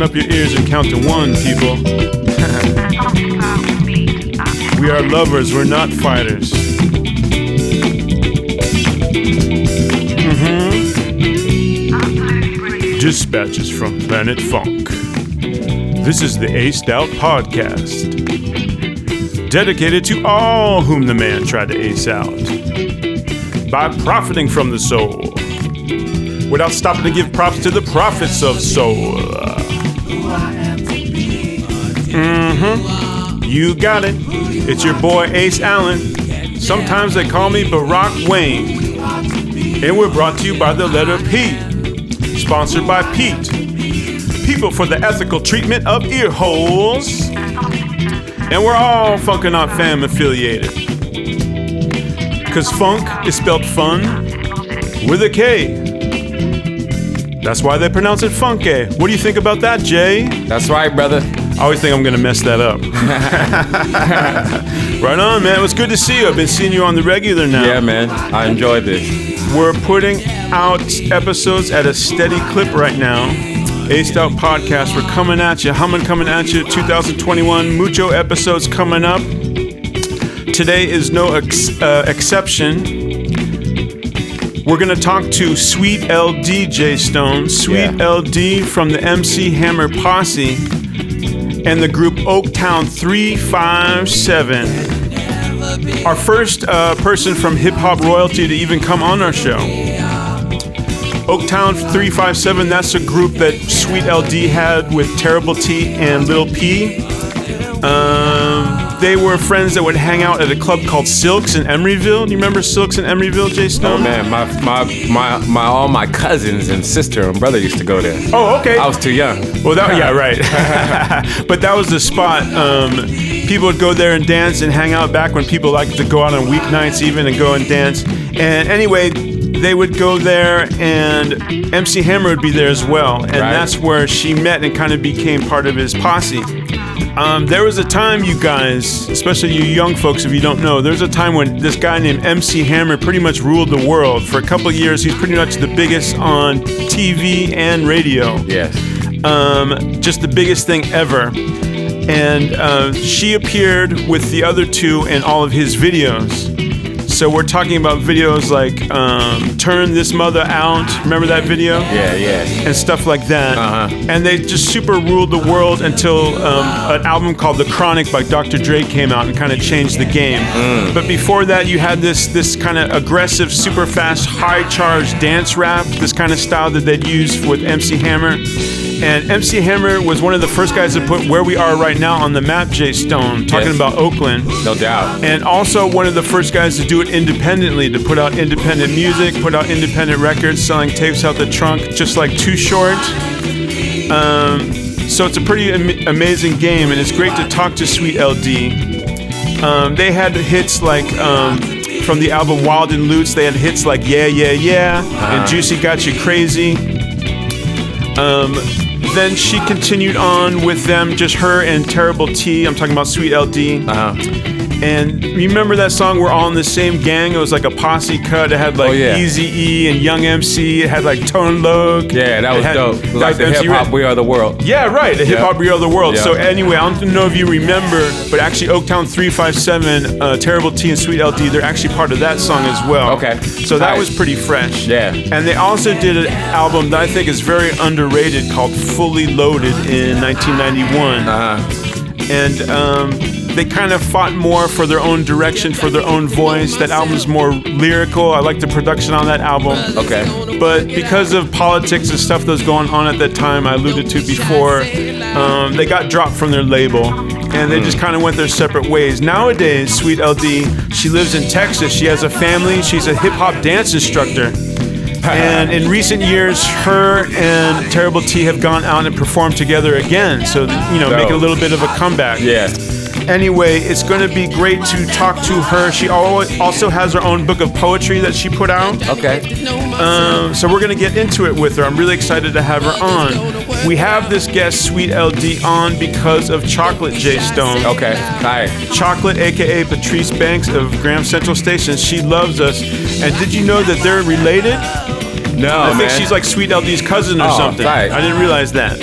open up your ears and count to one, people. we are lovers, we're not fighters. Mm-hmm. Dispatches from Planet Funk. This is the Aced Out Podcast, dedicated to all whom the man tried to ace out by profiting from the soul without stopping to give props to the prophets of soul. Mm-hmm. You got it. It's your boy Ace Allen. Sometimes they call me Barack Wayne. And we're brought to you by the letter P. Sponsored by PETA. People for the ethical treatment of ear holes. And we're all Funkonaut fam affiliated. Cause funk is spelled fun with a K. That's why they pronounce it funky. What do you think about that, Jay? That's right, brother. I always think I'm gonna mess that up. right on, man. It was good to see you. I've been seeing you on the regular now. Yeah, man. I enjoyed this. We're putting out episodes at a steady clip right now. Aced Out Podcast, we're coming at you. Humming coming at you. 2021, mucho episodes coming up. Today is no ex- uh, exception. We're going to talk to Sweet LD J Stone, Sweet Yeah. LD from the MC Hammer Posse, and the group Oaktown 357. Our first uh, person from hip hop royalty to even come on our show. Oaktown 357, that's a group that Sweet LD had with Terrible T and Lil P. Um, they were friends that would hang out at a club called Silks in Emeryville. Do you remember Silks in Emeryville, Jay Oh man, my my my my all my cousins and sister and brother used to go there. Oh, okay. I was too young. Well, that yeah, right. but that was the spot. Um, people would go there and dance and hang out back when people liked to go out on weeknights even and go and dance. And anyway, they would go there and MC Hammer would be there as well. And Right. that's where she met and kind of became part of his posse. Um, there was a time, you guys, especially you young folks, if you don't know, there was a time when this guy named MC Hammer pretty much ruled the world. For a couple years, he's pretty much the biggest on TV and radio Yes. um, just the biggest thing ever. And uh, she appeared with the other two in all of his videos. So we're talking about videos like um, "Turn This Mother Out." Remember that video? Yeah, yeah. And stuff like that. Uh-huh. And they just super ruled the world until um, an album called "The Chronic" by Dr. Dre came out and kind of changed the game. But before that, you had this this kind of aggressive, super fast, high charged dance rap, this kind of style that they'd use with MC Hammer. And MC Hammer was one of the first guys to put where we are right now on the map, Jay Stone, talking Yes. about Oakland. No doubt. and also one of the first guys to do it independently to put out independent music put out independent records selling tapes out the trunk just like too short. Um, so it's a pretty am- amazing game and it's great to talk to sweet ld um, they had hits like um, from the album Wild and Loose they had hits like yeah yeah yeah and juicy got you crazy. Um, then she continued on with them, just her and Terrible T. I'm talking about Sweet LD. Uh-huh. And remember that song? We're all in the same gang. It was like a posse cut. It had like Oh, yeah. Easy E and Young MC. It had like Tone Loc. Yeah, that It was had- dope. Like was the MC hip hop we are the world. Yeah, right. The hip hop Yeah. real of the world. Yeah. So anyway, I don't know if you remember, but actually Oaktown 357, uh, Terrible T and Sweet LD, they're actually part of that song as well. Okay. So that Nice. was pretty fresh. Yeah. And they also did an album that I think is very underrated called Fully Loaded in 1991 Uh-huh. And um, they kind of fought more for their own direction, for their own voice. That album's more lyrical. I like the production on that album. Okay. But because of politics and stuff that was going on at that time, I alluded to before, um, they got dropped from their label. And they just kind of went their separate ways. Nowadays, Sweet LD, she lives in Texas. She has a family. She's a hip hop dance instructor. And in recent years, her and Terrible T have gone out and performed together again. So, you know, make a little bit of a comeback. Yeah. Anyway, it's going to be great to talk to her. She al- also has her own book of poetry that she put out. Okay. Um, so we're going to get into it with her. I'm really excited to have her on. We have this guest, Sweet LD, on because of Chocolate J Stone. Okay. Hi. Chocolate, aka Patryce Banks of Graham Central Station. She loves us. And did you know that they're related? No, I think man. she's like Sweet LD's cousin or Oh, something. tight. I didn't realize that.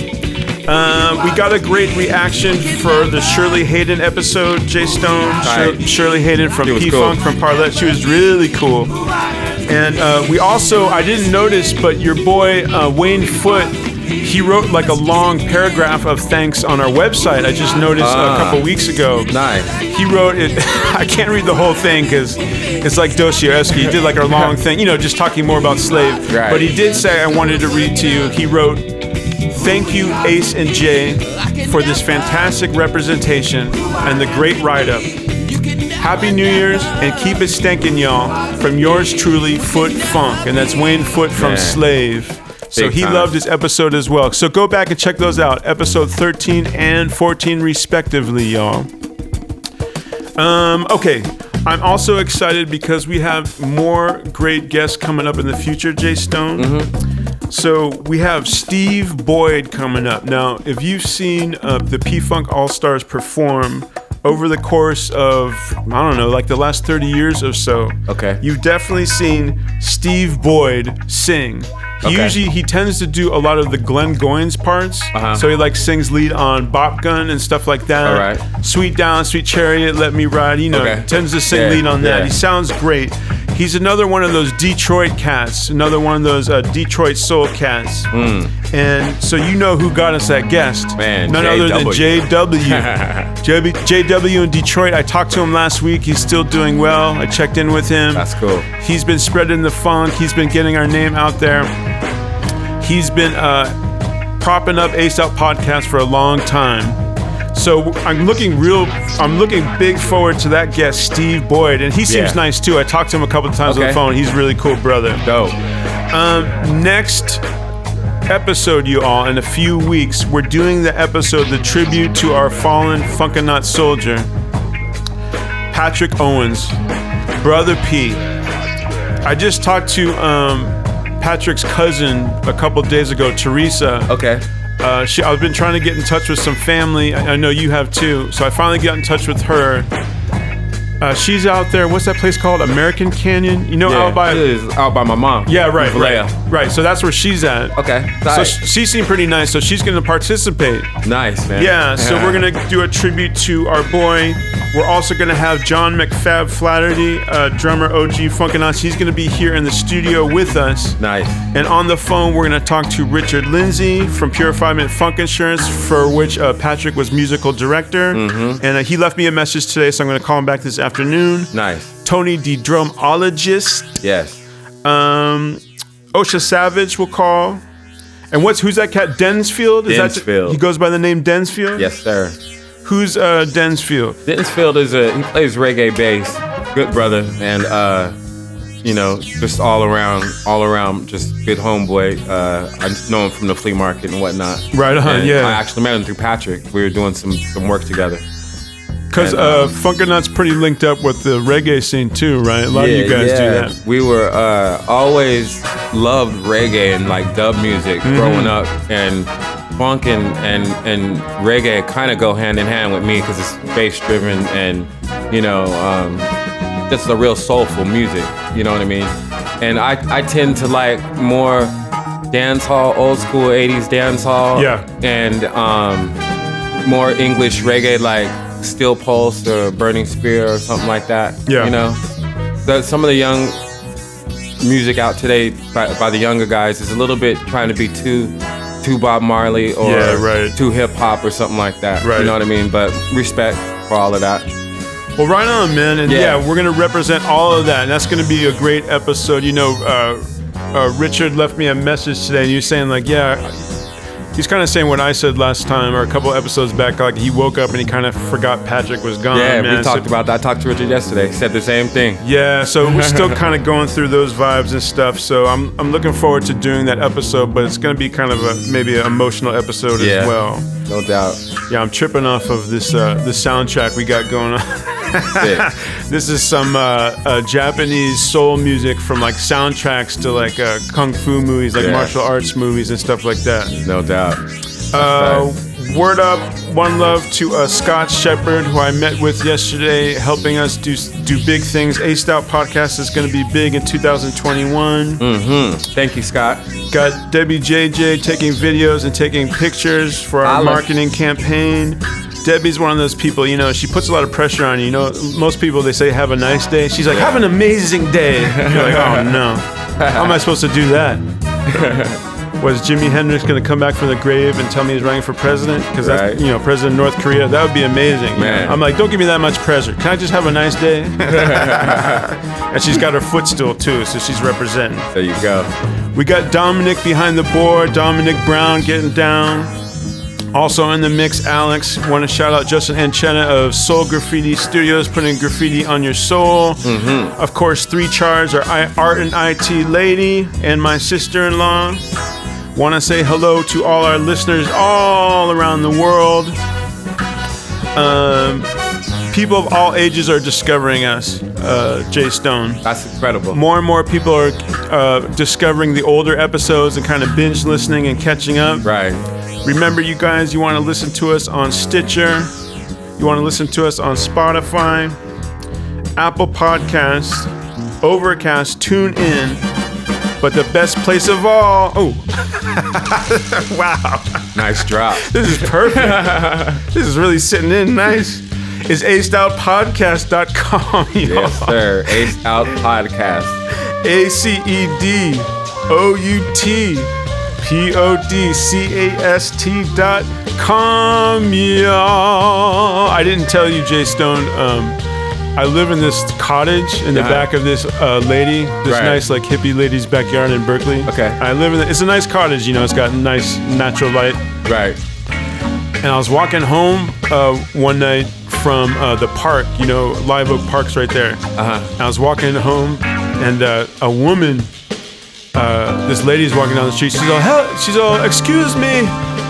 Uh, we got a great reaction for the Shirley Hayden episode. Jay Stone, Shir- Right. Shirley Hayden from She was P cool. Funk from Parlet. She was really cool. And uh, we also, I didn't notice, but your boy uh, Wayne Foot, he wrote like a long paragraph of thanks on our website. I just noticed Ah. a couple weeks ago. Nice. He wrote it. I can't read the whole thing because it's like Dostoevsky. He did like a long thing, you know, just talking more about slave. Right. But he did say I wanted to read to you. He wrote, "Thank you, Ace and Jay, for this fantastic representation and the great write-up. Happy New Year's and keep it stinking, y'all. From yours truly, Foot Funk, and that's Wayne Foot from Man. Slave." So he time. loved his episode as well. So go back and check those out, episode 13 and 14 respectively, y'all. Um, okay. I'm also excited because we have more great guests coming up in the future, Jay Stone. Mm-hmm. So we have Steve Boyd coming up. Now, if you've seen uh, the P Funk All Stars perform over the course of, I don't know, like the last 30 years or so, Okay. you've definitely seen Steve Boyd sing. He Okay. usually he tends to do a lot of the Glenn Goins parts. Uh-huh. So he like sings lead on Bop Gun and stuff like that. All right. Swing Down, Sweet Chariot, Let Me Ride. You know, Okay. tends to sing Yeah, lead on that. yeah. He sounds great. He's another one of those Detroit cats, another one of those uh, Detroit soul cats. And so you know who got us that guest? Man, none other than JW. JW. JW in Detroit. I talked to him last week. He's still doing well. I checked in with him. That's cool. He's been spreading the funk. He's been getting our name out there. He's been uh, propping up Ace Out Podcast for a long time. So I'm looking real. I'm looking big forward to that guest, Steve Boyd, and he seems Yeah. nice too. I talked to him a couple of times on the phone. He's a really cool brother. Dope. Um, next episode, you all, in a few weeks, we're doing the episode, the tribute to our fallen Funkanut soldier, Patrick Owens, Brother P. I just talked to um, Patrick's cousin a couple days ago, Teresa. Okay. Uh, she, I've been trying to get in touch with some family. I, I know you have too. So I finally got in touch with her. Uh, she's out there. What's that place called? American Canyon. You know, Yeah. out by out by my mom. yeah, right, right, right. So that's where she's at. Okay. So Tight. sh- she seemed pretty nice. So she's going to participate. nice, man. Yeah. So we're going to do a tribute to our boy. We're also going to have John McFab Flaherty, uh, drummer OG Funkanauts. He's going to be here in the studio with us. Nice. And on the phone, we're going to talk to Richard Lindsay from Purify Mint Funk Insurance, for which uh, Patrick was musical director. Mm-hmm. And uh, he left me a message today, so I'm going to call him back this afternoon. Nice. Tony, the drumologist. Yes. Um, Osha Savage will call. And what's who's that cat? Densfield? Is Densfield. That, he goes by the name Densfield. Yes, sir. Who's uh, Densfield? Densfield is a he plays reggae bass, good brother, and uh, you know, just all around, all around, just good homeboy. Uh, I know him from the flea market and whatnot. Right on, And yeah. I actually met him through Patrick. We were doing some some work together. Because uh, um, Funkanut's pretty linked up with the reggae scene too, right? A lot of you guys do that. We were uh, always loved reggae and like dub music Mm-hmm. growing up, and funk and and, and reggae kind of go hand in hand with me because it's bass driven and you know um, just a real soulful music. You know what I mean? And I I tend to like more dance hall, old school '80s dance hall. Yeah. And um, more English reggae like Steel Pulse or Burning Spear or something like that. Yeah. You know, that some of the young music out today by, by the younger guys is a little bit trying to be too too Bob Marley or Yeah, right. too hip hop or something like that. Right. You know what I mean? But respect for all of that. Well, right on, man. And yeah, Yeah. we're going to represent all of that. And that's going to be a great episode. You know, uh, uh, Richard left me a message today, and you're saying, like, yeah, he's kind of saying what I said last time or a couple episodes back. Like, he woke up and he kind of forgot Patrick was gone. yeah, man. we So- talked about that. I talked to Richard yesterday. He said the same thing. Yeah, so we're still kind of going through those vibes and stuff. So I'm, I'm looking forward to doing that episode, but it's going to be kind of a maybe an emotional episode as Yeah. well. No doubt. Yeah, I'm tripping off of this uh, this soundtrack we got going on. This is some uh, uh, Japanese soul music from like soundtracks to like uh, kung fu movies, like Yeah. martial arts movies and stuff like that. No doubt. Uh, word up, one love to uh, Scott Shepard, who I met with yesterday, helping us do do big things. Aced Out podcast is going to be big in 2021. Thank you, Scott. Got Debbie JJ taking videos and taking pictures for our Holla. marketing campaign. Debbie's one of those people, you know, she puts a lot of pressure on you. You know, most people, they say, have a nice day. She's like, have an amazing day. You're like, oh no. How am I supposed to do that? Was Jimi Hendrix going to come back from the grave and tell me he's running for president? Because that's, Right. you know, president of North Korea. That would be amazing. Man. I'm like, don't give me that much pressure. Can I just have a nice day? and she's got her footstool too, so she's representing. There you go. We got Dominic behind the board, Dominic Brown getting down. Also in the mix, Alex. Want to shout out Justin Anchena of Soul Graffiti Studios, putting graffiti on your soul. Mm-hmm. Of course, three chars are I- Art and IT Lady and my sister in law. Want to say hello to all our listeners all around the world. Um, people of all ages are discovering us, uh, Jay Stone That's incredible. more and more people are uh, discovering the older episodes and kind of binge listening and catching up. Right. Remember, you guys, you want to listen to us on Stitcher, you want to listen to us on Spotify, Apple Podcasts, Overcast, Tune In. But the best place of all, oh, wow, Nice drop. this is perfect. this is really sitting in nice. Is acedoutpodcast.com. y'all. Yes, sir. Ace Out Podcast. A C E D O U T P O D C A S T dot com, y'all. I didn't tell you, Jay Stone. Um, I live in this cottage in the Yeah. back of this uh, lady, this Right. nice like hippie lady's backyard in Berkeley. Okay. I live in. The, it's a nice cottage, you know. It's got nice natural light. Right. And I was walking home uh, one night from uh, the park, you know, Live Oak Park's right there. Uh huh. I was walking home, and uh, a woman, uh, this lady's walking down the street. She's all, "Help!" She's all, "Excuse me,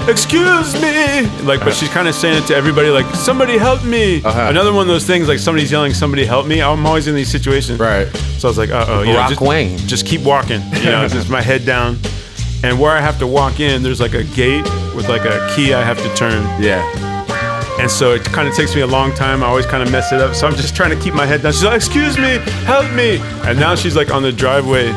excuse me!" Like, but she's kind of saying it to everybody, like, "Somebody help me!" Uh-huh. Another one of those things, like somebody's yelling, "Somebody help me!" I'm always in these situations. Right. So I was like, "Uh oh," you know, just, Wayne. just keep walking. You know, just my head down. And where I have to walk in, there's like a gate with like a key I have to turn. Yeah. And so it kind of takes me a long time. I always kind of mess it up. So I'm just trying to keep my head down. She's like, "Excuse me, help me!" And now she's like on the driveway,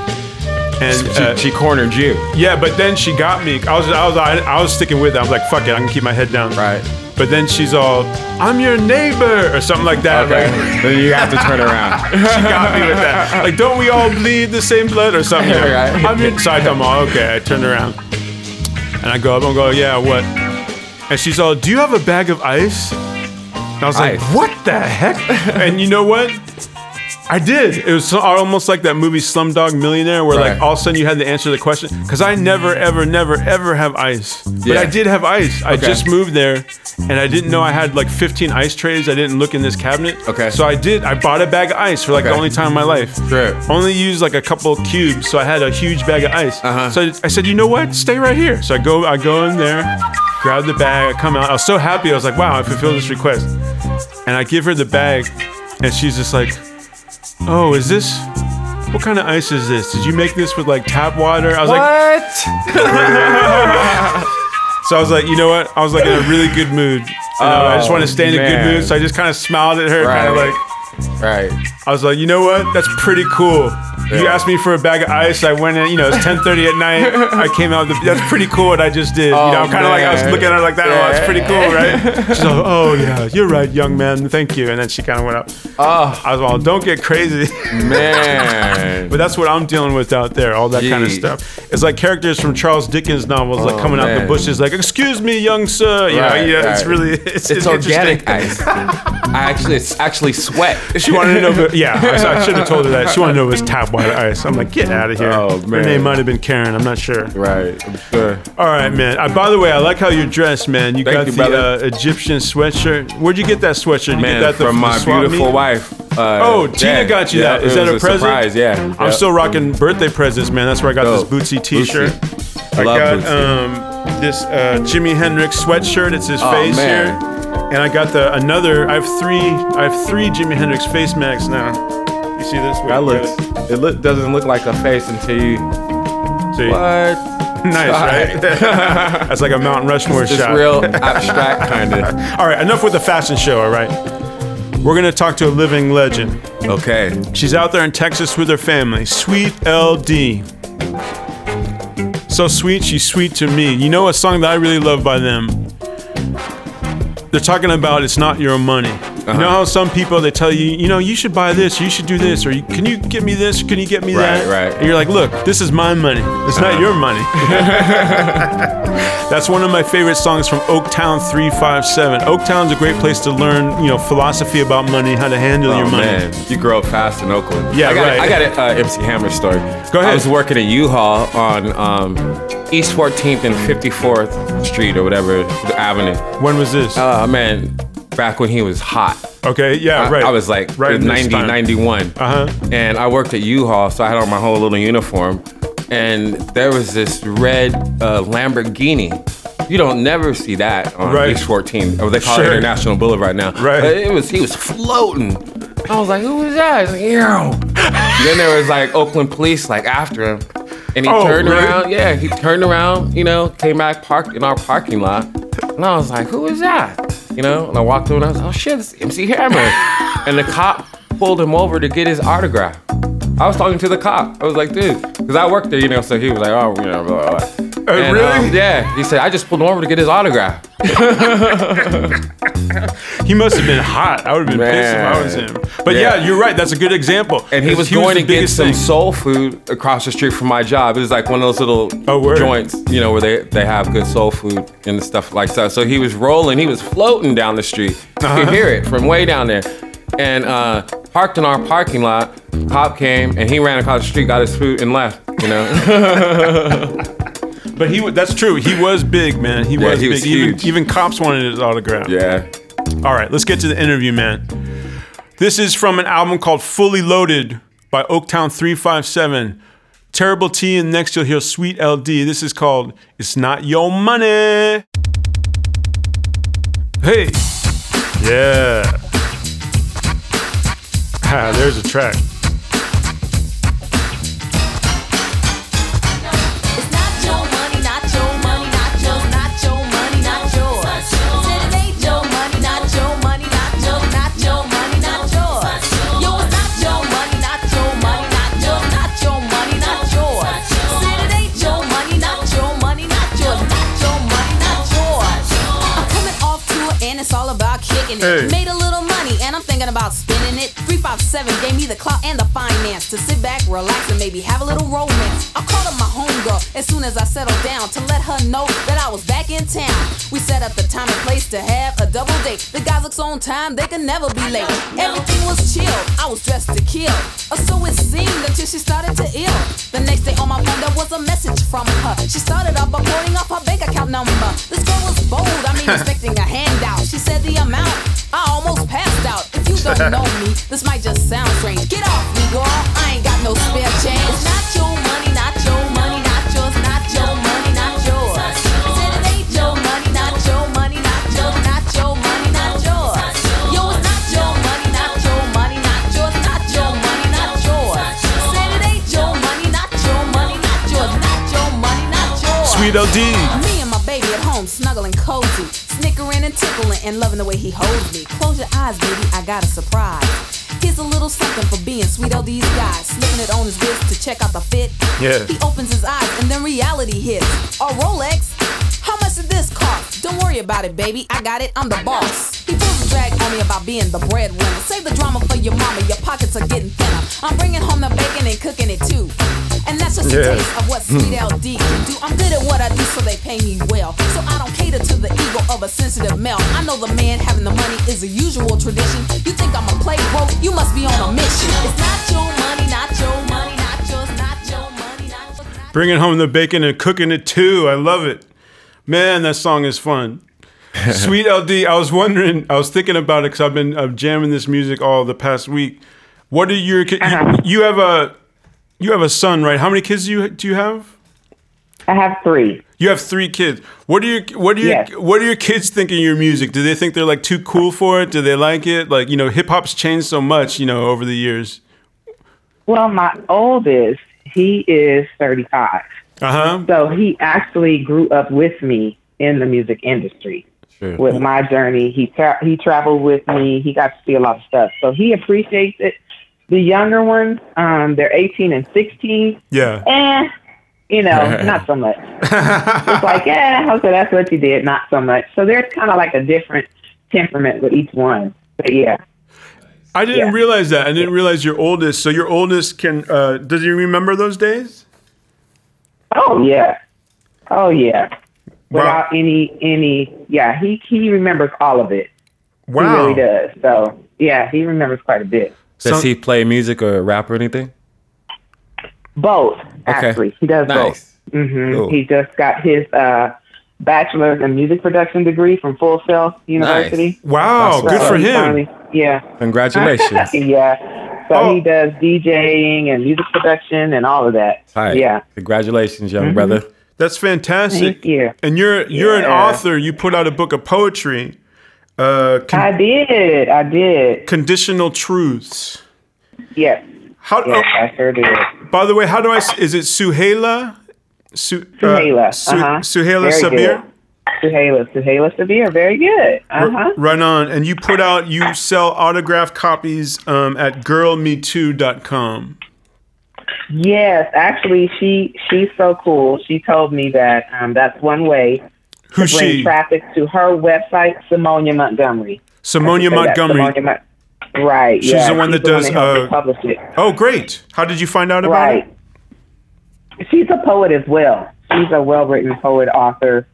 and She, uh, she cornered you. yeah. But then she got me. I was, I was, I, I was sticking with it. I was like, "Fuck it, I can keep my head down." Right. But then she's all, "I'm your neighbor" or something like that. Okay. Like, then you have to turn around. she got me with that. Like, don't we all bleed the same blood or something? You know? Right. I'm your, so I tell them, all, okay. I turned around, and I go up and go, "Yeah, what?" And she's all, "Do you have a bag of ice?" And I was like, "What the heck?" and you know what? I did. It was so, almost like that movie Slumdog Millionaire, where like all of a sudden you had to answer the question. Because I never, ever, never, ever have ice. But Yeah. I did have ice. I Okay. just moved there, and I didn't know I had like 15 ice trays. I didn't look in this cabinet. Okay. So I did. I bought a bag of ice for like the only time in my life. Sure. Only used like a couple of cubes, so I had a huge bag of ice. Uh-huh. So I, I said, you know what? Stay right here. So I go, I go in there, grab the bag, I come out. I was so happy. I was like, wow, I fulfilled this request. And I give her the bag, and she's just like, oh, is this? What kind of ice is this? Did you make this with like tap water? I was like, What? so I was like, you know what? I was like in a really good mood. You know, I just Oh, want to stay in a good man. mood. So I just kind of smiled at her, kind of Right. like. Right. I was like, you know what? That's pretty cool. You asked me for a bag of ice. I went in, you know, it's 10:30 at night. I came out. The, that's pretty cool what I just did. you know, Oh, I'm kind of like I was oh, looking at her like that. Oh, that's Yeah. pretty cool, right? She's like, oh yeah, you're right, young man. Thank you. And then she kind of went up. Oh I was all, don't get crazy. man. but that's what I'm dealing with out there. All that kind of stuff. It's like characters from Charles Dickens novels, like Oh, coming out the bushes, like, excuse me, young sir. You Right, know, yeah, it's really it's, It's interesting. organic ice. I actually, it's actually sweat. She wanted to know. If it, yeah, I, I should have told her that. She wanted to know if it was tap water ice. I'm like, get out of here. Oh, man. Her name might have been Karen. I'm not sure. Right. I'm sure. All right, man. Uh, by the way, I like how you're dressed, man. You Thank got you, the uh, Egyptian sweatshirt. Where'd you get that sweatshirt? You Man, get that from the my swap beautiful meet? wife. Uh, Oh, Tina got you that. Is that was a present? Surprise, yeah. I'm Yep. still rocking birthday presents, man. That's where I got Dope. this Bootsy T-shirt. Bootsy. I Love got Bootsy. um, this uh, Jimi Hendrix sweatshirt. It's his Oh, face man. here. And I got the another. I have three. I have three Jimi Hendrix face masks now. You see this? That looks. It look, doesn't look like a face until you. See? What? nice, right? That's like a Mount Rushmore Just shot. real abstract kind of. All right, enough with the fashion show. All right, we're gonna talk to a living legend. Okay. She's out there in Texas with her family. Sweet LD. So sweet, she's sweet to me. You know a song that I really love by them? They're talking about it's not your money. You know how some people they tell you, you know, you should buy this, you should do this, or can you get me this, can you get me Right, that? right. And you're like, look, this is my money. It's not your money. That's one of my favorite songs from Oaktown 357. Oaktown's a great place to learn, you know, philosophy about money, how to handle Oh your money. man, you grow up fast in Oakland. Yeah, I got right. I got a uh, MC Hammer story. Go ahead. I was working at U-Haul on um, East 14th and 54th Street or whatever the avenue. When was this? Uh, man, back when he was hot. okay, yeah, I, right. I was like Right in this 90, 91. Uh-huh. And I worked at U-Haul, so I had on my whole little uniform. And there was this red uh, Lamborghini. You don't never see that on Right. East 14, or they call Sure. it International Boulevard now. Right. But it was he was floating. I was like, who was that? He's like, Ew. then there was like Oakland police like after him. And he Oh, turned really? around, yeah, he turned around, you know, came back, parked in our parking lot. And I was like, who is that? You know, and I walked through and I was like, oh shit, it's MC Hammer. and the cop pulled him over to get his autograph. I was talking to the cop. I was like, dude, because I worked there, you know, so he was like, oh, you know, blah, blah, blah. Oh, And, really? um, yeah. He said, I just pulled over to get his autograph. He must have been hot. I would have been pissed if I was him. But yeah. Yeah. you're right. That's a good example. And he was the going to get some thing. soul food across the street from my job. It was like one of those little Oh, joints, you know, where they, they have good soul food and stuff like that. So he was rolling, he was floating down the street. You Uh-huh. could hear it from way down there. And uh, parked in our parking lot. Cop came and he ran across the street, got his food, and left. You know, But he that's true. He was big, man. He Yeah, was he big. was even, even cops wanted his autograph. yeah. All right, let's get to the interview, man. This is from an album called Fully Loaded by Oaktown 357. Terrible T, and next you'll hear Sweet LD. This is called It's Not Your Money. Hey. Yeah. Ah, there's a track. Hey. Made a little money and I'm thinking about spending it. 357 gave me the clout and the finance to sit back, relax, and maybe have a little romance. I called up my homegirl as soon as I settled down to let her know that I was back in town. We set up the time and place to have a double date. The guys look so on time, they can never be late. Everything was chill, I was dressed to kill. Or so it seemed until she started to ill. The next day on my phone, there was a message from her. She started off by quoting up her bank account number. This girl was bold, I mean, expecting a handout. She said the amount, I almost passed out. If you don't know me, this might just sound strange. Get off me, girl, I ain't got no spare change. Not your money, not your money, not yours, not your money, not yours. Said it ain't your money, not your money, not yours, not your money, not yours. Yo, it's not your money, not your money, not yours, not your money, not yours. Said it ain't your money, not your money, not yours, not your money, not yours. Sweet LD. Me and my baby at home, snuggling cozy, snickering and tickling and loving the way he holds me. Close your eyes, baby, I got a surprise. Here's a little something for being sweet Oh, these guys Slipping it on his wrist to check out the fit. Yeah. He opens his eyes and then reality hits. A Rolex? How much did this cost? Don't worry about it, baby. I got it. I'm the boss. He pulls a drag on me about being the breadwinner. Save the drama for your mama. Your pockets are getting thinner. I'm bringing home the bacon and cooking it too. And that's just Yeah. a taste of what Sweet hmm. LD can do. I'm good at what I do, so they pay me well. So I don't cater to the ego of a sensitive male. I know the man having the money is a usual tradition. You think I'm a? You must be on a mission. It's not your money, not your money, not yours, not your money, not yours. Not Bringing home the bacon and cooking it too. I love it. Man, that song is fun. Sweet LD, I was wondering, I was thinking about it because I've been uh, jamming this music all the past week. What are your Uh-huh. you, you have a you have a son, right? How many kids do you do you have? I have three. You have three kids. What do you what do you Yes. what do your kids think of your music? Do they think they're like too cool for it? Do they like it? Like, you know, hip hop's changed so much, you know, over the years. Well, my oldest, he is 35. Uh huh. So he actually grew up with me in the music industry. Sure. With my journey, he tra- he traveled with me. He got to see a lot of stuff, so he appreciates it. The younger ones, um, they're 18 and 16. Yeah. And you know, not so much. it's like, yeah, okay, that's what you did, not so much. So there's kind of like a different temperament with each one. But yeah, I didn't Yeah. realize that. I didn't realize your oldest. So your oldest can. Uh, does he remember those days? Oh yeah, oh yeah. Wow. Without any any, yeah, he he remembers all of it. Wow. He really does. So yeah, he remembers quite a bit. Does Some- he play music or rap or anything? Both actually, he does Nice. both. hmm Cool. He just got his uh, bachelor's in music production degree from Full Sail University. Nice. Wow. That's Good for So him. finally- yeah. Congratulations. yeah. So Oh. he does DJing and music production and all of that. Hi. Yeah. Congratulations, young Mm-hmm. brother. That's fantastic. Thank you. And you're you're an author. You put out a book of poetry. Uh, con- I did. I did. conditional truths. Yes. How? Yes, oh, I sure did. by the way, how do I? Is it Suhaila? Su, Suhaila, Su- uh-huh. Suhaila Very Sabir. good. Suhaila. Suhaila Sabir. Very good. Uh huh. Right on. And you put out, you sell autographed copies um, at girlmetoo.com. Yes, actually, she she's so cool. She told me that um, that's one way Who's to bring she? traffic to her website, Simonia Montgomery. Simonia Montgomery. Simonia Mon- right. She's yeah, the one that she's does, helped me uh, publish it. Oh, great. How did you find out about Right. it? She's a poet as well. She's a well-written poet, author,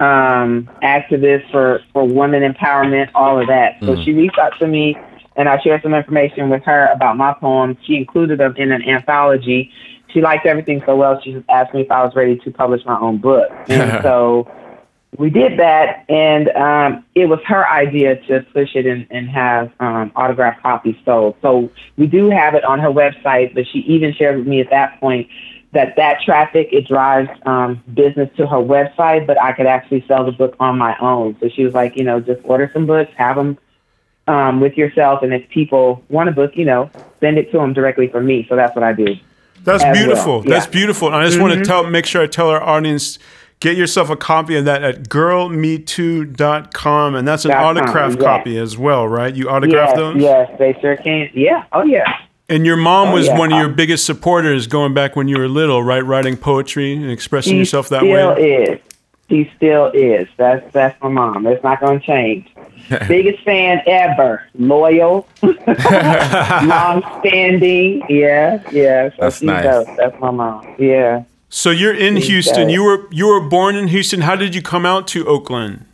um, activist for for women empowerment, all of that. So she reached out to me, and I shared some information with her about my poems. She included them in an anthology. She liked everything so well. She just asked me if I was ready to publish my own book, and so we did that. And um, it was her idea to push it and, and have um, autographed copies sold. So we do have it on her website. But she even shared with me at that point that that traffic it drives um, business to her website, but I could actually sell the book on my own. So she was like, you know, just order some books, have them um, with yourself, and if people want a book, you know, send it to them directly from me. So that's what I do. That's well, beautiful. That's yeah. Mm-hmm. beautiful. And I just want to tell, make sure I tell our audience, get yourself a copy of that at girlmetoo.com. And that's an Dot com, autograph yes. copy as well, right? You autograph Yes, those? yes, they sure can. Yeah, oh yeah. And your mom Oh, was yeah. one of your biggest supporters going back when you were little, right? Writing poetry and expressing She yourself that still way. Still is. She still is. That's that's my mom. It's not going to change. Biggest fan ever. Loyal, long standing. Yeah, yeah. So That's nice. does. That's my mom. Yeah. So you're in She Houston. does. You were you were born in Houston. How did you come out to Oakland?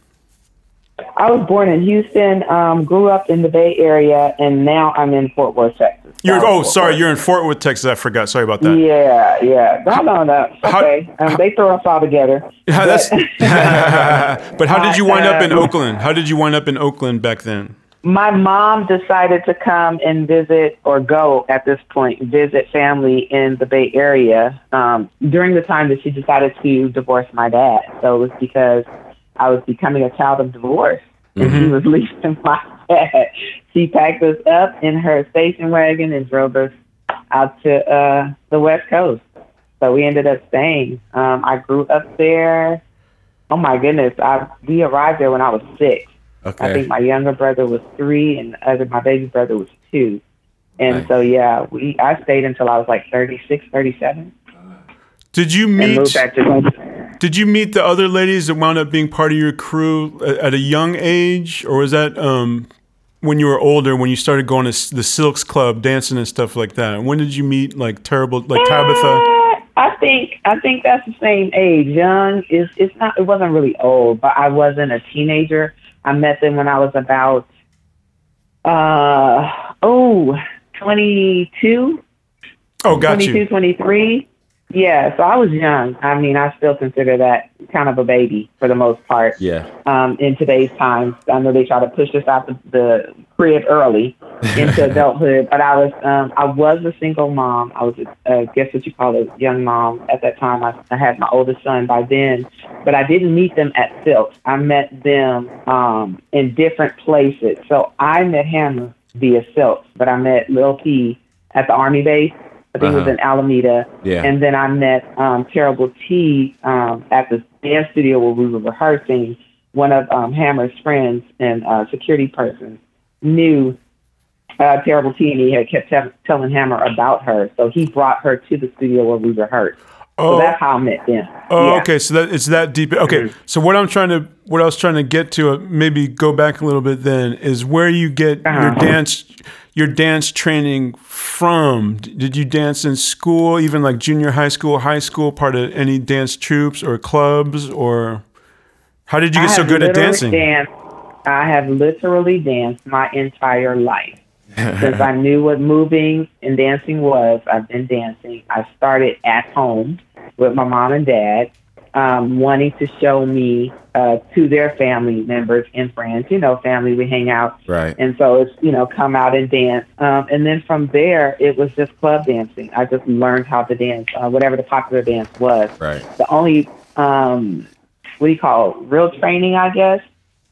I was born in Houston, um, grew up in the Bay Area, and now I'm in Fort Worth, Texas. You're oh sorry, you're in Fort Worth, Texas. I forgot. Sorry about that. Yeah, yeah. No, no, no. How- Okay. um, they throw us all together. But- but how did you wind up in Um, Oakland? How did you wind up in Oakland back then? my mom decided to come and visit or go at this point visit family in the bay area um, during the time that she decided to divorce my dad so it was because i was becoming a child of divorce and she was leaving my she packed us up in her station wagon and drove us out to uh, the west coast so we ended up staying um, i grew up there oh my goodness I, we arrived there when i was six Okay. I think my younger brother was three, and the other my baby brother was two. And Nice. so yeah, we I stayed until I was like 36, 37, Did you meet moved back to. Did you meet the other ladies that wound up being part of your crew at, at a young age, or was that um, when you were older, when you started going to the Silks Club, dancing and stuff like that? When did you meet like terrible, like Tabitha? Uh, I think I think that's the same age. Young is it's not. It wasn't really old, but I wasn't a teenager. I met them when I was about uh oh 22, Oh, got 22, you. 23. Yeah, so I was young. I mean, I still consider that kind of a baby for the most part. Yeah. um, in today's times. I know they try to push us out the, the crib early into adulthood, but I was um, I was a single mom. I was, a, guess what you call a young mom at that time. I, I had my oldest son by then, but I didn't meet them at Silk. I met them um, in different places. So I met Hammer via Silk, but I met Lil P at the Army base. I think it was Uh-huh. in Alameda. Yeah. And then I met um, Terrible T um, at the dance studio where we were rehearsing. One of um, Hammer's friends and uh, security person knew uh, Terrible T, and he had kept tell telling Hammer about her. So he brought her to the studio where we rehearsed. Oh. So that's how I met them. Oh, Yeah. okay. So that it's that deep. Okay. So what I'm trying to, what I was trying to get to, uh, maybe go back a little bit. Then is where you get your Uh-huh. dance, your dance training from. Did you dance in school, even like junior high school, high school, part of any dance troops or clubs, or how did you get I so good at dancing? Danced, I have literally danced my entire life. Since I knew what moving and dancing was, I've been dancing. I started at home with my mom and dad, um, wanting to show me uh, to their family members and friends. You know, family, we hang out. Right. And so it's, you know, come out and dance. Um, and then from there, it was just club dancing. I just learned how to dance, uh, whatever the popular dance was Right. the only um, what do you call it, real training, I guess.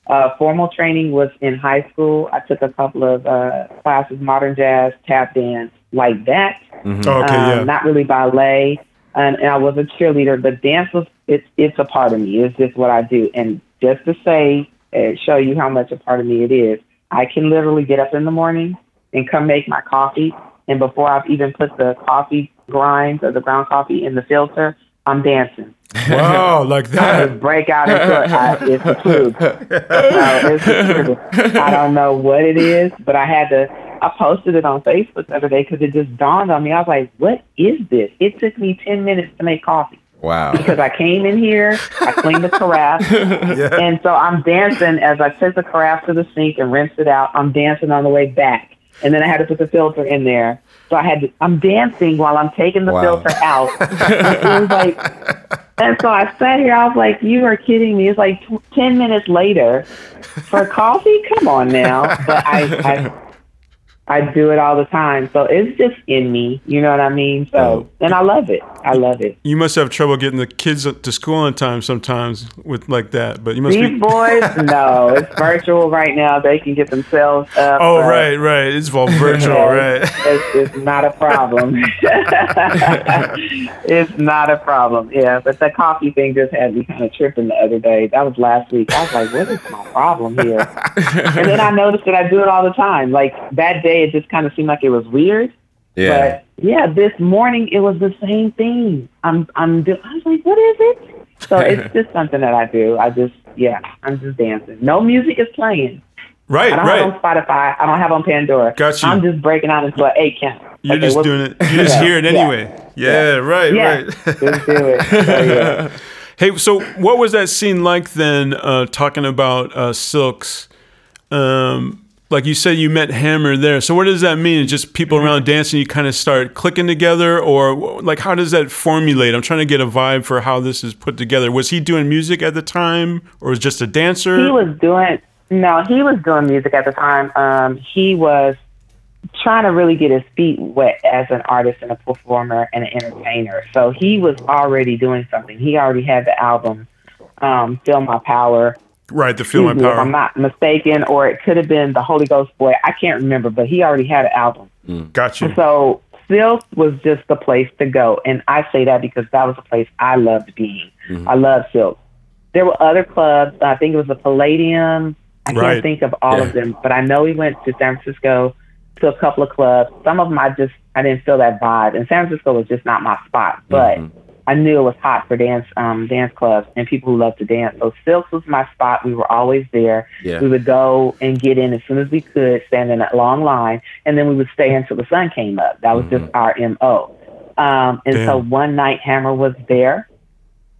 Uh, formal training was in high school. I took a couple of uh, classes, modern jazz, tap dance, like that. Oh, okay, um, yeah. Not really ballet, and, and I was a cheerleader. But dance was it's it's a part of me. It's just what I do. And just to say, uh, show you how much a part of me it is. I can literally get up in the morning and come make my coffee, and before I've even put the coffee grinds or the ground coffee in the filter, I'm dancing. wow, like I that. just break out into it. I, it's the truth. No, it's the truth. I don't know what it is, but I had to. I posted it on Facebook the other day because it just dawned on me. I was like, "What is this?" It took me ten minutes to make coffee Wow. because I came in here, I cleaned the carafe, and so I'm dancing as I took the carafe to the sink and rinsed it out. I'm dancing on the way back, and then I had to put the filter in there. So I had to. I'm dancing while I'm taking the Wow. filter out. it was like, and so I sat here. I was like, "You are kidding me!" It's like t- ten minutes later for coffee. Come on now, but I. I I do it all the time, so it's just in me. You know what I mean? So, and I love it. I love it. You must have trouble getting the kids to school on time sometimes with like that. But you must These be. boys, no, it's virtual right now. They can get themselves up. Oh, uh, right, right. It's all virtual, right? It's, it's not a problem. it's not a problem. Yeah, but the coffee thing just had me kind of tripping the other day. That was last week. I was like, what is my problem here? and then I noticed that I do it all the time. Like that day, it just kind of seemed like it was weird. Yeah. But yeah, this morning it was the same thing. I'm I'm do- I was like, what is it? So it's just something that I do. I just yeah, I'm just dancing. No music is playing. Right, I don't have right. on Spotify. I don't have on Pandora. Got you. I'm just breaking out into an eight count. You're Okay, just doing it. You're just Yeah, hear it yeah. anyway. Yeah, right, Yeah, right. just do it. So, yeah. Hey, so what was that scene like then? Uh, talking about uh, Silks, um, like you said, you met Hammer there. So what does that mean? It's just people around dancing, you kind of start clicking together, or like how does that formulate? I'm trying to get a vibe for how this is put together. Was he doing music at the time, or was just a dancer? He was doing no, he was doing music at the time. Um, he was trying to really get his feet wet as an artist and a performer and an entertainer. So he was already doing something. He already had the album, um, Feel My Power. Right, the Feel My Excuse If I'm not mistaken, or it could have been the Holy Ghost Boy. I can't remember, but he already had an album. Mm. Got you. So Silk was just the place to go. And I say that because that was the place I loved being. Mm-hmm. I loved Silk. There were other clubs. I think it was the Palladium. I can't think of all Yeah. of them, but I know we went to San Francisco to a couple of clubs. Some of them I just I didn't feel that vibe. And San Francisco was just not my spot. But mm-hmm. I knew it was hot for dance um dance clubs and people who love to dance. So Silks was my spot. We were always there. Yeah. We would go and get in as soon as we could, stand in that long line, and then we would stay until the sun came up. That was just our MO. Um, and so one night Hammer was there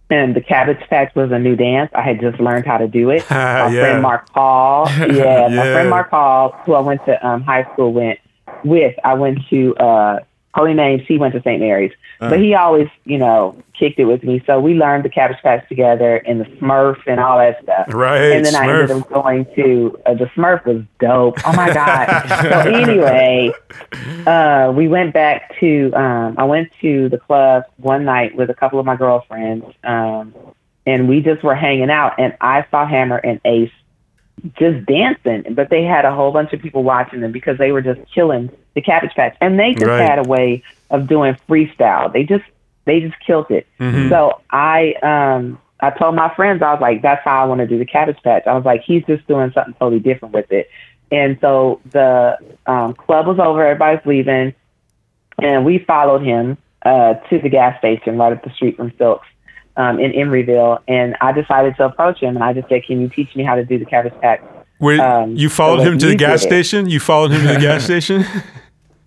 and the Cabbage Patch was a new dance. I had just learned how to do it. My Yeah. friend Mark Paul, yeah, my friend Mark Paul, who I went to um, high school went with. I went to uh, Holy Names. He went to St. Mary's, but he always, you know, kicked it with me. So we learned the Cabbage Patch together and the Smurf and all that stuff. Right, And then I ended up going to uh, the Smurf was dope. Oh my god. so anyway, uh, we went back to um, I went to the club one night with a couple of my girlfriends, um, and we just were hanging out. And I saw Hammer and Ace just dancing, but they had a whole bunch of people watching them because they were just killing the Cabbage Patch, and they just Right. had a way of doing freestyle. They just they just killed it. Mm-hmm. So I um I told my friends I was like, that's how I want to do the Cabbage Patch. I was like, he's just doing something totally different with it. And so the um, club was over, everybody's leaving, and we followed him uh, to the gas station right up the street from Silks um, in Emeryville. And I decided to approach him, and I just said, "Can you teach me how to do the Cabbage Patch?" Wait, Um, you followed so him to the gas it. station? You followed him to the gas station?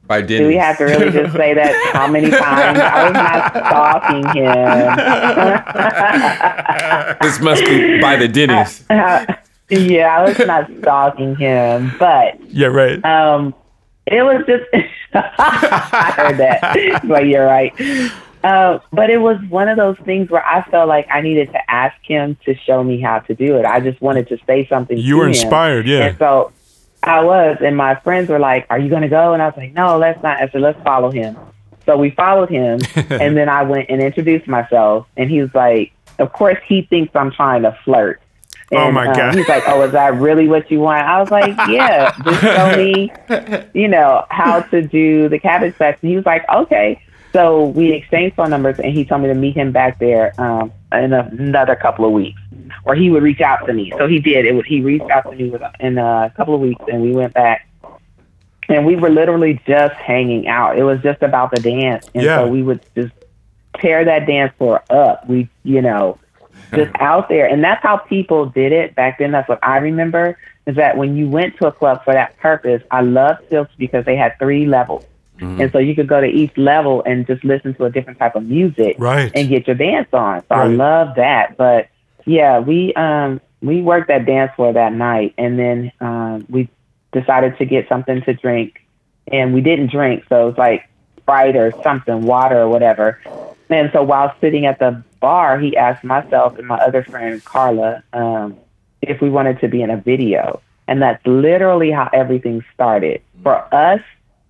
By Do we have to really just say that how many times? I was not stalking him. This must be by the Denny's. yeah, I was not stalking him, but yeah, right. um, it was just I heard that. But you're right. Uh, but it was one of those things where I felt like I needed to ask him to show me how to do it. I just wanted to say something. You were him. inspired, yeah. And so I was, and my friends were like, "Are you going to go?" And I was like, "No, let's not." I said, "Let's follow him." So we followed him, and then I went and introduced myself, and he was like, "Of course, he thinks I'm trying to flirt." Oh, And, my um, God. He's like, "Oh, is that really what you want?" I was like, "Yeah, just show me, you know, how to do the cabbage patch." And he was like, "Okay." So we exchanged phone numbers, and he told me to meet him back there um, in another couple of weeks, or he would reach out to me. So he did. It was, he reached out to me with, in a couple of weeks, and we went back, and we were literally just hanging out. It was just about the dance, and Yeah. so we would just tear that dance floor up. We, you know, just out there, and that's how people did it back then. That's what I remember. Is that when you went to a club for that purpose? I loved Silks because they had three levels. And so you could go to each level and just listen to a different type of music Right. and get your dance on. So I love that. But yeah, we um we worked that dance floor that night and then um we decided to get something to drink and we didn't drink, so it was like Sprite or something, water or whatever. And so while sitting at the bar, he asked myself and my other friend Carla um, if we wanted to be in a video. And that's literally how everything started. For us,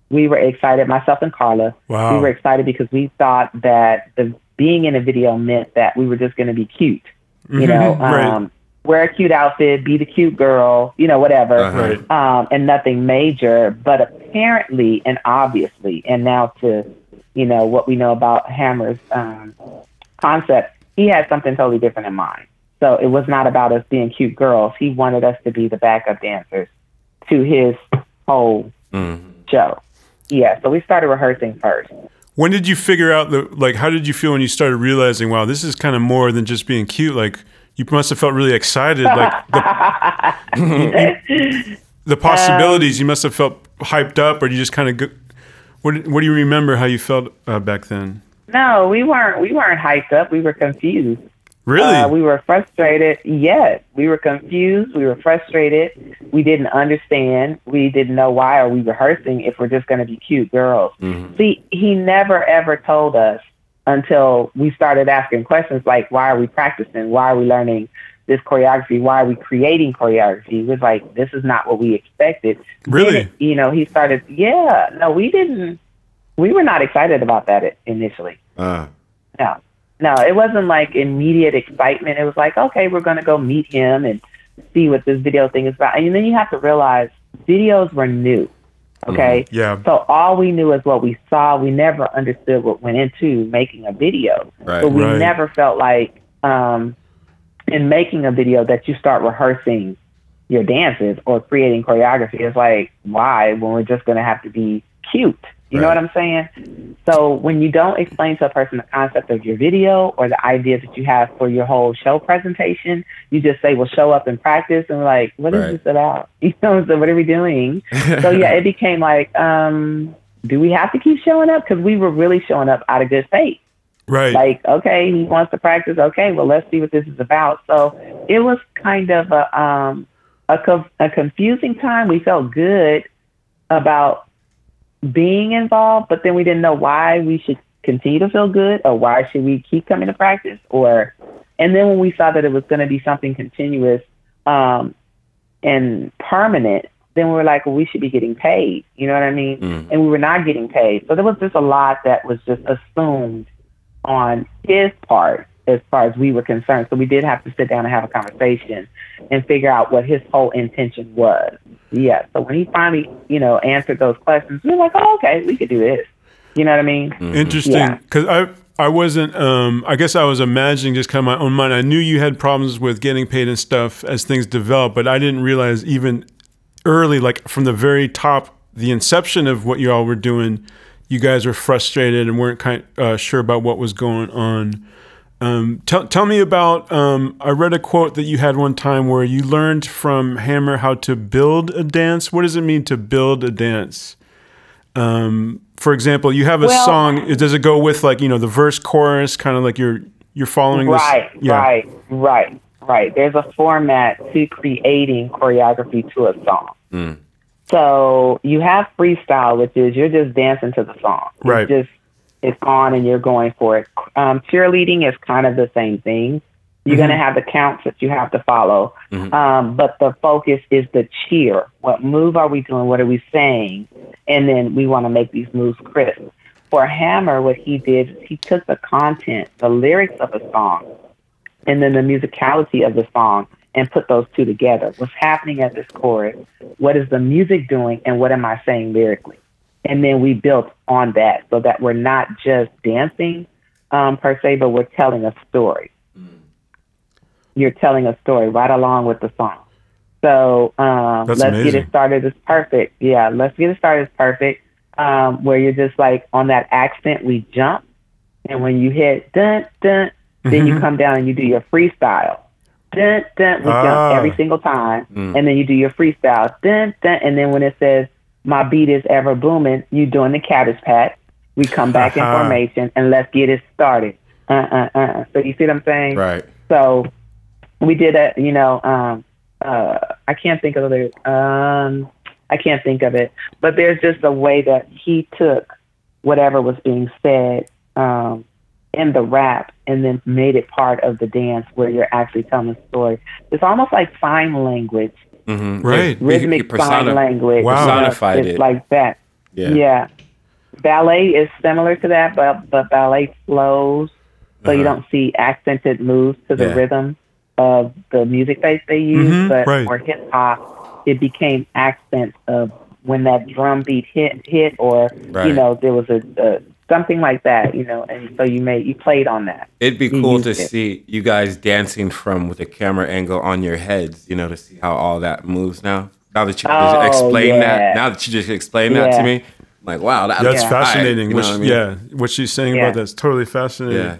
we were excited, myself and Carla. Wow. We were excited because we thought that the being in a video meant that we were just going to be cute. You know, Mhm, right. um, wear a cute outfit, be the cute girl, you know, whatever Uh-huh. um, and nothing major. But apparently and obviously, and now to you know what we know about Hammer's um, concept, he had something totally different in mind. So it was not about us being cute girls. He wanted us to be the backup dancers to his whole Mm. show. Yeah, so we started rehearsing first. When did you figure out the like? How did you feel when you started realizing, wow, this is kind of more than just being cute? Like you must have felt really excited, like the, the possibilities. you must have felt hyped up, or you just kind of. Go, what What do you remember how you felt uh, back then? No, we weren't. We weren't hyped up. We were confused. Really? Uh, we were frustrated. Yes, we were confused. We were frustrated. We didn't understand. We didn't know why are we rehearsing if we're just going to be cute girls. See, he never ever told us until we started asking questions like, why are we practicing? Why are we learning this choreography? Why are we creating choreography? It was like, this is not what we expected. Really? You know, he started, yeah, no, we didn't, we were not excited about that initially. Uh, No, no, it wasn't like immediate excitement. It was like, okay, we're going to go meet him and see what this video thing is about. And then you have to realize videos were new. Okay. yeah. So all we knew is what we saw. We never understood what went into making a video. Right. But we Right. never felt like um, in making a video that you start rehearsing your dances or creating choreography. It's like, why when we're just going to have to be cute? You know what I'm saying? So when you don't explain to a person the concept of your video or the idea that you have for your whole show presentation, you just say, well, show up and practice. And like, what is Right. this about? You know, so what are we doing? so yeah, it became like, um, do we have to keep showing up? Because we were really showing up out of good faith. Right. Like, okay, he wants to practice. Okay, well, let's see what this is about. So it was kind of a um, a, co- a confusing time. We felt good about being involved, but then we didn't know why we should continue to feel good or why should we keep coming to practice or and then when we saw that it was going to be something continuous um, and permanent then we were like well we should be getting paid you know what i mean? Mm. and we were not getting paid. So there was just a lot that was just assumed on his part as far as we were concerned. So we did have to sit down and have a conversation and figure out what his whole intention was. Yeah. So when he finally, you know, answered those questions, we were like, oh, okay, we could do this. You know what I mean? Interesting, Yeah. because I I wasn't. Um, I guess I was imagining just kind of my own mind. I knew you had problems with getting paid and stuff as things developed, but I didn't realize even early, like from the very top, the inception of what you all were doing, you guys were frustrated and weren't kind uh, sure about what was going on. Um, tell tell me about. Um, I read a quote that you had one time where you learned from Hammer how to build a dance. What does it mean to build a dance? Um, for example, you have a Well- song. Does it go with like you know the verse, chorus, kind of like you're you're following this? Right, Yeah. right, right, right. There's a format to creating choreography to a song. So you have freestyle, which is you're just dancing to the song. It's Right. just it's on and you're going for it. Um, cheerleading is kind of the same thing. You're going to have the counts that you have to follow, um, but the focus is the cheer. What move are we doing? What are we saying? And then we want to make these moves crisp. For Hammer, what he did is he took the content, the lyrics of a song, and then the musicality of the song and put those two together. What's happening at this chorus? What is the music doing? And what am I saying lyrically? And then we built on that so that we're not just dancing um, per se, but we're telling a story. You're telling a story right along with the song. So um, let's get it started is perfect. Yeah, let's get it started is perfect. Um, where you're just like on that accent, we jump, and when you hit dun dun, then you come down and you do your freestyle. Dun dun, we Ah. jump every single time, and then you do your freestyle. Dun dun, and then when it says my beat is ever booming, you doing the cabbage patch. We come back in Uh-huh. formation and let's get it started. Uh uh uh. uh. So you see what I'm saying? Right. So we did a, you know, um, uh, I can't think of the, um, I can't think of it, but there's just a way that he took whatever was being said um, in the rap and then made it part of the dance where you're actually telling a story. It's almost like sign language, Mm-hmm. Right. rhythmic sign language. Wow. Personified it's it. like that. Yeah. Yeah. Ballet is similar to that, but but ballet flows, so you Uh-huh. don't see accented moves to the Yeah. rhythm of the music that they use. Mhm, but right. for hip hop, it became accents of when that drum beat hit hit, or you know there was a, a something like that, you know, and so you made you played on that. It'd be You cool to it. see you guys dancing from with a camera angle on your heads, you know, to see how all that moves now. Now that you just Oh, explained that, now that you just explained that to me, I'm like, wow, that, That's Yeah. fascinating. You know which, what I mean? Yeah, what she's saying Yeah. about that's totally fascinating. Yeah.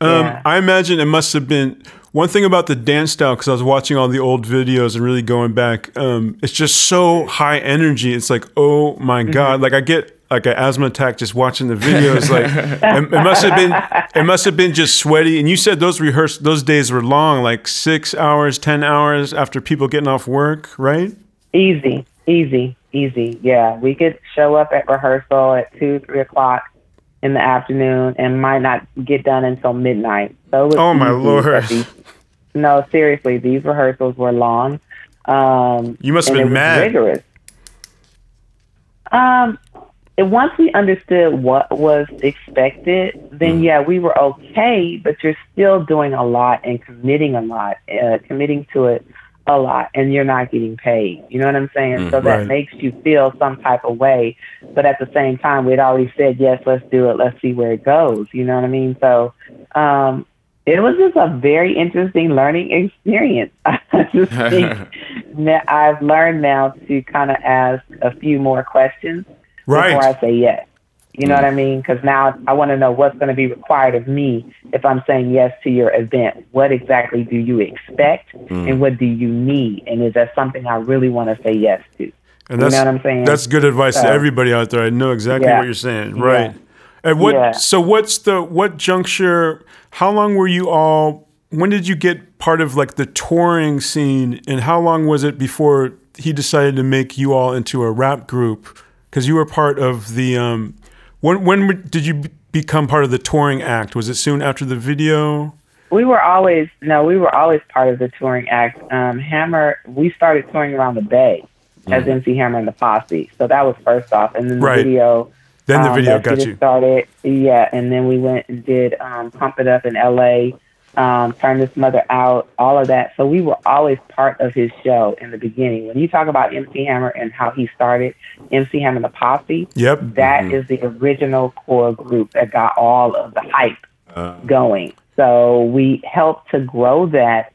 Um, Yeah. I imagine it must have been one thing about the dance style because I was watching all the old videos and really going back. Um, it's just so high energy. It's like, oh my Mm-hmm. god! Like I get like an asthma attack just watching the videos. Like it, it must have been, it must have been just sweaty. And you said those rehearse those days were long, like six hours, ten hours after people getting off work, right? Easy, easy, easy. Yeah, we could show up at rehearsal at two, three o'clock in the afternoon and might not get done until midnight. So it was Oh, my Lord. these- no, seriously, these rehearsals were long. Um, You must have been mad. Rigorous. Um, once we understood what was expected, Mm. then yeah, we were okay. But you're still doing a lot and committing a lot, uh, committing to it a lot, and you're not getting paid. You know what I'm saying? so that Right. makes you feel some type of way. But at the same time, we'd already said yes, let's do it. Let's see where it goes. You know what I mean? So. Um, it was just a very interesting learning experience. I just think that I've learned now to kind of ask a few more questions before I say yes. You know mm. what I mean? Because now I want to know what's going to be required of me if I'm saying yes to your event. What exactly do you expect, and mm. what do you need? And is that something I really want to say yes to? And You that's know what I'm saying? that's good advice to everybody out there. I know exactly Yeah. what you're saying. Right. And what Yeah. so what's the what juncture how long were you all when did you get part of like the touring scene and how long was it before he decided to make you all into a rap group cuz you were part of the um when when did you become part of the touring act? Was it soon after the video? We were always no, we were always part of the touring act. Um, Hammer, we started touring around the Bay as MC Hammer and the Posse, so that was first off, and then the Right. video Then the Um, video that's got you. Started, yeah, and then we went and did um, Pump It Up in L.A., um, Turn This Mother Out, all of that. So we were always part of his show in the beginning. When you talk about MC Hammer and how he started MC Hammer and the Posse, Yep. that is the original core group that got all of the hype going. So we helped to grow that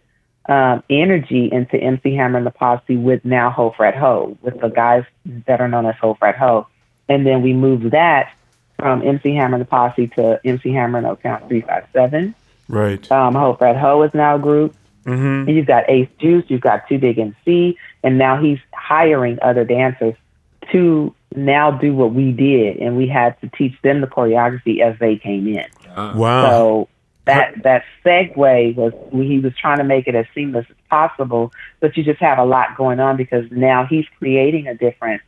um, energy into MC Hammer and the Posse with now Ho Frat Hoo, with the guys that are known as Ho Frat Hoo. And then we moved that from MC Hammer and the Posse to MC Hammer and Oaktown 357. Right. Um, Ho Frat Hoo is now a group. Mm-hmm. You've got Ace Juice, you've got Too Big MC, and now he's hiring other dancers to now do what we did, and we had to teach them the choreography as they came in. Wow. So that that segue was he was trying to make it as seamless as possible, but you just have a lot going on because now he's creating a different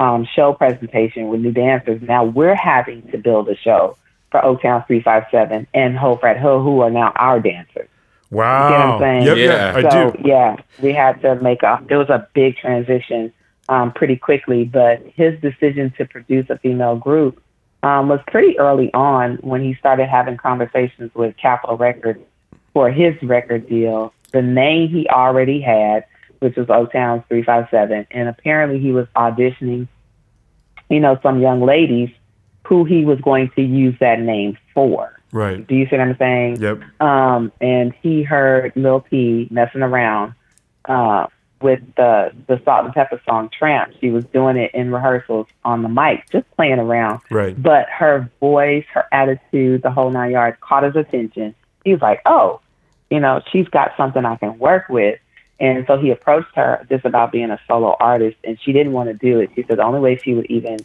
um, show presentation with new dancers. Now we're having to build a show for Oaktown 357 and Ho Frat Hoo, who are now our dancers. wow. You get what I'm saying? Yep, Yeah. yeah, I so do. yeah, we had to make a. It was a big transition, um, pretty quickly. But his decision to produce a female group um, was pretty early on when he started having conversations with Capitol Records for his record deal. The name he already had, which was Oaktown Three Five Seven, and apparently he was auditioning, you know, some young ladies who he was going to use that name for. Right. Do you see what I'm saying? Yep. um, and he heard Lil P messing around uh, with the the Salt-N-Pepa song "Tramp." She was doing it in rehearsals on the mic, just playing around. Right. But her voice, her attitude, the whole nine yards caught his attention. He was like, "Oh, you know, she's got something I can work with." And so he approached her just about being a solo artist, and she didn't want to do it. She said the only way she would even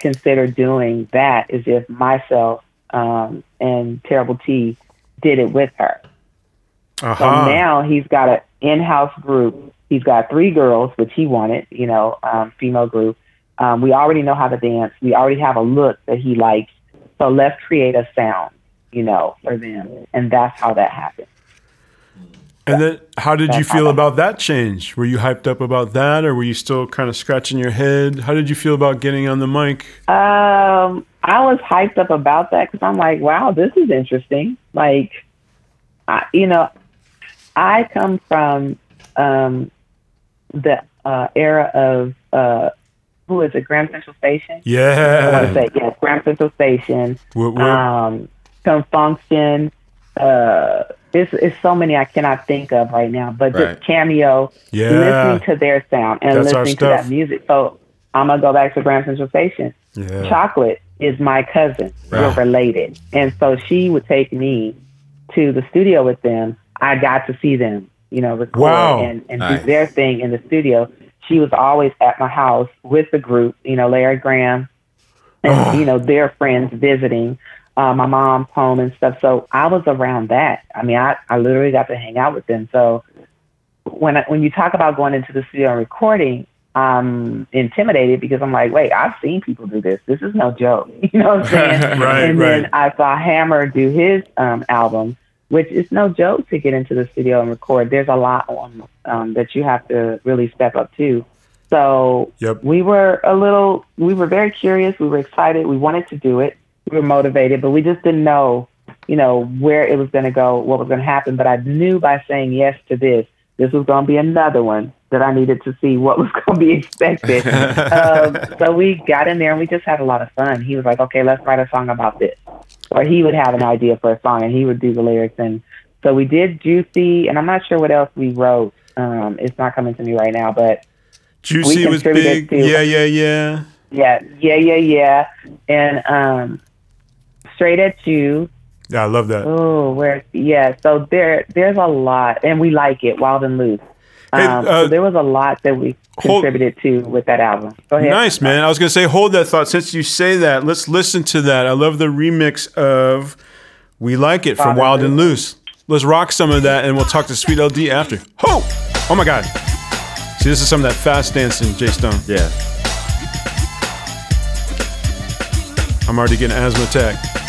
consider doing that is if myself um, and Terrible T did it with her. Uh So now he's got an in-house group. He's got three girls, which he wanted, you know, um, female group. Um, we already know how to dance. We already have a look that he likes. So let's create a sound, you know, for them. And that's how that happened. And then, how did you feel about that change? Were you hyped up about that, or were you still kind of scratching your head? How did you feel about getting on the mic? Um, I was hyped up about that because I'm like, wow, this is interesting. Like, I, you know, I come from um, the uh, era of uh, who is it, Graham Central Station? Yeah. I want to say yes, Graham Central Station, We're, we're- um, Con Funk Shun. Uh, it's, it's so many I cannot think of right now, but Right. just cameo, yeah. listening to their sound and That's listening to that music. So I'm gonna go back to Graham Central Station. Yeah. Chocolate is my cousin. Right. We're related. And so she would take me to the studio with them. I got to see them, you know, record Wow. and, and Nice. do their thing in the studio. She was always at my house with the group, you know, Larry Graham and, you know, their friends visiting, uh, my mom's home and stuff. So I was around that. I mean, I, I literally got to hang out with them. So when I, when you talk about going into the studio and recording, I'm intimidated because I'm like, wait, I've seen people do this. This is no joke. You know what I'm saying? Right, and right. then I saw Hammer do his um, album, which is no joke to get into the studio and record. There's a lot on um, that you have to really step up to. So Yep. we were a little, we were very curious. We were excited. We wanted to do it. We were motivated, but we just didn't know, you know, where it was going to go, what was going to happen. But I knew by saying yes to this, this was going to be another one that I needed to see what was going to be expected. um, so we got in there and we just had a lot of fun. He was like, okay, let's write a song about this. Or he would have an idea for a song and he would do the lyrics. And so we did Juicy, and I'm not sure what else we wrote. Um, it's not coming to me right now, but Juicy was big. to- Yeah, yeah, yeah. yeah, yeah, yeah, yeah. And um, Straight at You, Yeah, I love that. Oh, where? Yeah. So there, there's a lot, and we like it, Wild and Loose. Hey, Um, uh, so there was a lot that we hold- contributed to with that album. Go ahead. Nice, man. I was gonna say, hold that thought. Since you say that, let's listen to that. I love the remix of "We Like It" from Wild Wild and and Loose. Let's rock some of that, and we'll talk to Sweet LD after. Ho! Oh my God! See, this is some of that fast dancing, Jay Stone. Yeah. I'm already getting asthma attack.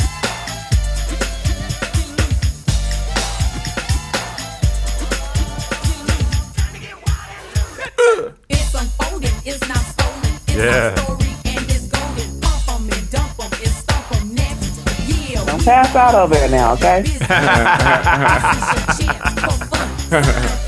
Yeah. Don't pass out over it now, okay?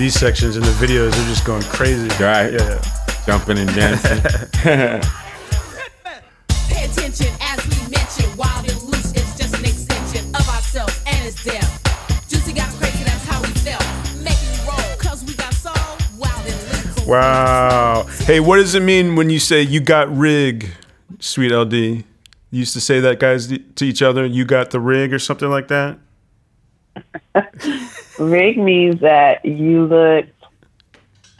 these sections in the videos are just going crazy. Right. Yeah. Jumping and dancing. Pay attention as we mention. Wild and loose, it's just an extension of ourselves and it's them. Juicy got crazy, that's how we felt. Making roll, cause we got soul. Wild and loose. Wow. Hey, what does it mean when you say you got rig, sweet LD? You used to say that guys to each other, you got the rig or something like that? Rig means that you look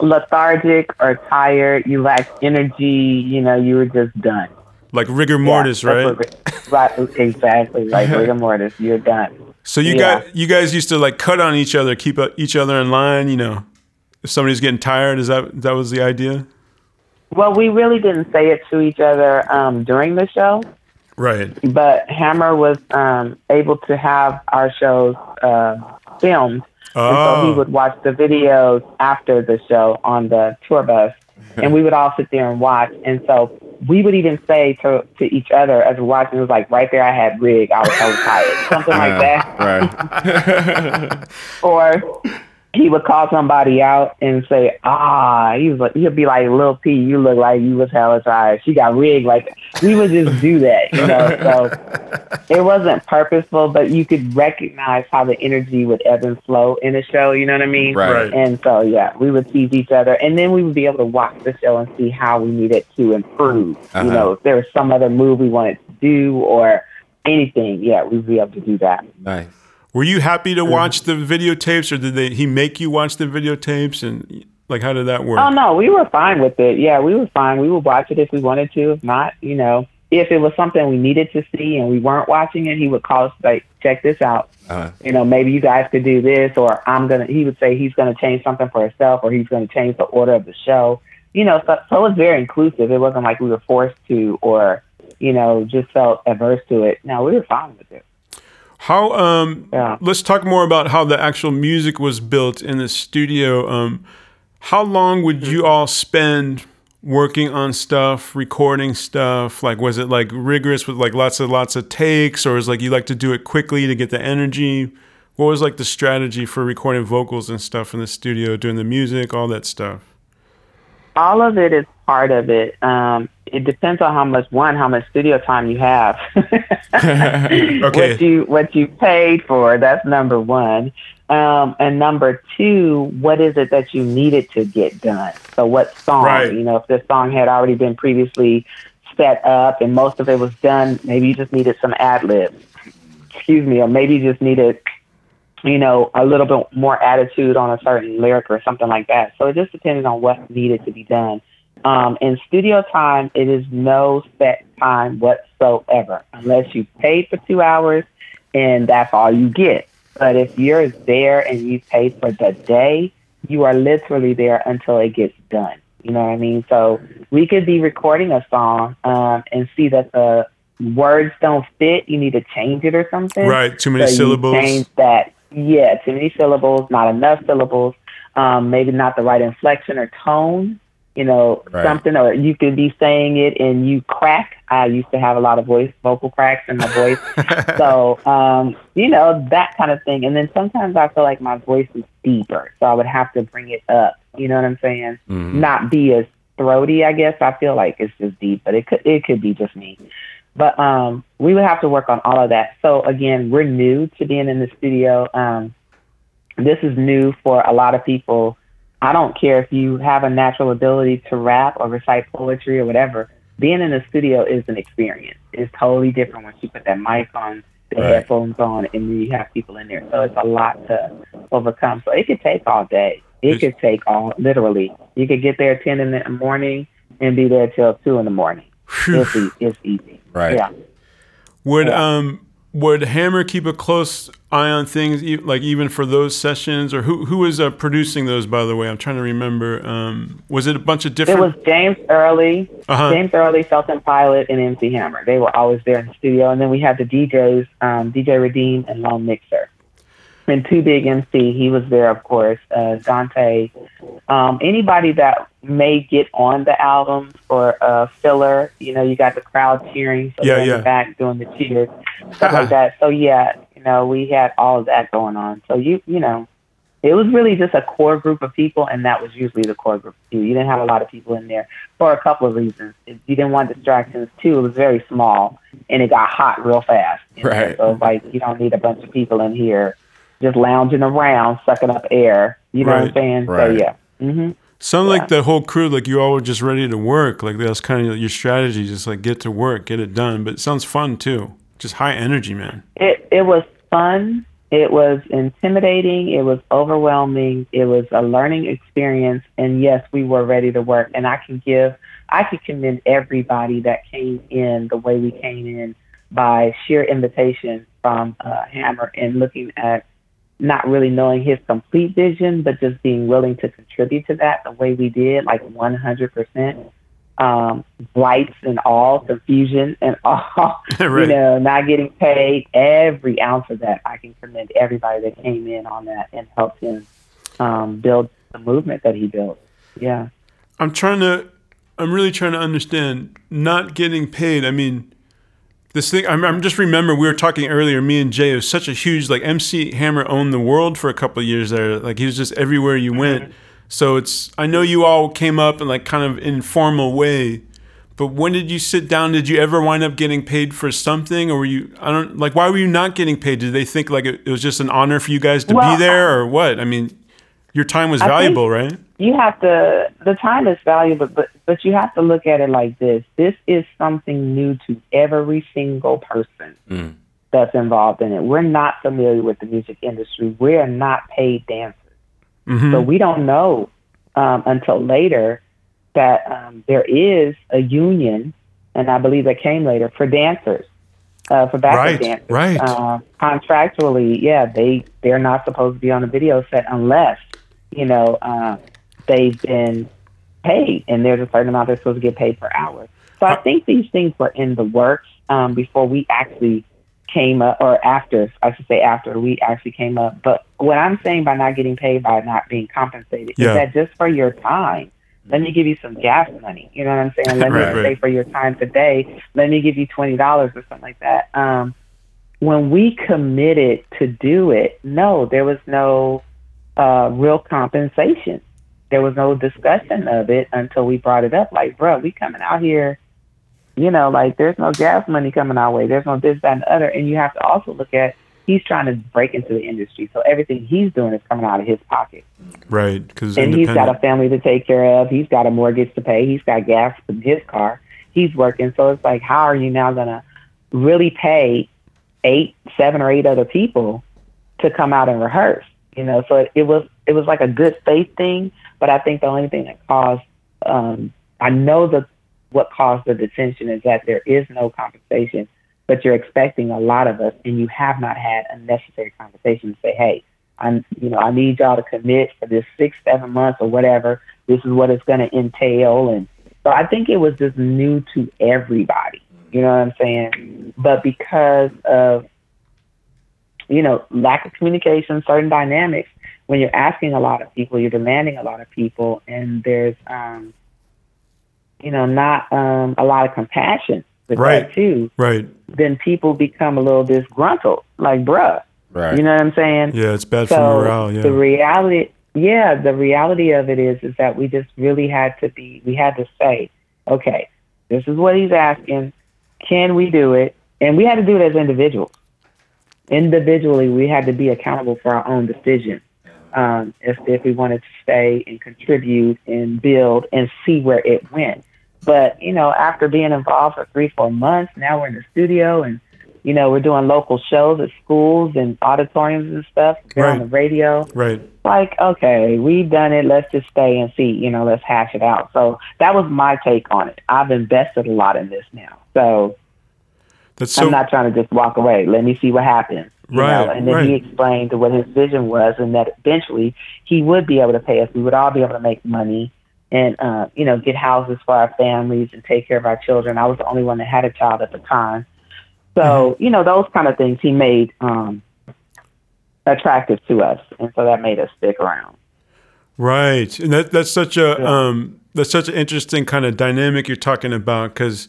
lethargic or tired, you lack energy, you know, you were just done. Like rigor mortis, Yeah, right? what right, exactly. Like rigor mortis, you're done. So you Yeah. got you guys used to like cut on each other, keep uh, each other in line, you know. If somebody's getting tired, is that that was the idea? Well, we really didn't say it to each other um, during the show, Right. but Hammer was um, able to have our shows uh, filmed. And so Oh. he would watch the videos after the show on the tour bus, and we would all sit there and watch. And so we would even say to, to each other as we're watching, it was like, right there, I had rig. I was so tired. Something like that. right. or he would call somebody out and say, "Ah," he was like, he'd be like, "Lil P, you look like you was hella tired." She got rigged like we would just do that, you know. So it wasn't purposeful, but you could recognize how the energy would ebb and flow in a show. You know what I mean? Right. Right. And so yeah, we would tease each other, and then we would be able to watch the show and see how we needed to improve. Uh-huh. You know, if there was some other move we wanted to do or anything, yeah, we'd be able to do that. Nice. Were you happy to watch the videotapes or did they he make you watch the videotapes and like how did that work? Oh no, we were fine with it. Yeah, we were fine. We would watch it if we wanted to. If not, you know, if it was something we needed to see and we weren't watching it, he would call us like, check this out. Uh, You know, maybe you guys could do this, or I'm gonna. He would say he's gonna change something for himself, or he's gonna change the order of the show. You know, so, so it was very inclusive. It wasn't like we were forced to, or you know, just felt averse to it. No, we were fine with it. How um Yeah. let's talk more about how the actual music was built in the studio. Um how long would you all spend working on stuff, recording stuff? Like was it like rigorous with like lots of lots of takes or is like you like to do it quickly to get the energy? What was like the strategy for recording vocals and stuff in the studio, doing the music, all that stuff? all of it is part of it. Um, it depends on how much one, how much studio time you have. Okay. What you what you paid for, that's number one. Um, and number two, what is it that you needed to get done? So what song? Right. You know, if this song had already been previously set up and most of it was done, maybe you just needed some ad libs. Excuse me, or maybe you just needed you know, a little bit more attitude on a certain lyric or something like that. So it just depended on what needed to be done. Um, in studio time, it is no set time whatsoever, unless you paid for two hours and that's all you get. But if you're there and you pay for the day, you are literally there until it gets done. You know what I mean? So we could be recording a song um, and see that the words don't fit. You need to change it or something. Right, too many So syllables. change that. Yeah, too many syllables, not enough syllables. Um, maybe not the right inflection or tone. You know, Right. something, or you could be saying it and you crack. I used to have a lot of voice, vocal cracks in my voice. so, um, you know, that kind of thing. And then sometimes I feel like my voice is deeper, so I would have to bring it up. You know what I'm saying? mhm. Not be as throaty. I guess I feel like it's just deep, but it could it could be just me. But um, we would have to work on all of that. So again, we're new to being in the studio. Um, this is new for a lot of people. I don't care if you have a natural ability to rap or recite poetry or whatever. Being in the studio is an experience. It's totally different once you put that mic on, the Right. headphones on, and you have people in there. So it's a lot to overcome. So it could take all day. It could take all literally. You could get there at ten in the morning and be there till two in the morning. It's, e- it's easy. Right. Yeah. Would um would Hammer keep a close eye on things, like even for those sessions, or who who was uh, producing those? By the way, I'm trying to remember. Um, was it a bunch of different? It was James Earley, Uh-huh. James Earley, Felton Pilate, and MC Hammer. They were always there in the studio. And then we had the DJs, um, DJ Redeem and Lone Mixer. And Too Big MC, he was there, of course. Uh, Dante, um, anybody that may get on the album for uh, filler, you know, you got the crowd cheering, so Yeah, yeah. back doing the cheers, stuff like that. So yeah, you know, we had all of that going on. So you, you know, it was really just a core group of people, and that was usually the core group. You didn't have a lot of people in there for a couple of reasons. If you didn't want distractions too. It was very small, and it got hot real fast. you know? Right. So like you don't need a bunch of people in here just lounging around, sucking up air. You know what I'm saying? Right. So yeah. hmm Sound Yeah. like the whole crew, like you all were just ready to work. Like that's kind of your strategy, just like get to work, get it done. But it sounds fun too. Just high energy, man. It it was fun. It was intimidating. It was overwhelming. It was a learning experience. And yes, we were ready to work. And I can give, I could commend everybody that came in the way we came in by sheer invitation from uh, Hammer and looking at not really knowing his complete vision, but just being willing to contribute to that the way we did, like 100%. Um, lights and all, confusion and all, you know, not getting paid. Every ounce of that, I can commend everybody that came in on that and helped him um, build the movement that he built. Yeah. I'm trying to, I'm really trying to understand not getting paid. I mean, this thing, I'm, I'm just remember we were talking earlier, me and Jay, was such a huge, like MC Hammer owned the world for a couple of years there. Like he was just everywhere you mm-hmm. went. So it's, I know you all came up in like kind of informal way, but when did you sit down? Did you ever wind up getting paid for something or were you, I don't, like, why were you not getting paid? Did they think like it, it was just an honor for you guys to Well, be there or what? I mean, your time was I valuable, right? you have to the time is valuable but but you have to look at it like this this is something new to every single person Mm. that's involved in it we're not familiar with the music industry we're not paid dancers Mhm. so we don't know um, until later that um, there is a union and i believe that came later for dancers uh, for backup Right, dancers right. uh, contractually yeah they they're not supposed to be on a video set unless you know uh, they've been paid and there's a certain amount they're supposed to get paid per hour. So I think these things were in the works um, before we actually came up, or after, I should say after we actually came up. But what I'm saying by not getting paid, by not being compensated, Yeah. is that just for your time, let me give you some gas money. You know what I'm saying? Let Right, me right. say for your time today, let me give you $20 or something like that. Um, when we committed to do it, no, there was no uh, real compensation. There was no discussion of it until we brought it up. Like, bro, we coming out here, you know, like there's no gas money coming our way. There's no this, that, and the other. And you have to also look at he's trying to break into the industry, so everything he's doing is coming out of his pocket. Right. Because And he's got a family to take care of. He's got a mortgage to pay. He's got gas in his car. He's working. So it's like, how are you now gonna really pay eight, seven, or eight other people to come out and rehearse? You know, so it, it was it was like a good faith thing. But I think the only thing that caused, um, I know that what caused the detention is that there is no compensation, but you're expecting a lot of us, and you have not had a necessary conversation to say, hey, I'm, you know, I need y'all to commit for this six, seven months or whatever. This is what it's going to entail, and so I think it was just new to everybody. You know what I'm saying? But because of you know lack of communication, certain dynamics, when you're asking a lot of people, you're demanding a lot of people, and there's um, you know not um, a lot of compassion with Right. that too. Right. Then people become a little disgruntled, like bruh. Right. You know what I'm saying? Yeah, it's bad for morale. Yeah. the reality yeah the reality of it is is that we just really had to be we had to say okay this is what he's asking can we do it and we had to do it as individuals individually we had to be accountable for our own decision um, if, if we wanted to stay and contribute and build and see where it went but you know after being involved for three four months now we're in the studio and You know, we're doing local shows at schools and auditoriums and stuff. They're on the radio. Right. Like, okay, we've done it. Let's just stay and see. You know, let's hash it out. So that was my take on it. I've invested a lot in this now. So That's so I'm not trying to just walk away. Let me see what happens. Right, know? And then he explained what his vision was, and that eventually he would be able to pay us. We would all be able to make money, and uh, you know, get houses for our families and take care of our children. I was the only one that had a child at the time, so Mm-hmm. you know, those kind of things he made um, attractive to us, and so that made us stick around. Right, and that that's such a um, that's such an interesting kind of dynamic you're talking about because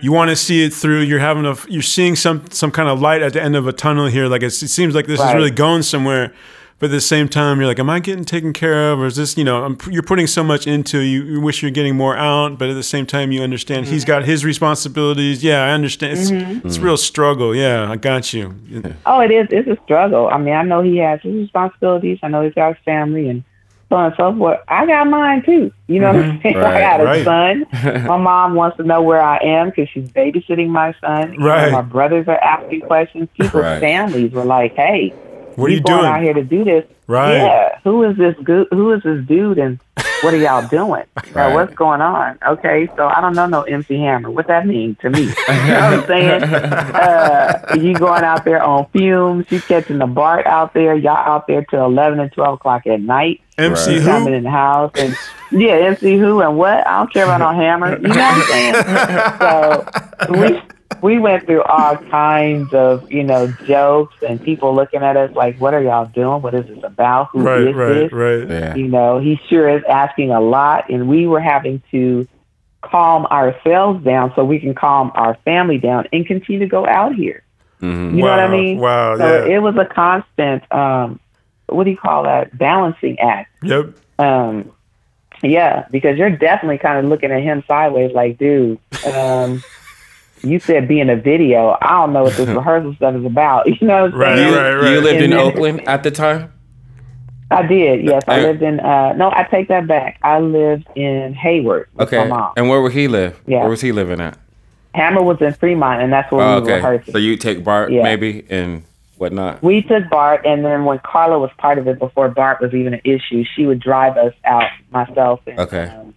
you want to see it through. You're having a you're seeing some some kind of light at the end of a tunnel here. Like it's, it seems like this is really going somewhere, but at the same time you're like, am I getting taken care of, or is this you know I'm, you're putting so much into you, you wish you're getting more out, but at the same time you understand he's mm-hmm. got his responsibilities. Yeah, I understand. It's mm-hmm. it's a real struggle. Yeah, I got you. Oh, it is. It's a struggle. I mean, I know he has his responsibilities. I know he's got his family and so on and so forth. I got mine too. You know what I'm mm-hmm. saying? Right, I got a right. son. my mom wants to know where I am because she's babysitting my son. You know, Right. my brothers are asking questions. People's Right. families were like, "Hey, What are you going doing? out here to do this? Right. Yeah. Who is this? Go- who is this dude? And what are y'all doing? Now, what's going on? Okay, so I don't know no MC Hammer. What that mean to me? you know what I'm saying? Uh, you going out there on fumes? You catching the BART out there? Y'all out there till eleven and twelve o'clock at night? MC Right. Coming in the house and yeah, MC who and what? I don't care about no hammer. You know what I'm saying? so we we went through all kinds of you know jokes and people looking at us like, what are y'all doing? What is this about? Who is Right, right, this? right. Yeah. You know, he sure is asking a lot, and we were having to calm ourselves down so we can calm our family down and continue to go out here. Mhm. You know what I mean? wow, So yeah. it was a constant. Um, what do you call that? Balancing act. Yep. Um, yeah, because you're definitely kind of looking at him sideways, like, dude. Um, you said being a video. I don't know what this rehearsal stuff is about. You know what I'm Right, saying? You, right, right. you lived in then- Oakland at the time? I did. Yes, I Yeah. lived in. Uh, no, I take that back. I lived in Hayward with Okay. my mom. And where would he live? Yeah. Where was he living at? Hammer was in Fremont, and that's where Oh, we were rehearsing. So you take BART Yeah. maybe and whatnot. we took BART, and then when Carla was part of it, before BART was even an issue, she would drive us out, myself, and Okay. um,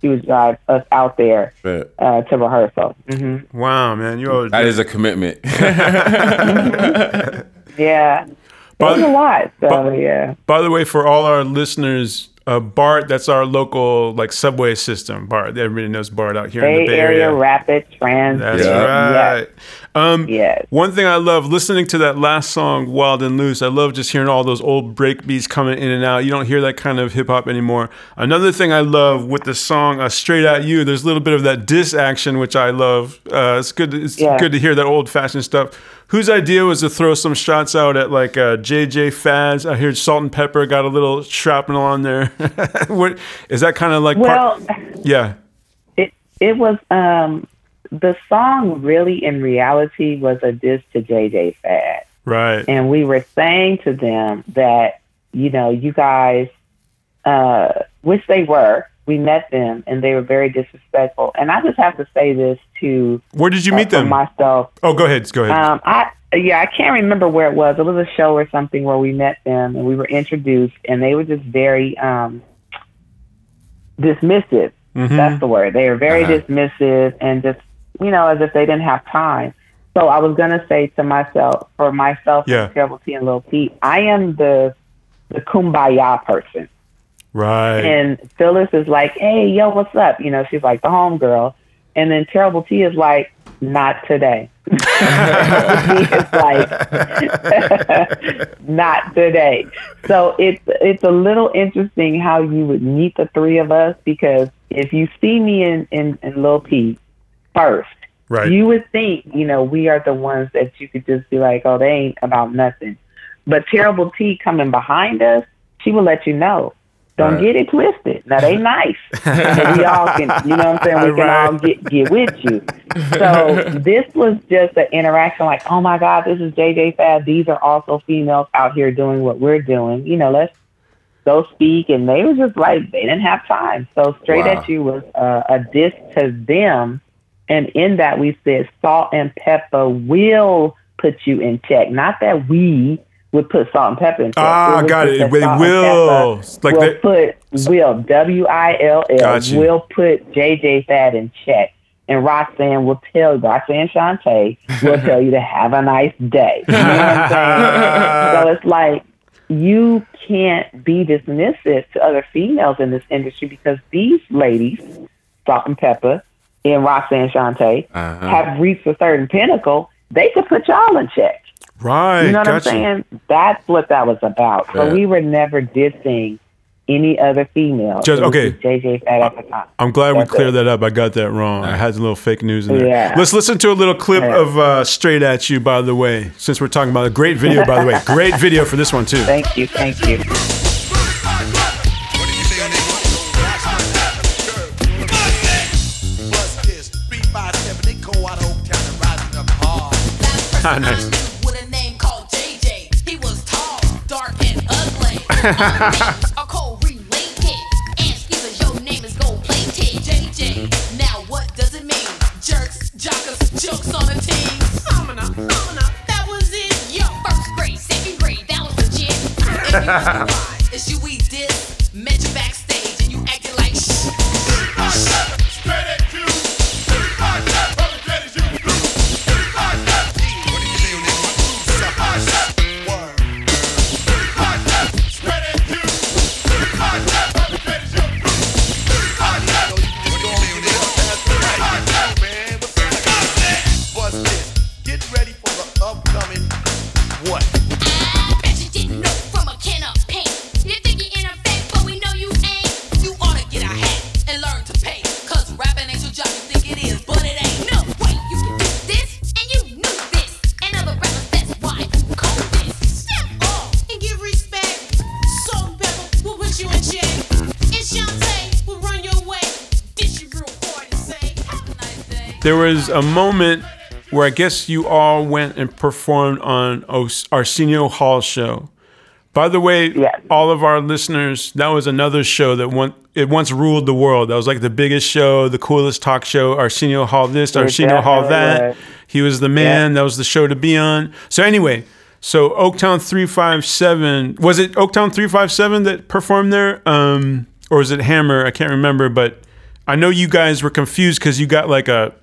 she would drive us out there uh, to rehearsal. hmm Wow, man, you are that is a commitment. Yeah, it was a lot. So but- yeah, By the way, for all our listeners, uh, BART, that's our local like subway system. BART, everybody knows BART out here in Bay the Bay Area Area. Rapid Transit. That's Yeah. right. Um, Yes. One thing I love listening to that last song, Wild and Loose. I love just hearing all those old break beats coming in and out. You don't hear that kind of hip hop anymore. Another thing I love with the song uh, "Straight at You," there's a little bit of that diss action, which I love. Uh, it's good. It's Yeah. good to hear that old fashioned stuff. Whose idea was to throw some shots out at like uh, JJ Fads? I hear Salt-N-Pepa got a little shrapnel on there. what is that kind of like? Well, part, yeah. it it was um the song really in reality was a diss to JJ Fad. Right. and we were saying to them that you know you guys uh which they were we met them and they were very disrespectful and i just have to say this to Where did you uh, meet them? myself oh, go ahead. Go ahead. um i yeah i can't remember where it was it was a show or something where we met them and we were introduced and they were just very um dismissive Mhm. that's the word they were very Uh-huh. dismissive and just you know as if they didn't have time so i was going to say to myself for myself Yeah. and terrible t and little pete i am the the kumbaya person right. and phyllis is like hey yo what's up you know she's like the homegirl and then terrible t is like not today it's like not today so it's it's a little interesting how you would meet the three of us because if you see me in in, in Lil P first, right. you would think you know we are the ones that you could just be like, oh, they ain't about nothing. But Terrible T coming behind us, she will let you know. Don't Right. get it twisted. Now they nice. we all can, you know what I'm saying? We can all get get with you. So this was just an interaction like, oh my God, this is JJ Fad. These are also females out here doing what we're doing. You know, let's go speak. And they were just like, they didn't have time. So Straight Wow. at You was uh, a diss to them And in that, we said Salt-N-Pepa will put you in check. Not that we would put Salt-N-Pepa in check. Ah, got it. They will. Like will they- put will W I L L will put JJ Fad in check. And Roxanne will tell Roxanne Shante will tell you to have a nice day. You know what I'm saying? so it's like you can't be dismissive to other females in this industry because these ladies, Salt-N-Pepa and Roxanne Shante, Uh-huh. have reached a certain pinnacle. They could put y'all in check. Right. You know what I'm saying? That's what that was about. So Yeah. we were never dissing any other female. Just- okay. JJ at the time. I'm glad we cleared it. that up. I got that wrong. I had a little fake news in there. Yeah. Let's listen to a little clip Yeah. of uh, Straight at You, by the way, since we're talking about a great video, by the way. Great video for this one, too. Thank you, thank you. Ah, nice. That was it. Yo, first grade, second grade, that was legit. If you why, it's you we did. There was a moment where I guess you all went and performed on Arsenio Hall show. By the way, Yes. all of our listeners, that was another show that one it once ruled the world. That was like the biggest show, the coolest talk show. Arsenio Hall this, Arsenio Hall that. was. He was the man. That was the show to be on. So anyway, so Oaktown three five seven was it Oaktown three five seven that performed there, um, or was it Hammer? I can't remember, but I know you guys were confused because you got like a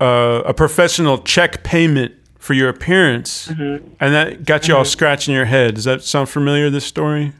uh, a professional check payment for your appearance, Mm-hmm. and that got you all scratching your head. Does that sound familiar? This story?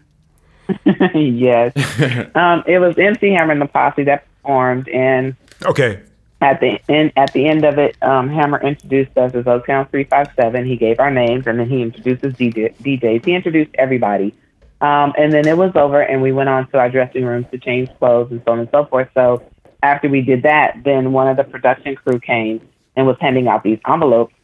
yes. um, it was MC Hammer and the Posse that performed, and Okay. at the end at the end of it, um, Hammer introduced us as Oaktown Three Five Seven. He gave our names, and then he introduced DJ, DJs. He introduced everybody, um, and then it was over, and we went on to our dressing rooms to change clothes and so on and so forth. So after we did that, then one of the production crew came and was handing out these envelopes.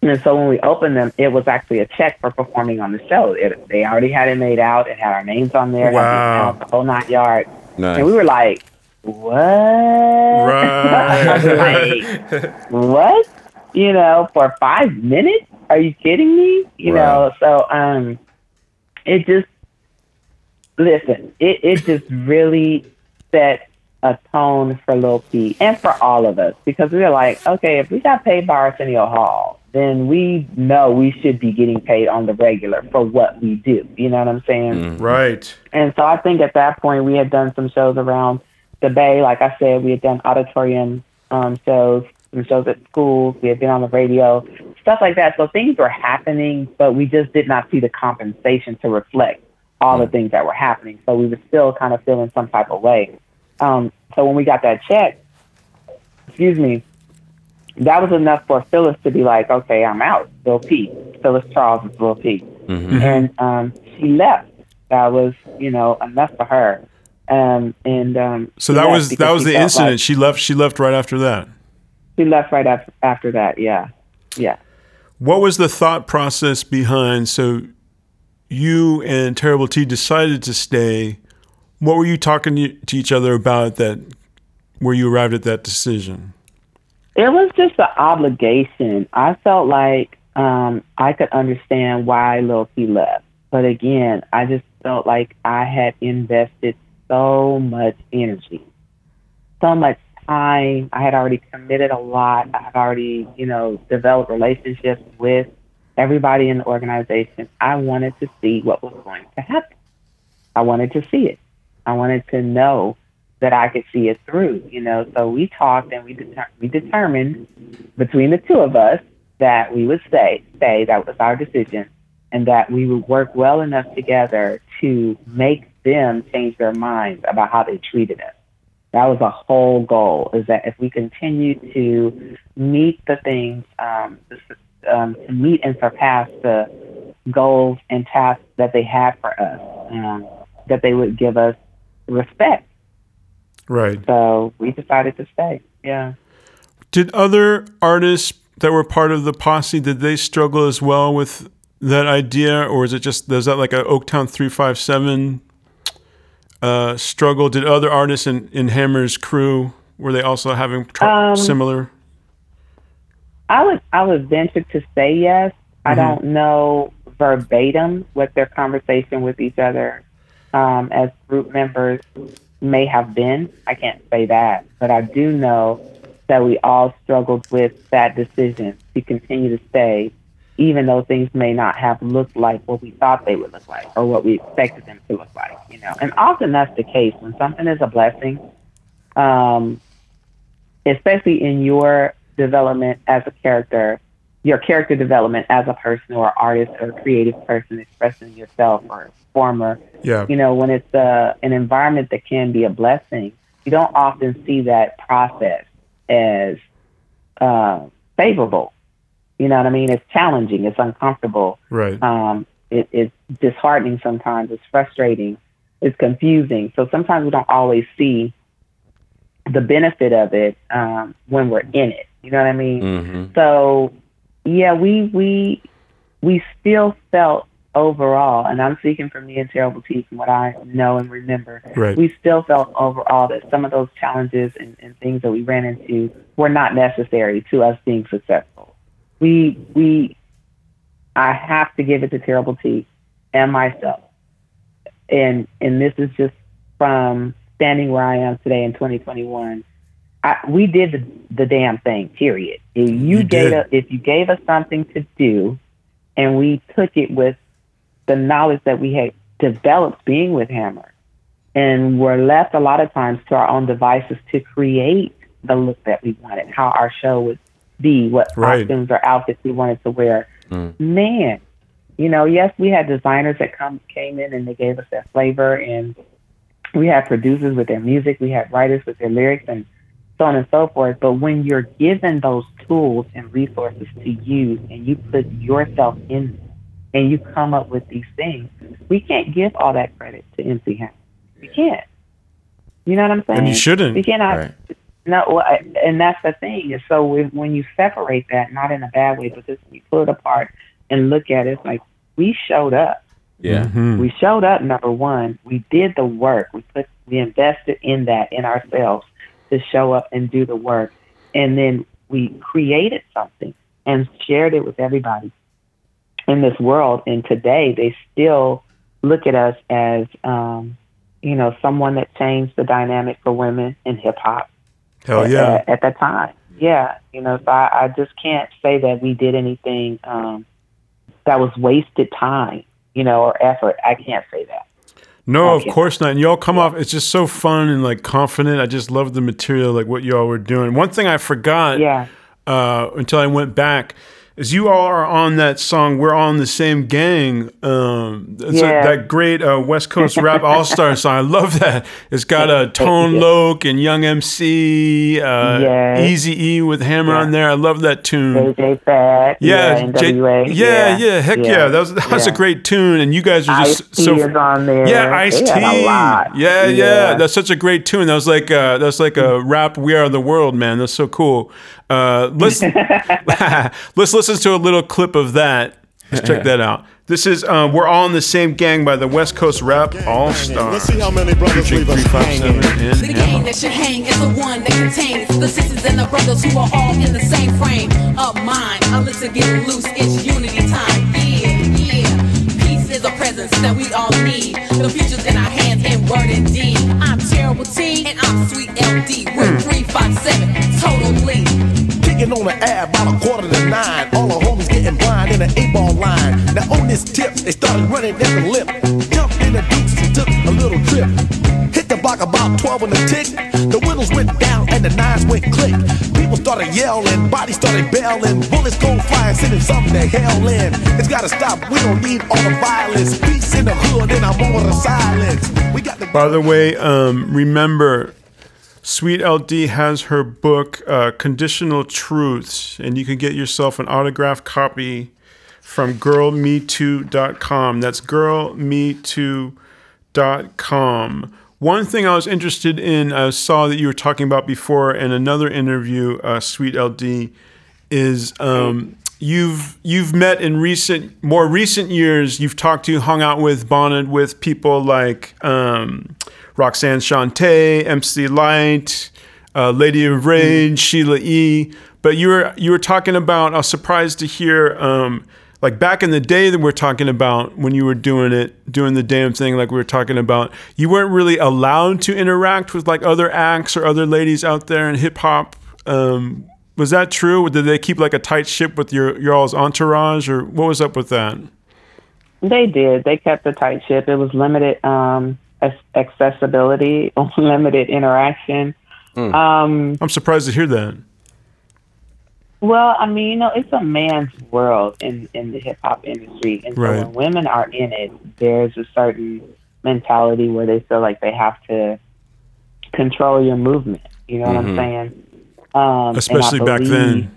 And so when we opened them, it was actually a check for performing on the show. It, they already had it made out. It had our names on there, had Wow. the, the whole nine yards. Nice. And we were like, what? Right. like, what? You know, for five minutes? Are you kidding me? You know, so um, it just listen. It it just really set a tone for Lil P and for all of us because we were like, okay, if we got paid by Arsenio Hall, then we know we should be getting paid on the regular for what we do. You know what I'm saying? right. And so I think at that point we had done some shows around the Bay. Like I said, we had done auditorium um, shows, some shows at schools. We had been on the radio, stuff like that. So things were happening, but we just did not see the compensation to reflect all the things that were happening. So we were still kind of feeling some type of way. Um, so when we got that check, excuse me, that was enough for Phyllis to be like, okay, I'm out. Lil P. Phyllis Charles is Lil P. And um, she left. That was, you know, enough for her. Um, and um, So that was that was the incident. like- she left. She left right after that. she left right after, after that. Yeah, yeah. What was the thought process behind? So you and Terrible T decided to stay. What were you talking to, each other about that? Where you arrived at that decision? It was just an obligation. I felt like um, I could understand why P left, but again, I just felt like I had invested so much energy, so much time. I had already committed a lot. I had already, you know, developed relationships with everybody in the organization. I wanted to see what was going to happen. I wanted to see it. I wanted to know that I could see it through, you know. So we talked and we deter- we determined between the two of us that we would stay. Stay. That was our decision, and that we would work well enough together to make them change their minds about how they treated us. That was a whole goal. Is that if we continue to meet the things, um, um, to meet and surpass the goals and tasks that they had for us, um, that they would give us respect. Right. So we decided to stay. Yeah. Did other artists that were part of the posse did they struggle as well with that idea, or is it just is that like a Oaktown three five seven uh, struggle? Did other artists in, in Hammer's crew were they also having tr- Um, similar? I would I would venture to say yes. I don't know verbatim what their conversation with each other um, as group members may have been. I can't say that, but I do know that we all struggled with that decision to continue to stay, even though things may not have looked like what we thought they would look like or what we expected them to look like. You know, and often that's the case when something is a blessing. Um, especially in your development as a character, your character development as a person or artist or creative person expressing yourself or former. Yeah. You know, when it's uh, an environment that can be a blessing, you don't often see that process as uh, favorable. You know what I mean? It's challenging. It's uncomfortable. Right. Um, it, it's disheartening sometimes. It's frustrating. It's confusing. So sometimes we don't always see the benefit of it um, when we're in it. You know what I mean? Mm-hmm. So yeah, we we we still felt overall, and I'm speaking from me and Terrible T from what I know and remember. Right. We still felt overall that some of those challenges and, and things that we ran into were not necessary to us being successful. We we I have to give it to Terrible T and myself. And and this is just from standing where I am today in 2021. I, we did the, the damn thing. Period. If you, You gave did. us, if you gave us something to do, and we took it with the knowledge that we had developed being with Hammer, and were left a lot of times to our own devices to create the look that we wanted, how our show would be, what Right. costumes or outfits we wanted to wear. Mm. Man, you know, yes, we had designers that come came in and they gave us that flavor, and we had producers with their music, we had writers with their lyrics, and so on and so forth. But when you're given those tools and resources to use, and you put yourself in, them, and you come up with these things, we can't give all that credit to MC Hammer. We can't. You know what I'm saying? And you shouldn't. We cannot. Right. No, well, I- and that's the thing. is So when when you separate that, not in a bad way, but just you pull it apart and look at it, it's like we showed up. Yeah. Mhm. We showed up. Number one, we did the work. We put we invested in that in ourselves to show up and do the work, and then we created something and shared it with everybody in this world. And today, they still look at us as, um, you know, someone that changed the dynamic for women in hip hop Hell yeah. at, at that time. Yeah, you know, so I, I just can't say that we did anything um, that was wasted time, you know, or effort. I can't say that. No, of course not. And y'all come off. It's just so fun and like confident. I just love the material, like what y'all were doing. One thing I forgot Yeah. uh, until I went back is you all are on that song. We're all on the same gang. Um, it's a- that great uh, West Coast rap all star song. I love that. It's got a uh, Tone Yeah. Loc and Young MC, uh, Yes. Easy E with Hammer Yeah. on there. I love that tune. JJ Fad. Yeah, J- yeah, yeah, heck yeah. That was that was a great tune, and you guys are just Ice-T so is on there. yeah, Ice T. Yeah, yeah, Yeah. that's such a great tune. That was like uh, that's like a rap. We are the world, man. That's so cool. Uh, let's let's listen to a little clip of that. Let's check that out. This is uh, "We're All in the Same Gang" by the West Coast Rap All Stars. Let's see how many brothers Featuring leave us 357 hanging. and The gang that should hang is the one that contains the sisters and the brothers who are all in the same frame of mind. I look to get loose, it's unity time. Yeah, yeah. Peace is a presence that we all need. The future's in our hands in word and deed. I'm Terrible T and I'm Sweet LD. We're 357, totally. Kicking on the air about a quarter to nine. All the homies getting blind in an eight ball line. Now on this tip, they started running down the lip. Jumped in the dukes and took a little trip. Hit the block about 12 on the tick. The windows went down and the nines went click. People started yelling, bodies started bailing. Bullets go flying, sending something to hell in. It's gotta stop, we don't need all the violence. Peace in the hood, and I'm over the silence. We got the By the way, um, remember, Sweet LD has her book, uh, Conditional Truths, and you can get yourself an autographed copy from girlmetoo.com. That's girlmetoo.com. One thing I was interested in, I saw that you were talking about before in another interview, uh, Sweet LD, is um, you've you've met in recent, more recent years. You've talked to, hung out with, bonded with people like um, Roxanne Shante, MC Lyte, uh, Lady of Rage, Sheila E. But you were you were talking about. I was surprised to hear. Um, like back in the day that we're talking about when you were doing it, doing the damn thing, like we were talking about, you weren't really allowed to interact with like other acts or other ladies out there in hip hop. Um, was that true? Did they keep like a tight ship with your your all's entourage, or what was up with that? They did. They kept a tight ship. It was limited um, accessibility, limited interaction. Um, I'm surprised to hear that. well, I mean, you know, it's a man's world in, in the hip hop industry. And so Right. when women are in it, there's a certain mentality where they feel like they have to control your movement. You know what I'm saying? Um, and I Especially back then.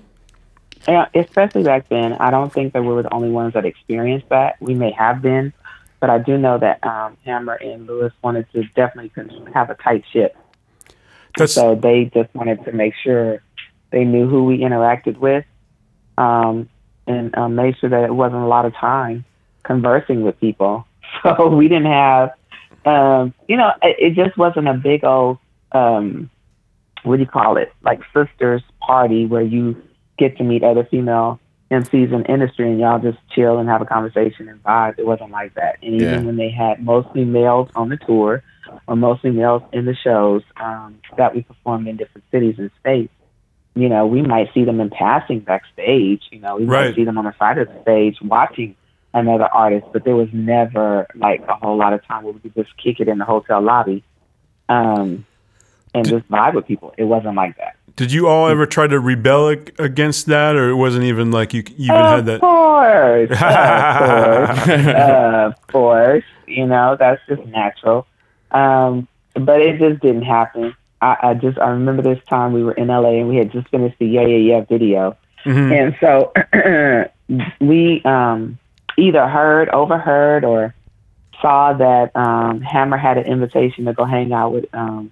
Yeah, especially back then. I don't think that we were the only ones that experienced that. We may have been, but I do know that um, Hammer and Louis wanted to definitely have a tight ship. That's So they just wanted to make sure they knew who we interacted with, um, and um, made sure that it wasn't a lot of time conversing with people. So we didn't have, um, you know, it, it just wasn't a big old, um, what do you call it, like sisters party where you get to meet other female MCs in the industry and y'all just chill and have a conversation and vibe. It wasn't like that. And even Yeah. when they had mostly males on the tour or mostly males in the shows um, that we performed in different cities and states, you know, we might see them in passing backstage. You know, we Right. might see them on the side of the stage watching another artist, but there was never like a whole lot of time where we could just kick it in the hotel lobby um, and just vibe with people. It wasn't like that. Did you all ever try to rebel against that, or it wasn't even like you you even had that? course, of course, of course. You know that's just natural. Um, but it just didn't happen. I, I just I remember this time we were in LA and we had just finished the Yeah Yeah Yeah video, Mhm. and so we um, either heard, overheard, or saw that um, Hammer had an invitation to go hang out with um,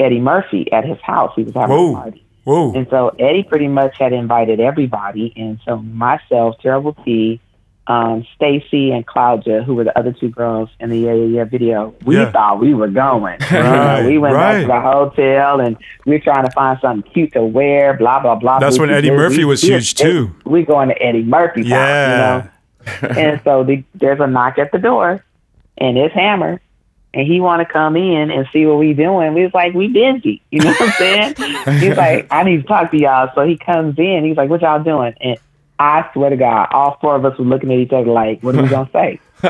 Eddie Murphy at his house. He was having Whoa. a party. Whoa! And so Eddie pretty much had invited everybody. And so myself, Terrible T, um, Stacy, and Claudia, who were the other two girls in the Yeah Yeah Yeah video, we Yeah. thought we were going. Right, we went back to the hotel and we were trying to find something cute to wear, blah, blah, blah. That's We- when Eddie we- Murphy we- was huge, too. We're going to Eddie Murphy's Yeah. house, you know? and so the, there's a knock at the door and it's Hammer. And he want to come in and see what we doing. We was like, we busy. You know what I'm saying? He's like, I need to talk to y'all. So he comes in. He's like, what y'all doing? And I swear to God, all four of us were looking at each other like, what are we gonna say? you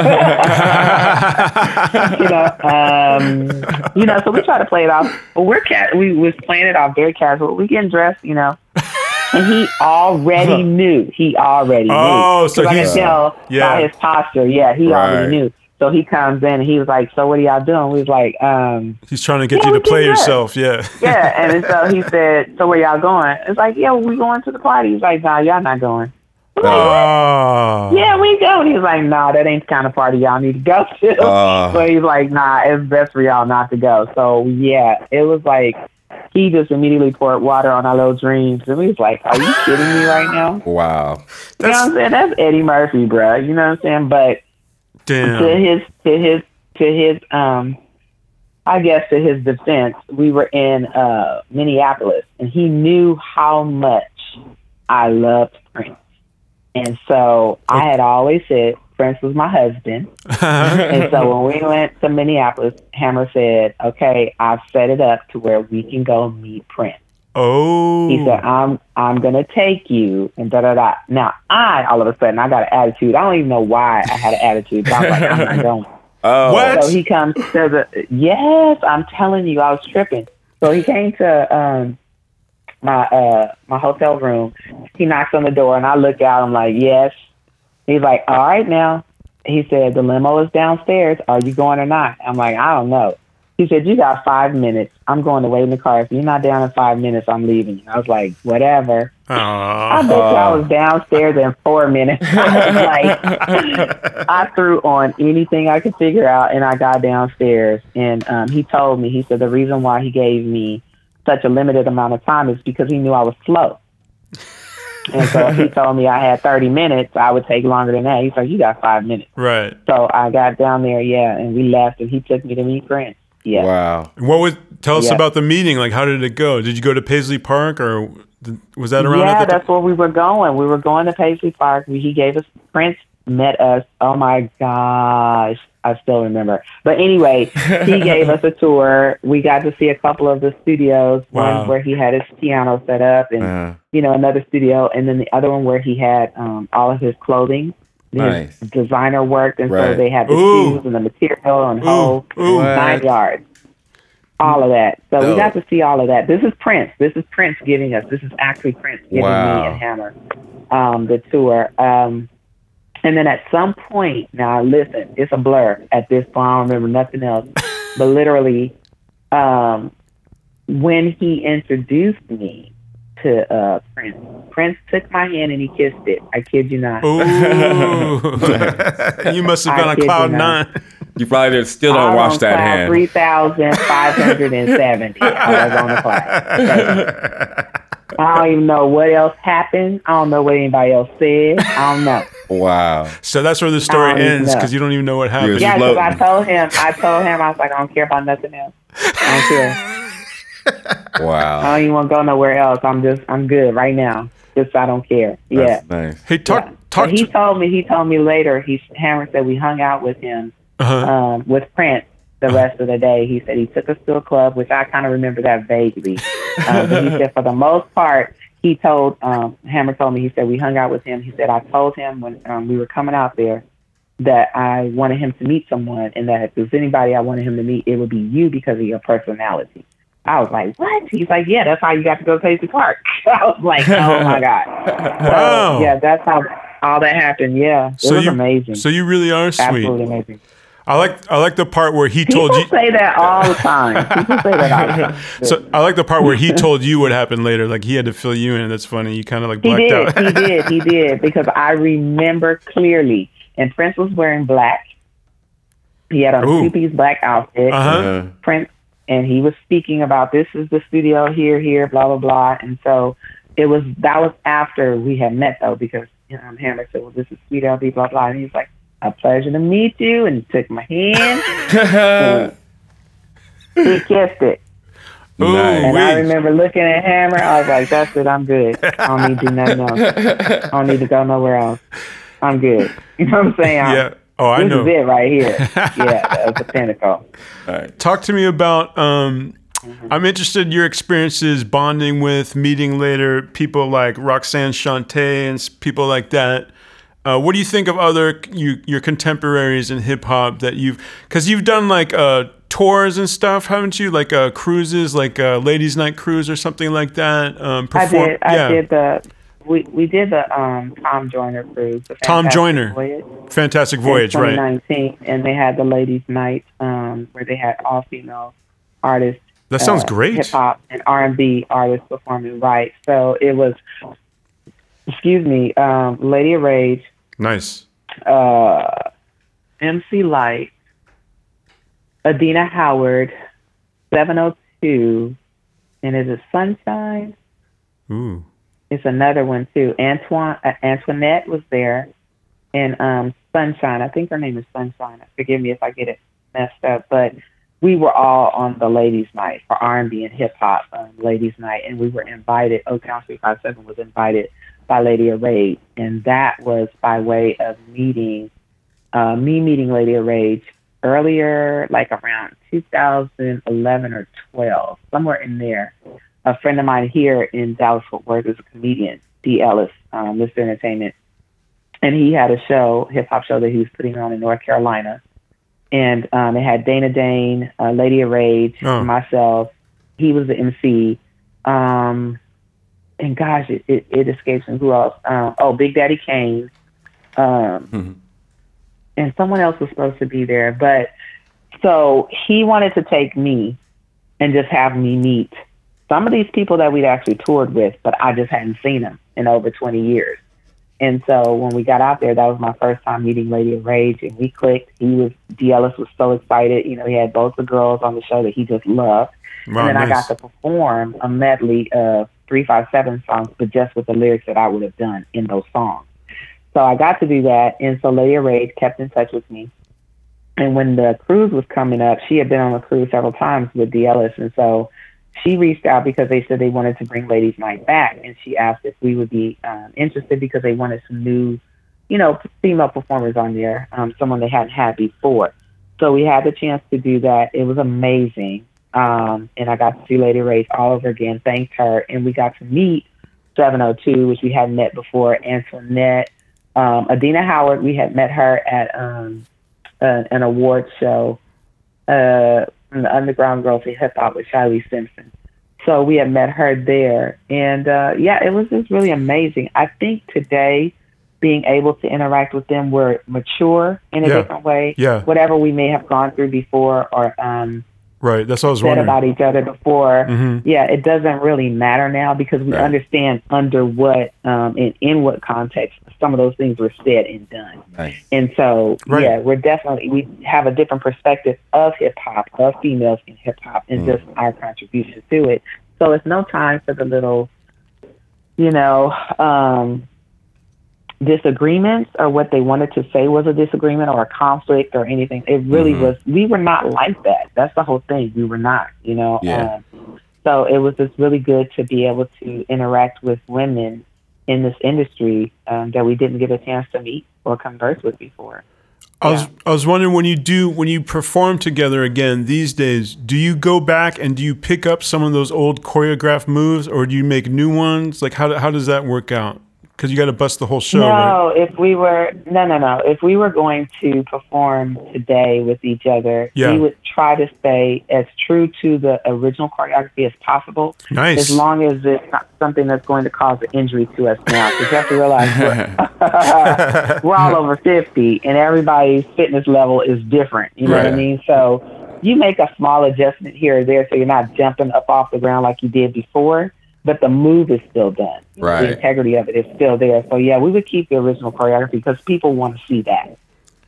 know, um, you know. So we try to play it off, but we're cat. We was playing it off very casual. We getting dressed, you know. And he already knew. He already Oh, knew. so 'Cause I could tell yeah. by his posture. Yeah, he Right. already knew. So he comes in and he was like, "So what are y'all doing?" We was like, um, He's trying to get Yeah, you to play yourself. Yeah. "Yeah." And so he said, "So where y'all going?" It's like, "Yeah, we going to the party." He's like, "Nah, y'all not going." Like, Oh. yeah, we go. And he's like, nah, that ain't the kind of party y'all need to go to. Uh. so he's like, nah, it's best for y'all not to go. So yeah, it was like he just immediately poured water on our little dreams, and we was like, are you kidding me right now? Wow. you know what I'm saying? That's Eddie Murphy, bro. You know what I'm saying? But to his to his to his um I guess to his defense, we were in uh Minneapolis and he knew how much I loved Prince. And so I had always said Prince was my husband. and so when we went to Minneapolis, Hammer said, Okay, I've set it up to where we can go meet Prince. Oh. He said, I'm I'm gonna take you and da da da. Now I all of a sudden I got an attitude. I don't even know why I had an attitude, but I'm like, I'm not going. Oh, What? So he comes says, yes, I'm telling you, I was tripping. So he came to um my uh my hotel room. He knocks on the door and I look out, I'm like, Yes. He's like, All right now. He said, The limo is downstairs. Are you going or not? I'm like, I don't know. He said, You got five minutes. I'm going to wait in the car. If you're not down in five minutes, I'm leaving. I was like, Whatever. I Aw. bet you I was downstairs in four minutes. I like, I threw on anything I could figure out, and I got downstairs. And um, he told me, he said the reason why he gave me such a limited amount of time is because he knew I was slow. And so if he told me I had 30 minutes, I would take longer than that. He's like, you got five minutes. Right. So I got down there, yeah, and we left, and he took me to meet Prince. Yeah. wow. What was? Tell us Yeah. about the meeting. Like, how did it go? Did you go to Paisley Park, or was that around? Yeah, at the that's where we were going. We were going to Paisley Park. We, he gave us Prince met us. Oh my gosh, I still remember. But anyway, he gave us a tour. We got to see a couple of the studios. Wow. One where he had his piano set up, and Uh, you know another studio, and then the other one where he had um, all of his clothing. His Nice. designer work, and so they had the Ooh. shoes and the material and Ooh, whole ooh. Nine yards. All of that. So we got to see all of that. This is Prince. This is Prince giving us. This is actually Prince giving Wow. me and Hammer um, the tour. Um, and then at some point, now listen, it's a blur at this point. I don't remember nothing else. but literally, um, when he introduced me to uh, Prince, Prince took my hand and he kissed it. I kid you not. Ooh. you must have been I on kid you cloud nine. you probably did- still don't I wash that cloud hand. 3,570. I was on the cloud. I don't even know what else happened. I don't know what anybody else said. I don't know. Wow. So that's where the story I don't even ends because you don't even know what happened. Yeah. Yeah, because I told him, I told him, I was like, I don't care about nothing else. I don't care. Wow. I don't even want to go nowhere else. I'm just, I'm good right now. Just I don't care. Yeah. Nice. Hey, talk Yeah. talk. But he told me, he told me later, he Hammer said we hung out with him, uh-huh. um, with Prince the rest of the day. He said he took us to a club, which I kind of remember that vaguely. Um, but he said for the most part, he told, um, Hammer told me, he said we hung out with him. He said, I told him when um, we were coming out there that I wanted him to meet someone and that if there's anybody I wanted him to meet, it would be you because of your personality. I was like, what? He's like, yeah, that's how you got to go to Paisley Park. I was like, oh my God. So, yeah, that's how all that happened. Yeah. It so was you amazing. So you really are sweet. Absolutely amazing. I like I like the part where he told People you. say that all the time. People say that all the time. So I like the part where he told you what happened later. Like he had to fill you in. That's funny. You kind of like He blacked did. out. He did. He did. Because I remember clearly. And Prince was wearing black. He had a Ooh. two piece black outfit. Uh-huh. Uh, Prince, and he was speaking about this is the studio here, here, blah blah blah. And so it was that was after we had met though, because you know, Hammer said, "Well, this is Sweet LD, blah blah," and he was like, "A pleasure to meet you," and he took my hand. and he kissed it. Ooh. And I remember looking at Hammer. I was like, "That's it. I'm good. I don't need to do nothing else. I don't need to go nowhere else. I'm good." You know what I'm saying? Yeah. Oh, I this know. is it right here. Yeah, that's the pinnacle. all right. Talk to me about. Um, Mm-hmm. I'm interested in your experiences bonding with, meeting later people like Roxanne Shante and people like that. Uh, what do you think of other you, your contemporaries in hip hop that you've because you've done like uh, tours and stuff, haven't you? Like uh, cruises, like uh, Ladies Night Cruise or something like that. Um, I did. I yeah. did the. We we did the um Tom Joyner cruise. Tom Joyner. Voyage Fantastic Voyage, right? 2019, and they had the ladies' night um where they had all female artists. That sounds uh, great. Hip hop and R and B artists performing right. So it was. Excuse me, um, Lady of Rage, Nice. uh, MC Lyte, Adina Howard, 702, and is it Sunshine? Ooh. It's another one too. Antoine uh, Antoinette was there, and um, Sunshine. I think her name is Sunshine. Forgive me if I get it messed up, but we were all on the ladies' night for R and B and hip hop um, ladies' night, and we were invited. Oaktown Three Five Seven was invited by Lady Rage, and that was by way of meeting uh, me meeting Lady Rage earlier, like around 2011 or 12, somewhere in there. A friend of mine here in Dallas Fort Worth is a comedian, D. Ellis, um, Mr. Entertainment, and he had a show, hip hop show that he was putting on in North Carolina, and um, it had Dana Dane, uh, Lady of Rage, Oh. myself. He was the MC. Um, and gosh, it, it, it escapes me who else. Um, oh, Big Daddy Kane. Um, and someone else was supposed to be there. But so he wanted to take me and just have me meet some of these people that we'd actually toured with, but I just hadn't seen them in over 20 years. And so when we got out there, that was my first time meeting Lady of Rage, and we clicked. He was, D. Ellis was so excited. You know, he had both the girls on the show that he just loved. Wow, and then I got to perform a medley of 357 songs, but just with the lyrics that I would have done in those songs. So I got to do that. And so Lady of Rage kept in touch with me. And when the cruise was coming up, she had been on a cruise several times with D. Ellis. And so she reached out because they said they wanted to bring Ladies Night back. And she asked if we would be um, interested because they wanted some new, you know, female performers on there, um, someone they hadn't had before. So we had the chance to do that. It was amazing. Um, and I got to see Lady Rage all over again, thanked her, and we got to meet 702, which we hadn't met before, Antoinette, um, Adina Howard. We had met her at um, uh, an award show, uh, from the Underground Girls in Hip Hop with Shiley Simpson. So we had met her there, and uh, yeah, it was just really amazing. I think today, being able to interact with them, we're mature in a Yeah. different way. Yeah. Whatever we may have gone through before, or um, Right. That's what I was said wondering. about each other before. Mhm. Yeah, it doesn't really matter now because we Right. understand under what um, and in what context some of those things were said and done. Nice. And so, Right. yeah, we're definitely we have a different perspective of hip hop, of females in hip hop, and just our contribution to it. So it's no time for the little, you know, um, disagreements or what they wanted to say was a disagreement or a conflict or anything. It really Mhm. was. We were not like that. That's the whole thing. We were not. You know. Yeah. Um, so it was just really good to be able to interact with women in this industry um, that we didn't get a chance to meet or converse with before. I was Yeah. I was wondering when you do when you perform together again these days, do you go back and do you pick up some of those old choreographed moves or do you make new ones? Like how how does that work out? Because you got to bust the whole show, right? no, if we were no, no, no. If we were going to perform today with each other, Yeah. we would try to stay as true to the original choreography as possible. Nice. As long as it's not something that's going to cause an injury to us now, because you have to realize we're, we're all over fifty, and everybody's fitness level is different. You know what I mean? So you make a small adjustment here or there, so you're not jumping up off the ground like you did before. But the move is still done. Right. The integrity of it is still there. So yeah, we would keep the original choreography because people want to see that.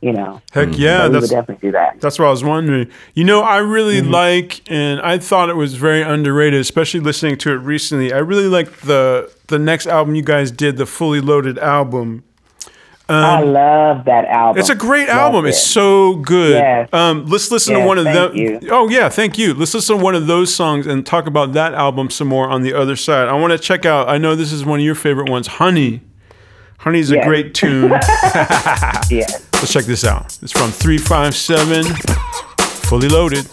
You know. Heck yeah, so we would that's definitely do that. That's what I was wondering. You know, I really Mm-hmm. like, and I thought it was very underrated, especially listening to it recently. I really like the the next album you guys did, the Fully Loaded album. I love that album. It's a great Love album. it. It's so good. Yes. Um, let's listen to one of them. you. Oh yeah, thank you. Let's listen to one of those songs and talk about that album some more on the other side. I want to check out. I know this is one of your favorite ones, Honey. Honey's a great tune. yeah. Let's check this out. It's from 357, fully loaded.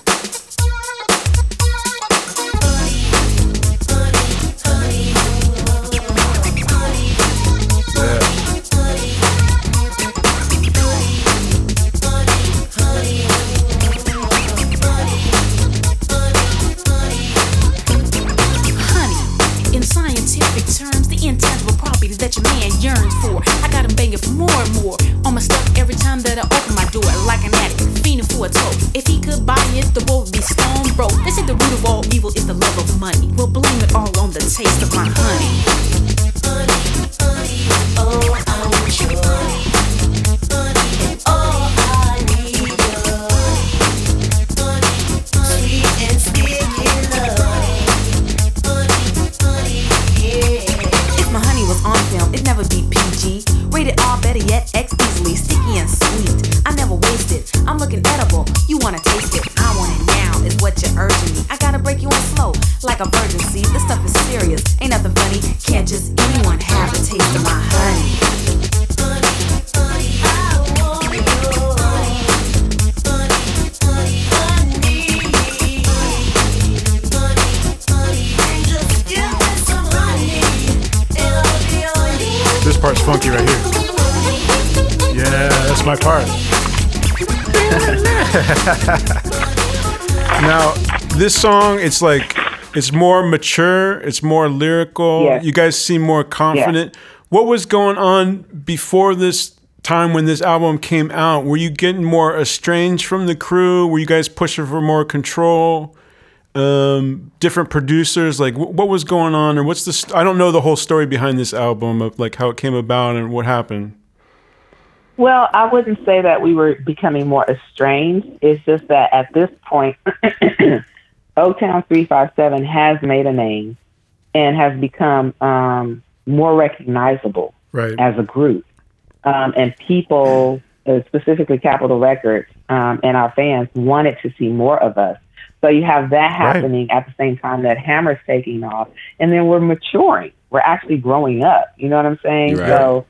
This song, it's like it's more mature, it's more lyrical. You guys seem more confident. What was going on before this time when this album came out? Were you getting more estranged from the crew? Were you guys pushing for more control? Um, different producers, like wh- what was going on, or what's the? St- I don't know the whole story behind this album of like how it came about and what happened. Well, I wouldn't say that we were becoming more estranged. It's just that at this point, Oaktown 357 has made a name and has become um, more recognizable Right. as a group. Um, and people, uh, specifically Capitol Records um, and our fans, wanted to see more of us. So you have that happening at the same time that Hammer's taking off. And then we're maturing. We're actually growing up. You know what I'm saying? Right. So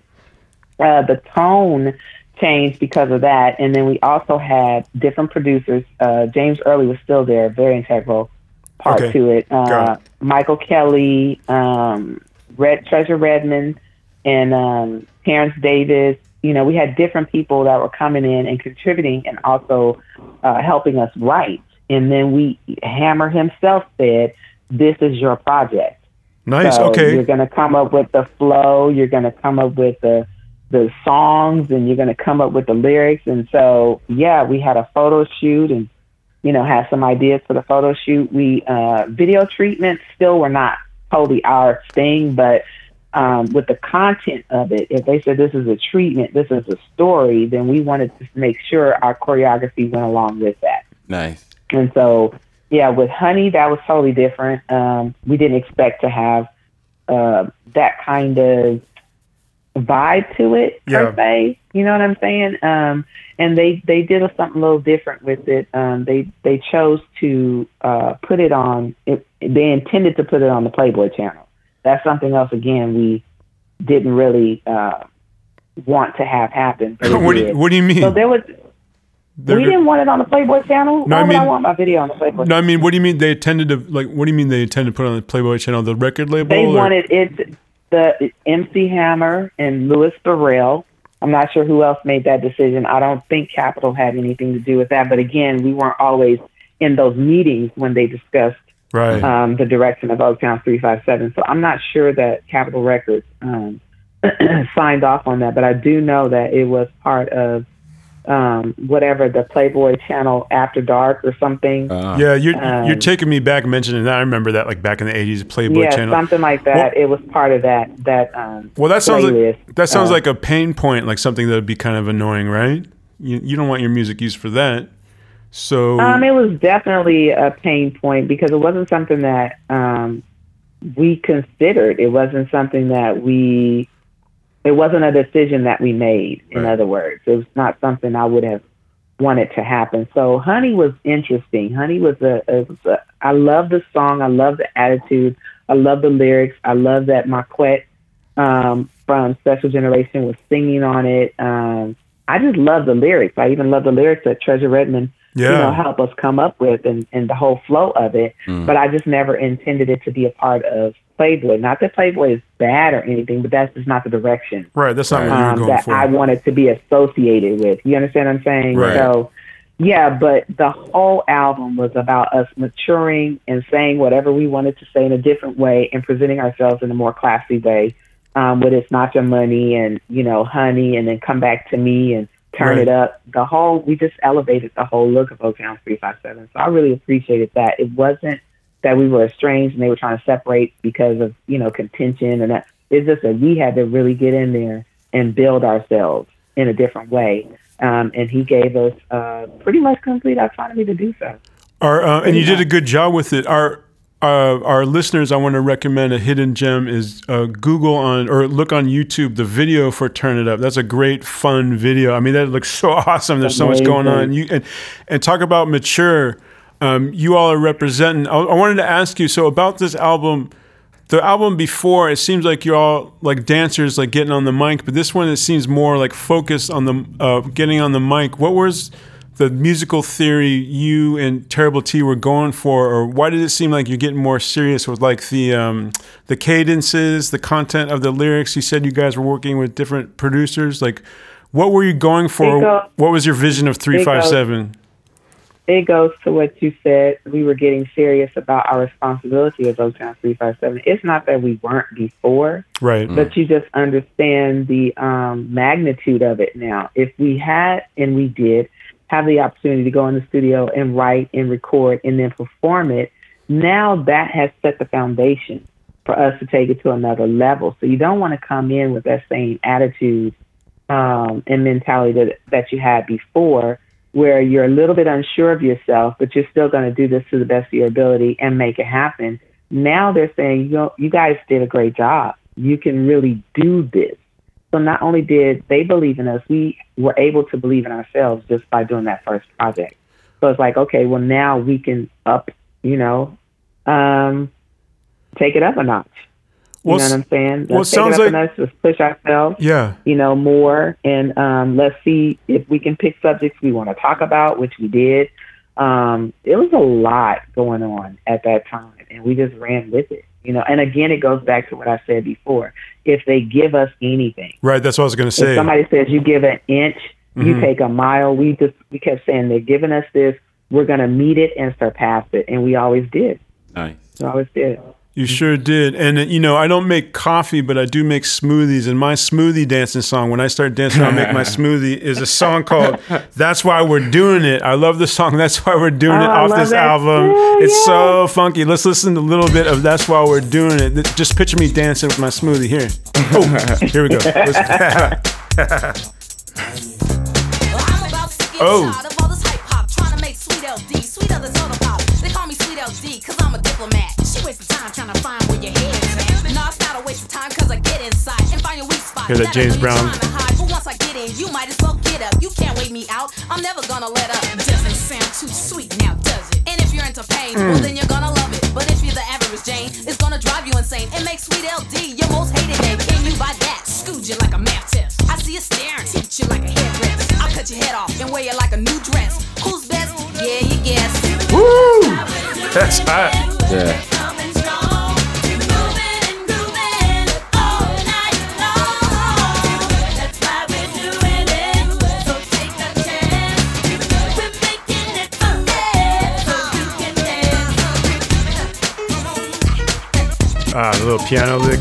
uh, the tone changed because of that. And then we also had different producers. Uh, James Earley was still there, very integral part Okay. to it. Uh, it. Michael Kelly, um, Red Treasure Redmond, and um, Terrence Davis. You know, we had different people that were coming in and contributing and also uh, helping us write. And then we, Hammer himself said, "This is your project." Nice. So okay. You're going to come up with the flow. You're going to come up with the the songs, and you're going to come up with the lyrics. And so, yeah, we had a photo shoot, and you know, had some ideas for the photo shoot. We uh, video treatments still were not totally our thing, but um, with the content of it, if they said this is a treatment, this is a story, then we wanted to make sure our choreography went along with that. Nice. And so, yeah, with Honey, that was totally different. Um, we didn't expect to have uh, that kind of vibe to it Yeah. per se. You know what I'm saying? Um, and they they did something a little different with it. Um, they they chose to uh, put it on. It, they intended to put it on the Playboy channel. That's something else. Again, we didn't really uh, want to have happen. what do you. What do you mean? so there was. They're we didn't want it on the Playboy channel. No, Why I would I want my video on the Playboy? no, I mean, what do you mean they intended to like? What do you mean they intended to put on the Playboy channel, the record label? They or- wanted it the MC Hammer and Louis Burrell. I'm not sure who else made that decision. I don't think Capitol had anything to do with that. But again, we weren't always in those meetings when they discussed right. um, the direction of Oaktown 357. So I'm not sure that Capitol Records um, signed off on that, but I do know that it was part of um, whatever the Playboy channel After Dark or something. Uh, yeah, you're you're um, taking me back mentioning that. I remember that like back in the '80s, Playboy yeah, channel. something like that. it was part of that that um, Well, that sounds playlist. like that sounds Uh, like a pain point, like something that would be kind of annoying, right? You, you don't want your music used for that. So Um, it was definitely a pain point because it wasn't something that um, we considered. It wasn't something that we. It wasn't a decision that we made. In Right. other words, it was not something I would have wanted to happen. So, Honey was interesting. Honey was a. It was a I love the song. I love the attitude. I love the lyrics. I love that Marquette um, from Special Generation was singing on it. Um, I just love the lyrics. I even love the lyrics that Treasure Redmond you know, yeah, help us come up with and, and the whole flow of it. But I just never intended it to be a part of Playboy. Not that Playboy is bad or anything, but that's just not the direction right. That's not what you were um, that for. I wanted to be associated with. You understand what I'm saying? Right. So, yeah, but the whole album was about us maturing and saying whatever we wanted to say in a different way and presenting ourselves in a more classy way. Um, with it's not your money and you know honey, and then come back to me and turn Right. it up. The whole we just elevated the whole look of Oaktown Three Five Seven. So I really appreciated that. It wasn't that we were estranged and they were trying to separate because of you know contention and that. It's just that we had to really get in there and build ourselves in a different way. Um, and he gave us uh, pretty much complete autonomy to do so. Our, uh, and you did a good job with it. Our uh, our listeners, I want to recommend a hidden gem is uh, Google on or look on YouTube the video for "Turn It Up." That's a great, fun video. I mean, that looks so awesome. There's so much going on. You and and talk about mature. Um, you all are representing. I, I wanted to ask you so about this album. The album before, it seems like you're all like dancers, like getting on the mic, but this one it seems more like focused on the uh, getting on the mic. What was the musical theory you and Terrible T were going for, or why did it seem like you're getting more serious with like the um, the cadences, the content of the lyrics? You said you guys were working with different producers. Like, what were you going for? What was your vision of three five seven? It goes to what you said. We were getting serious about our responsibility as Oaktown 357. It's not that we weren't before, Right. but you just understand the um, magnitude of it now. If we had, and we did, have the opportunity to go in the studio and write and record and then perform it, now that has set the foundation for us to take it to another level. So you don't want to come in with that same attitude um, and mentality that, that you had before, where you're a little bit unsure of yourself, but you're still going to do this to the best of your ability and make it happen. Now they're saying, you know, you guys did a great job. You can really do this. So not only did they believe in us, we were able to believe in ourselves just by doing that first project. So it's like, okay, well now we can up, you know, um, take it up a notch. You Well, know what I'm saying? well, it Let's take sounds it like- a notch. Let's push ourselves Yeah. you know, more. And um, let's see if we can pick subjects we want to talk about, which we did. Um, it was a lot going on at that time, and we just ran with it. You know, and again, it goes back to what I said before. If they give us anything, Right. That's what I was going to say. if say. somebody says you give an inch, you Mhm. take a mile. We just we kept saying they're giving us this. We're gonna meet it and surpass it, and we always did. Nice. We always did. You sure did. And uh, you know, I don't make coffee, but I do make smoothies. And my smoothie dancing song, when I start dancing, I'll make my smoothie, is a song called That's Why We're Doing It. I love the song That's Why We're Doing It Oh, I off this that album. too, It's yeah. so funky. Let's listen to a little bit of That's Why We're Doing It. Just picture me dancing with my smoothie. Here. Oh, here we go. Listen. I'm about to Oh. Hear that, James ain't really Brown? trying to hide, but once I get in, you might as well get up. You can't wait me out, I'm never gonna let up. Doesn't sound too sweet now, does it? And if you're into pain, Hmm. well then you're gonna love it. But if you're the average Jane, it's gonna drive you insane. It makes sweet LD your most hated name. Can you buy that? Scooge you like a math test. I see you staring, teach you like a hairdress. I'll cut your head off and wear you like a new dress. Who's best? Yeah, you guess. Woo! That's hot. Yeah. Little piano lick.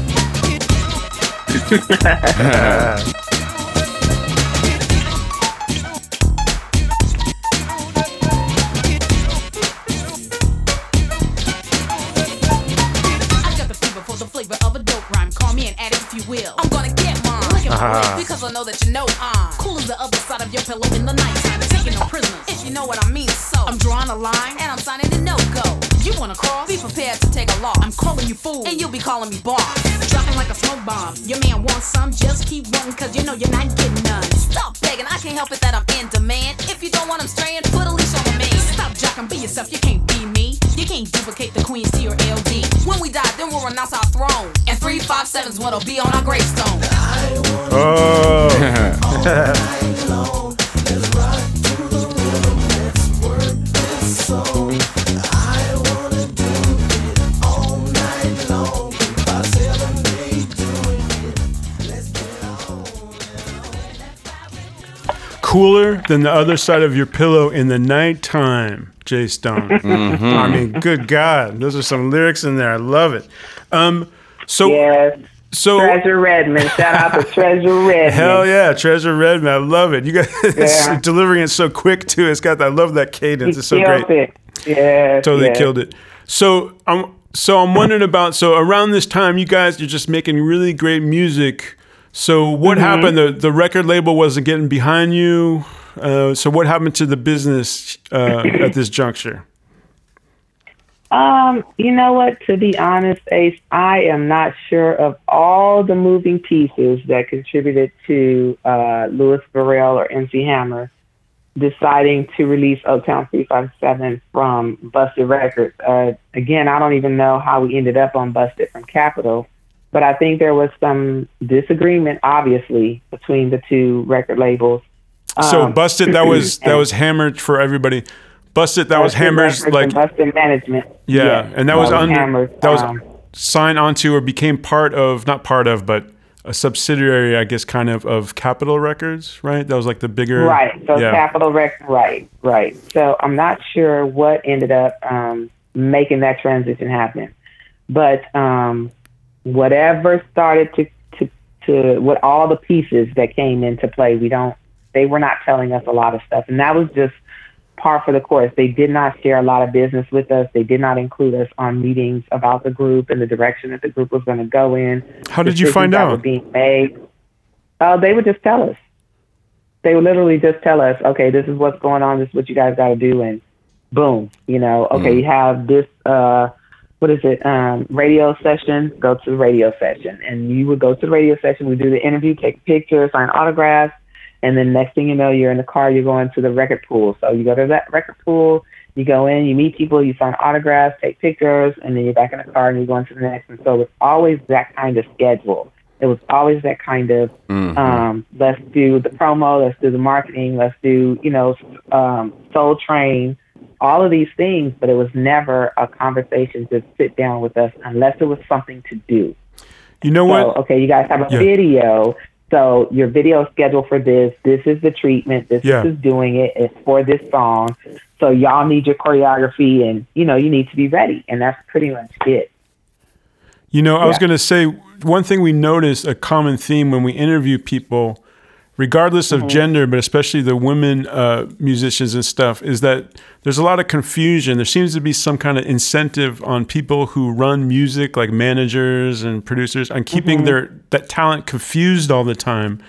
prepared to take a loss. I'm calling you fool and you'll be calling me boss. Dropping like a smoke bomb. Your man wants some, just keep wanting cause you know you're not getting none. Stop begging, I can't help it that I'm in demand. If you don't want him straying, put a leash on the man. Stop jocking, be yourself, you can't be me. You can't duplicate the Queen's T or LD. When we die, then we'll renounce our throne. And 357's what'll be on our gravestone. Oh. Cooler than the other side of your pillow in the nighttime, Jay Stone. I mean, good God, those are some lyrics in there. I love it. Um, so, Yes. so Treasure Redmond. Shout out to Treasure Redmond. Hell yeah, Treasure Redman. I love it. You guys Yeah. delivering it so quick too. It's got I love that cadence. He It's so great. it. Yes, Totally yes. killed it. So I'm so I'm wondering about so around this time you guys are just making really great music. So what Mm-hmm. happened? The the record label wasn't getting behind you. Uh, so what happened to the business uh, at this juncture? Um, you know what? To be honest, Ace, I am not sure of all the moving pieces that contributed to uh, Louis Burrell or MC Hammer deciding to release Oaktown 357 from Bust It Records. Uh, again, I don't even know how we ended up on Bust It from Capitol, but I think there was some disagreement, obviously, between the two record labels So Um, Bust It. That was that was hammered for everybody. Bust It. That was Hammer's like Bust It Management. yeah, Yes, and that was under Hammer's, that was um, signed onto or became part of not part of but a subsidiary, I guess, kind of of Capitol Records, right? That was like the bigger Right. So yeah. Capitol Records, Right. Right. So I'm not sure what ended up um, making that transition happen, but um, whatever started to to to what all the pieces that came into play, we don't. They were not telling us a lot of stuff, and that was just par for the course. They did not share a lot of business with us. They did not include us on meetings about the group and the direction that the group was going to go in. How did you find out? Being made. Uh, they would just tell us. They would literally just tell us, okay, this is what's going on. This is what you guys got to do, and boom, you know, okay, you have this. Uh, what is it? Um, radio session. Go to the radio session, and you would go to the radio session. We do the interview, take pictures, sign autographs, and then next thing you know, you're in the car. You're going to the record pool. So you go to that record pool. You go in, you meet people, you sign autographs, take pictures, and then you're back in the car and you're going to the next. And so it's always that kind of schedule. It was always that kind of um, let's do the promo, let's do the marketing, let's do you know um, Soul Train, all of these things. But it was never a conversation to sit down with us unless it was something to do. You know So, what? okay, you guys have a Yeah. video. So your video is scheduled for this. This is the treatment. This Yeah. is doing it. It's for this song. So y'all need your choreography, and you know you need to be ready. And that's pretty much it. You know, I was going to say one thing we notice a common theme when we interview people, regardless Mm-hmm. of gender, but especially the women uh, musicians and stuff, is that there's a lot of confusion. There seems to be some kind of incentive on people who run music, like managers and producers, on keeping Mm-hmm. their that talent confused all the time.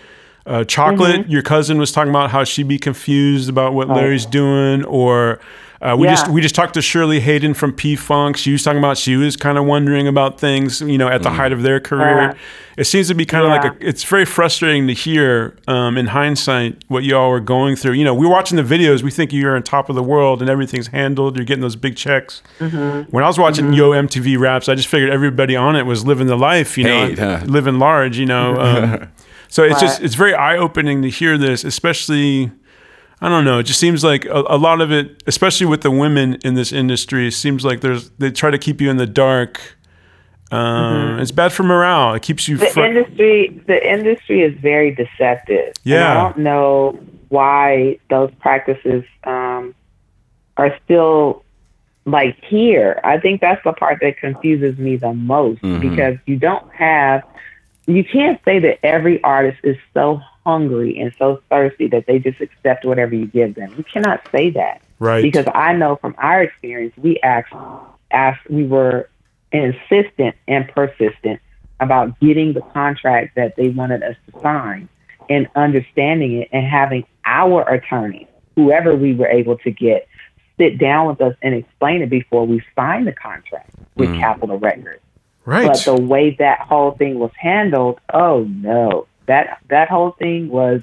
Uh, Chocolate, Mm-hmm. your cousin was talking about how she'd be confused about what Larry's doing, or uh, we Yeah. just we just talked to Shirley Hayden from P Funk. She was talking about she was kind of wondering about things, you know, at the height of their career. Uh, it seems to be kind of yeah. like a, it's very frustrating to hear um, in hindsight what you all were going through. You know, we're watching the videos, we think you're on top of the world and everything's handled. You're getting those big checks. Mm-hmm. When I was watching Yo MTV Raps, I just figured everybody on it was living the life, you know, Paid, huh? living large, you know. Um, so it's just it's very eye opening to hear this, especially. I don't know. It just seems like a, a lot of it, especially with the women in this industry, seems like there's they try to keep you in the dark. Um, It's bad for morale. It keeps you. Mm-hmm. the fr- industry the industry is very deceptive. And Yeah. I don't know why those practices um, are still like here. I think that's the part that confuses me the most because you don't have you can't say that every artist is so hungry and so thirsty that they just accept whatever you give them. You cannot say that. Right. Because I know from our experience, we asked, asked, we were insistent and persistent about getting the contract that they wanted us to sign and understanding it and having our attorney, whoever we were able to get, sit down with us and explain it before we signed the contract with mm. Capitol Records. right. But the way that whole thing was handled, oh no, that that whole thing was,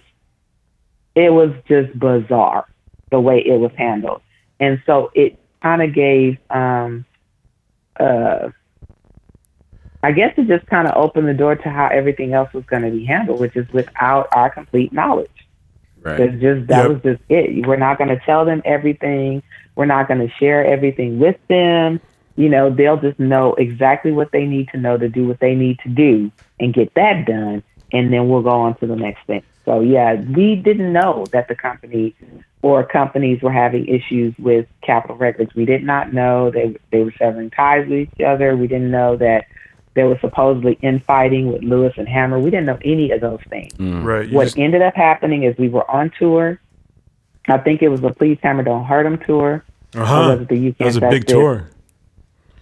it was just bizarre the way it was handled, and so it kind of gave, um, uh, I guess it just kind of opened the door to how everything else was going to be handled, which is without our complete knowledge. Right. It's just that Yep. was just it. We're not going to tell them everything. We're not going to share everything with them. You know, they'll just know exactly what they need to know to do what they need to do and get that done, and then we'll go on to the next thing. So yeah, we didn't know that the company or companies were having issues with Capitol Records. We did not know they they were severing ties with each other. We didn't know that there was supposedly infighting with Louis and Hammer. We didn't know any of those things right. What just- ended up happening is we were on tour. I think it was the Please Hammer Don't Hurt 'Em tour. uh-huh. Was it the You That was a big Touch This? tour.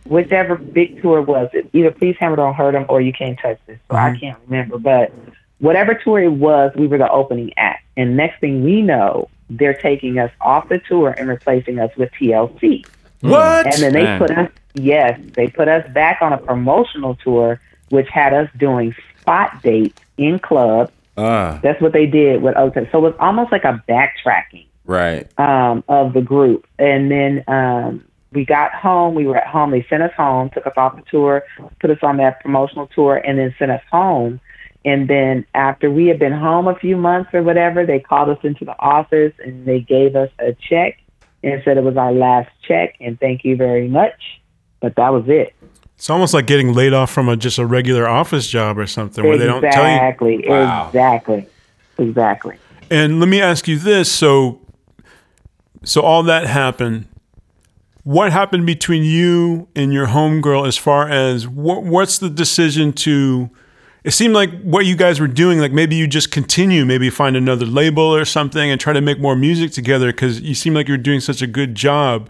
Whichever big tour was it, either Please Hammer Don't Hurt 'Em or You Can't Touch This. So I can't remember, but whatever tour it was, we were the opening act. And next thing we know, they're taking us off the tour and replacing us with TLC. What? And then they Man. put us, yes, they put us back on a promotional tour, which had us doing spot dates in clubs. Ah, That's what they did with Oakland. So it was almost like a backtracking right. um, of the group. And then um, we got home. We were at home. They sent us home, took us off the tour, put us on that promotional tour, and then sent us home. And then after we had been home a few months or whatever, they called us into the office and they gave us a check and said it was our last check and thank you very much. But that was it. It's almost like getting laid off from a just a regular office job or something where they don't tell you. Exactly. Wow. Exactly. Exactly. And let me ask you this: so, so all that happened. What happened between you and your homegirl as far as what, what's the decision to? It seemed like what you guys were doing, like maybe you just continue, maybe find another label or something and try to make more music together because you seem like you're doing such a good job.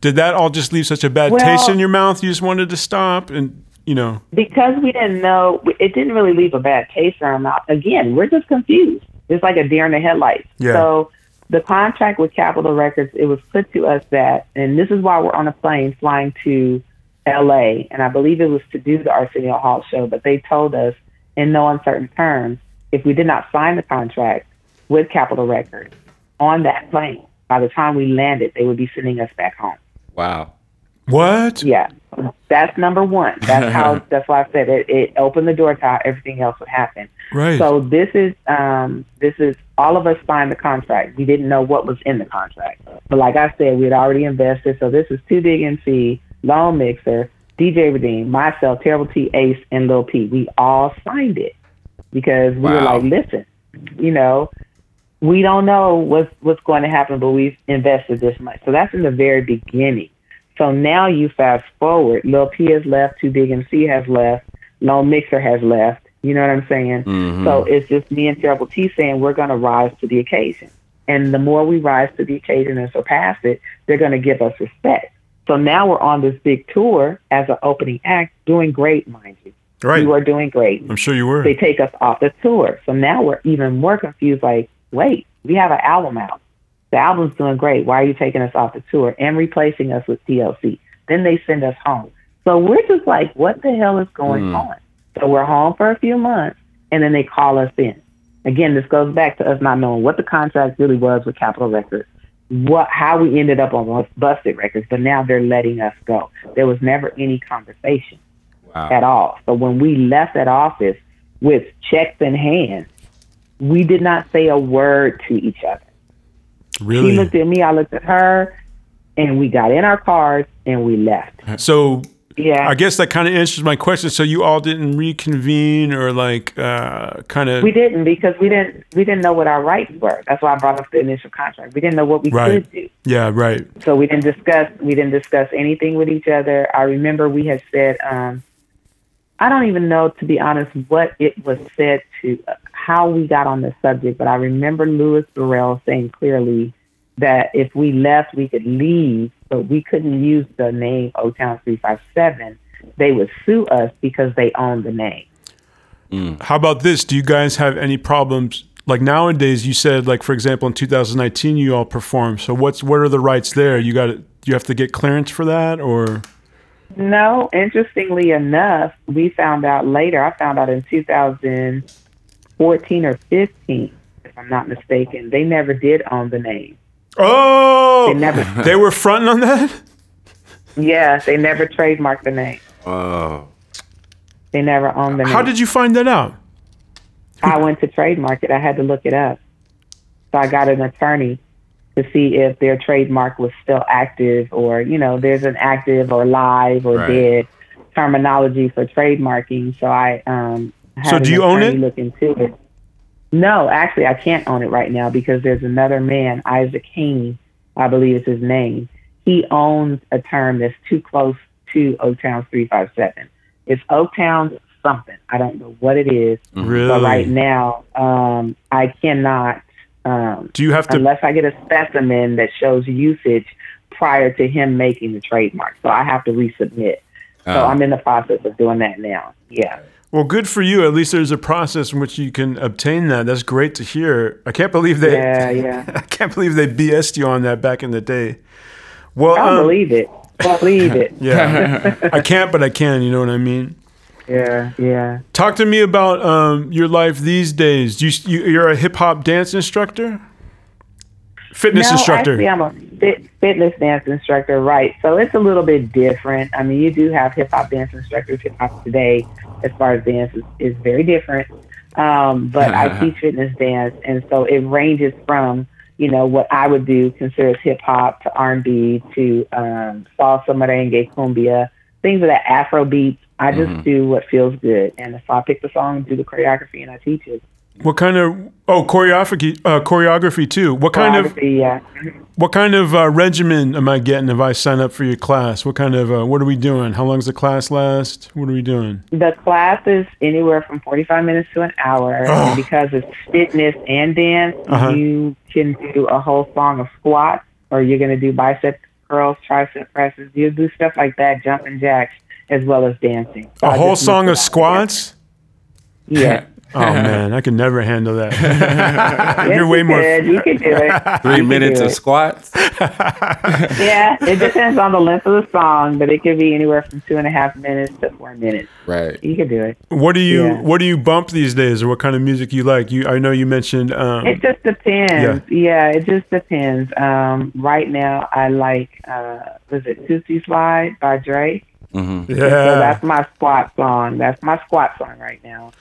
Did that all just leave such a bad Well- taste in your mouth? You just wanted to stop and, you know, because we didn't know, it didn't really leave a bad taste in our mouth. Again, we're just confused. It's like a deer in the headlights. Yeah. So the contract with Capitol Records, it was put to us that, and this is why we're on a plane flying to L.A. And I believe it was to do the Arsenio Hall show, but they told us in no uncertain terms if we did not sign the contract with Capitol Records on that plane, by the time we landed, they would be sending us back home. Wow. What? Yeah, that's number one. That's how. that's why I said it. It opened the door to how everything else would happen. Right. So this is um, this is all of us signed the contract. We didn't know what was in the contract, but like I said, we had already invested. So this is Too Big MC, Lone Mixer, DJ Redeem, myself, Terrible T, Ace, and Lil P. We all signed it because we were like, listen, you know, we don't know what's what's going to happen, but we've invested this much. So that's in the very beginning. So now you fast forward, Lil P has left, Too Big MC has left, Lone Mixer has left. You know what I'm saying? Mm-hmm. So it's just me and Terrible T saying we're going to rise to the occasion. And the more we rise to the occasion and surpass it, they're going to give us respect. So now we're on this big tour as an opening act, doing great, mind you. Right. We are doing great I'm sure you were. they take us off the tour. So now we're even more confused. Like, wait, we have an album out. The album's doing great. Why are you taking us off the tour and replacing us with TLC? Then they send us home. So we're just like, what the hell is going hmm. on? So we're home for a few months, and then they call us in. Again, this goes back to us not knowing what the contract really was with Capitol Records, what how we ended up on Bust It Records, but now they're letting us go. There was never any conversation Wow. at all. So when we left that office with checks in hand, we did not say a word to each other. Really? She looked at me, I looked at her, and we got in our cars and we left. so Yeah. I guess that kind of answers my question. So you all didn't reconvene or like uh, kind of we didn't because we didn't we didn't know what our rights were. That's why I brought up the initial contract. We didn't know what we Right. could do. yeah, right. So we didn't discuss we didn't discuss anything with each other. I remember we had said um I don't even know to be honest what it was said to uh, how we got on the subject, but I remember Louis Burrell saying clearly that if we left we could leave, but we couldn't use the name Oaktown 357. They would sue us because they own the name. Mm. How about this? Do you guys have any problems? Like nowadays, you said like for example in 2019 you all performed. So what's what are the rights there? You got you have to get clearance for that or No, interestingly enough, we found out later. I found out in 2014 or 15, if I'm not mistaken. They never did own the name. oh They never. they were fronting on that. yeah, they never trademarked the name. Oh. They never owned the name. How did you find that out? I went to trademark it. I had to look it up. So I got an attorney to see if their trademark was still active or, you know, there's an active or live or Right. dead terminology for trademarking. So I um had So do you own it? look into it. No, actually I can't own it right now because there's another man, Isaac Haney, I believe is his name. He owns a term that's too close to Oaktown three five seven. It's O Town something. I don't know what it is. Really? But right now, um, I cannot, um, Do you have to? unless I get a specimen that shows usage prior to him making the trademark. So I have to resubmit. So Oh. I'm in the process of doing that now. Yeah. Well, good for you. At least there's a process in which you can obtain that. That's great to hear. I can't believe they. Yeah, yeah. I can't believe they BS'd you on that back in the day. Well, I um, believe it. Believe it. yeah, I can't, but I can. You know what I mean? Yeah, yeah. Talk to me about um, your life these days. You, you you're a hip hop dance instructor, fitness no, instructor. actually, I'm a fit, fitness dance instructor, right? So it's a little bit different. I mean, you do have hip hop dance instructors. Hip hop today, as far as dance, is, is very different. Um, but I teach fitness dance, and so it ranges from you know what I would do considered hip hop to R and B to um, salsa, merengue, cumbia, things of that Afro beats. I just Mm-hmm. do what feels good, and if I pick the song, do the choreography, and I teach it. What kind of oh choreography uh, choreography too? What kind of yeah. what kind of uh, regimen am I getting if I sign up for your class? What kind of uh, what are we doing? How long does the class last? What are we doing? The class is anywhere from 45 minutes to an hour. Oh. And because it's fitness and dance, Uh-huh. you can do a whole song of squats, or you're going to do bicep curls, tricep presses. You do stuff like that, jumping jacks, as well as dancing. So A I whole song of squats? Yeah. Oh man, I can never handle that. Yes, You're way you more. could. You can do it. Three You minutes do of it. squats. Yeah, it depends on the length of the song, but it could be anywhere from two and a half minutes to four minutes. Right. You can do it. What do you Yeah. What do you bump these days, or what kind of music you like? You I know you mentioned. Um, It just depends. Yeah, yeah it just depends. Um, right now, I like uh, was it Toosie Slide by Drake. Mm-hmm. So yeah. that's my squat song. That's my squat song right now.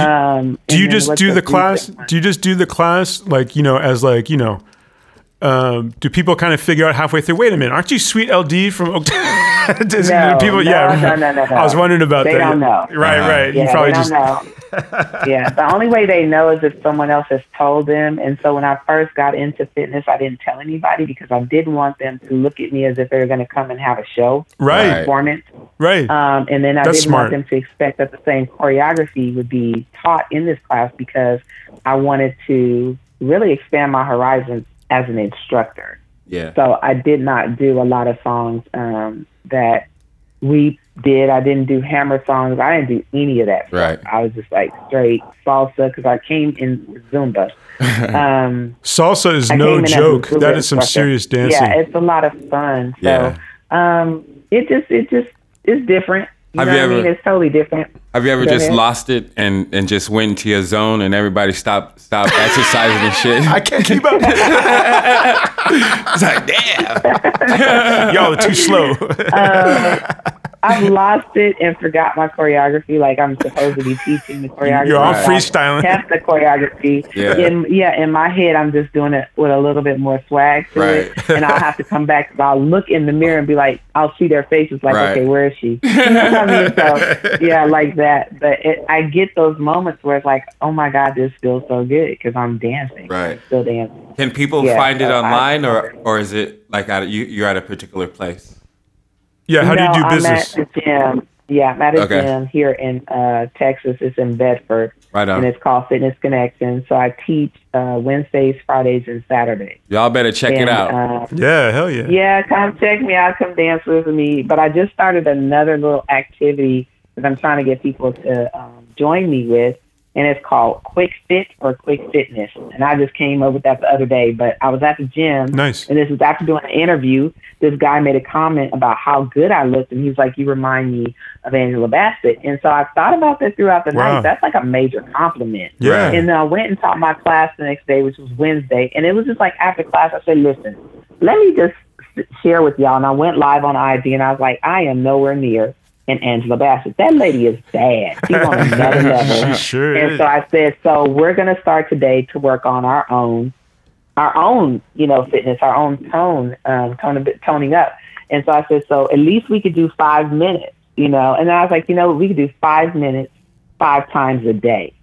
Um, do you just do the class? Do you just do the class like you know as like you know? Um, do people kind of figure out halfway through? Wait a minute, aren't you Sweet LD from? Oak- Does- No, people, no, yeah. no, no, no, no. I was wondering about They that. don't know. Right, Uh-huh. right. you Yeah, probably they just. don't know. yeah, the only way they know is if someone else has told them. And so when I first got into fitness, I didn't tell anybody because I didn't want them to look at me as if they were going to come and have a show, Right, Right. performance. right. Um, and then I That's didn't smart. want them to expect that the same choreography would be taught in this class because I wanted to really expand my horizons as an instructor. Yeah. So I did not do a lot of songs um, that we did. I didn't do hammer songs. I didn't do any of that. stuff. Right. I was just like straight salsa because I came in Zumba. Um, Salsa is I no came in as a joke. That is some instructor. serious dancing. Yeah, it's a lot of fun. So Yeah. um, it just it just it's different. You Have know you what I mean? ever- It's totally different. Have you ever Go just ahead. lost it and, and just went into your zone and everybody stopped stopped exercising and shit? I can't keep up. It's like, damn. Y'all are too slow. Uh, I've lost it and forgot my choreography. Like I'm supposed to be teaching the choreography. You're all freestyling. Kept the choreography. Yeah. In, yeah. In my head, I'm just doing it with a little bit more swag to it, and I'll have to come back. I'll look in the mirror and be like, I'll see their faces. Like, Right. okay, where is she? You know I mean? So yeah, like that. But it, I get those moments where it's like, oh my god, this feels so good because I'm dancing. Right. I'm still dancing. Can people Yeah, find it so I- online or or is it like at you you're at a particular place? Yeah, how do you No, do I'm at the gym. Yeah, I'm at a Okay. gym here in uh, Texas. It's in Bedford. Right on. and it's called Fitness Connection. So I teach uh, Wednesdays, Fridays, and Saturdays. Y'all better check and, it out. Uh, Yeah, hell yeah. yeah, come check me out. Come dance with me. But I just started another little activity that I'm trying to get people to um, join me with, and it's called Quick Fit or Quick Fitness. And I just came up with that the other day. But I was at the gym, Nice. and this was after doing an interview. This guy made a comment about how good I looked, and he's like, "You remind me of Angela Bassett." And so I thought about that throughout the Wow. night. That's like a major compliment. Yeah. And then I went and taught my class the next day, which was Wednesday. And it was just like after class, I said, listen, let me just share with y'all. And I went live on IG and I was like, I am nowhere near an Angela Bassett. That lady is bad. She's on another level. Sure And is. so I said, so we're going to start today to work on our own, our own, you know, fitness, our own tone, um, tone, toning up. And so I said, so at least we could do five minutes, you know. And I was like, you know, we could do five minutes five times a day.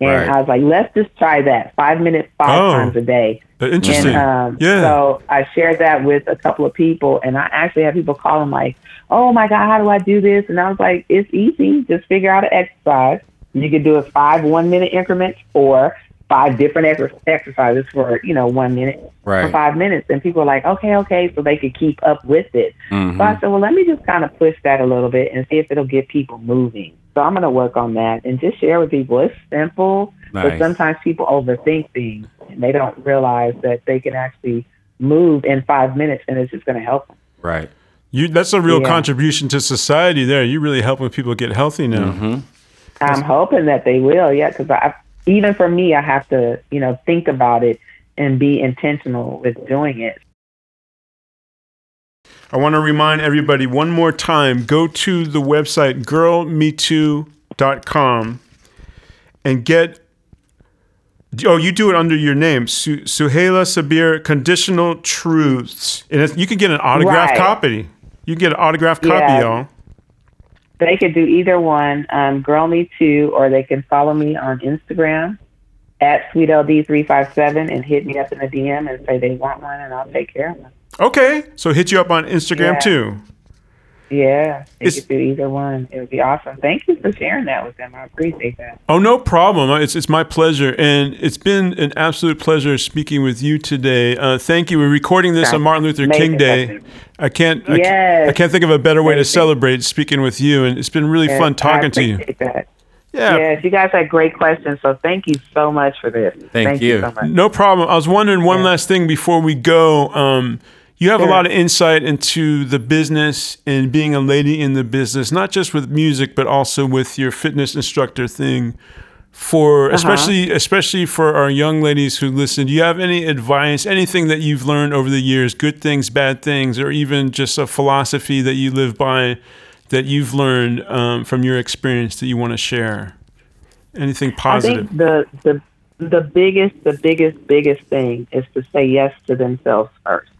And Right. I was like, let's just try that five minutes five Oh. times a day. Interesting. And um, yeah. so I shared that with a couple of people, and I actually had people calling like, "Oh my God, how do I do this?" And I was like, "It's easy. Just figure out an exercise. You can do it five one-minute increments or five different ex- exercises for you know one minute for five minutes." And people are like, "Okay, okay," so they could keep up with it. Mhm. So I said, well, let me just kind of push that a little bit and see if it'll get people moving. So I'm going to work on that and just share with people. It's simple, but sometimes people overthink things and they don't realize that they can actually move in five minutes and it's just going to help them. Right. You, that's a real Yeah. contribution to society there. You're really helping people get healthy now. Mm-hmm. I'm hoping that they will, yeah, because I, even for me, I have to, you know, think about it and be intentional with doing it. I want to remind everybody one more time go to the website girlmetoo.com and get. Oh, you do it under your name, Su- Suhaila Sabir Conditional Truths, and you can get an autographed Right. copy. You can get an autographed copy, Yeah. y'all. They could do either one, um, Girl Me Too, or they can follow me on Instagram at SweetLD357 and hit me up in the DM and say they want one, and I'll take care of them. Okay, so hit you up on Instagram Yeah. too. Yeah, It's- could do either one. It would be awesome. Thank you for sharing that with them. I appreciate that. Oh, no problem. It's, it's my pleasure. And it's been an absolute pleasure speaking with you today. Uh, thank you. We're recording this on Martin Luther King Day. I can't, I, can't- Yes. I can't think of a better way to celebrate speaking with you. And it's been really fun talking to you. That. Yeah. Yes, you guys had great questions, so thank you so much for this. Thank you. so much. No problem. I was wondering one Yeah. last thing before we go. Um, you have a lot of insight into the business and being a lady in the business, not just with music, but also with your fitness instructor thing. For Uh-huh. especially especially for our young ladies who listen, do you have any advice, anything that you've learned over the years, good things, bad things, or even just a philosophy that you live by that you've learned um, from your experience that you want to share? Anything positive? I positive? think the the the biggest, the biggest, biggest thing is to say yes to themselves first.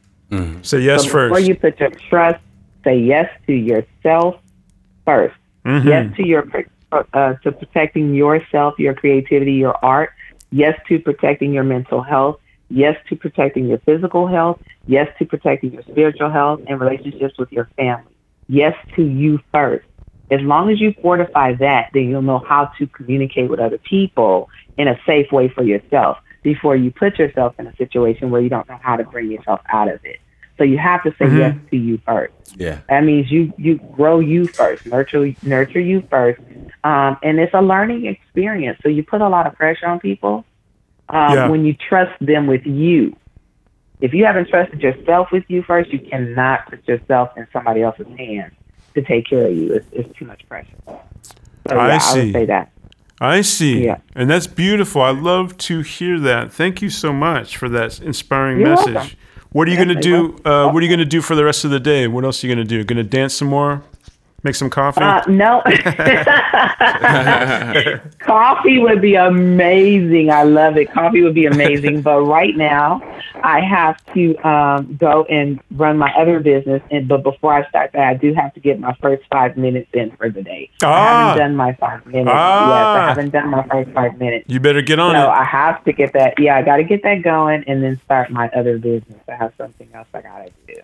Say yes so before first. you put your trust, say yes to yourself 1st Mm-hmm. Yes to your uh, to protecting yourself, your creativity, your art. Yes to protecting your mental health. Yes to protecting your physical health. Yes to protecting your spiritual health and relationships with your family. Yes to you first. As long as you fortify that, then you'll know how to communicate with other people in a safe way for yourself before you put yourself in a situation where you don't know how to bring yourself out of it. So you have to say yes to you first. Yeah. That means you you grow you first, nurture nurture you first, um, and it's a learning experience. So you put a lot of pressure on people um, Yeah. when you trust them with you. If you haven't trusted yourself with you first, you cannot put yourself in somebody else's hands to take care of you. It's, it's too much pressure. So, I yeah, I see. would say that. I see. Yeah. And that's beautiful. I love to hear that. Thank you so much for that inspiring You're message. welcome. What are you Yeah, going to do? Uh, what are you going to do for the rest of the day? What else are you going to do? Going to dance some more? Make some coffee? Uh, no. Coffee would be amazing. I love it. Coffee would be amazing. but right now, I have to um, go and run my other business. And but before I start that, I do have to get my first five minutes in for the day. I Ah. haven't done my five minutes. Ah. Yes, I haven't done my first five minutes. you better get on So it. I have to get that. Yeah, I got to get that going and then start my other business. I have something else I got to do.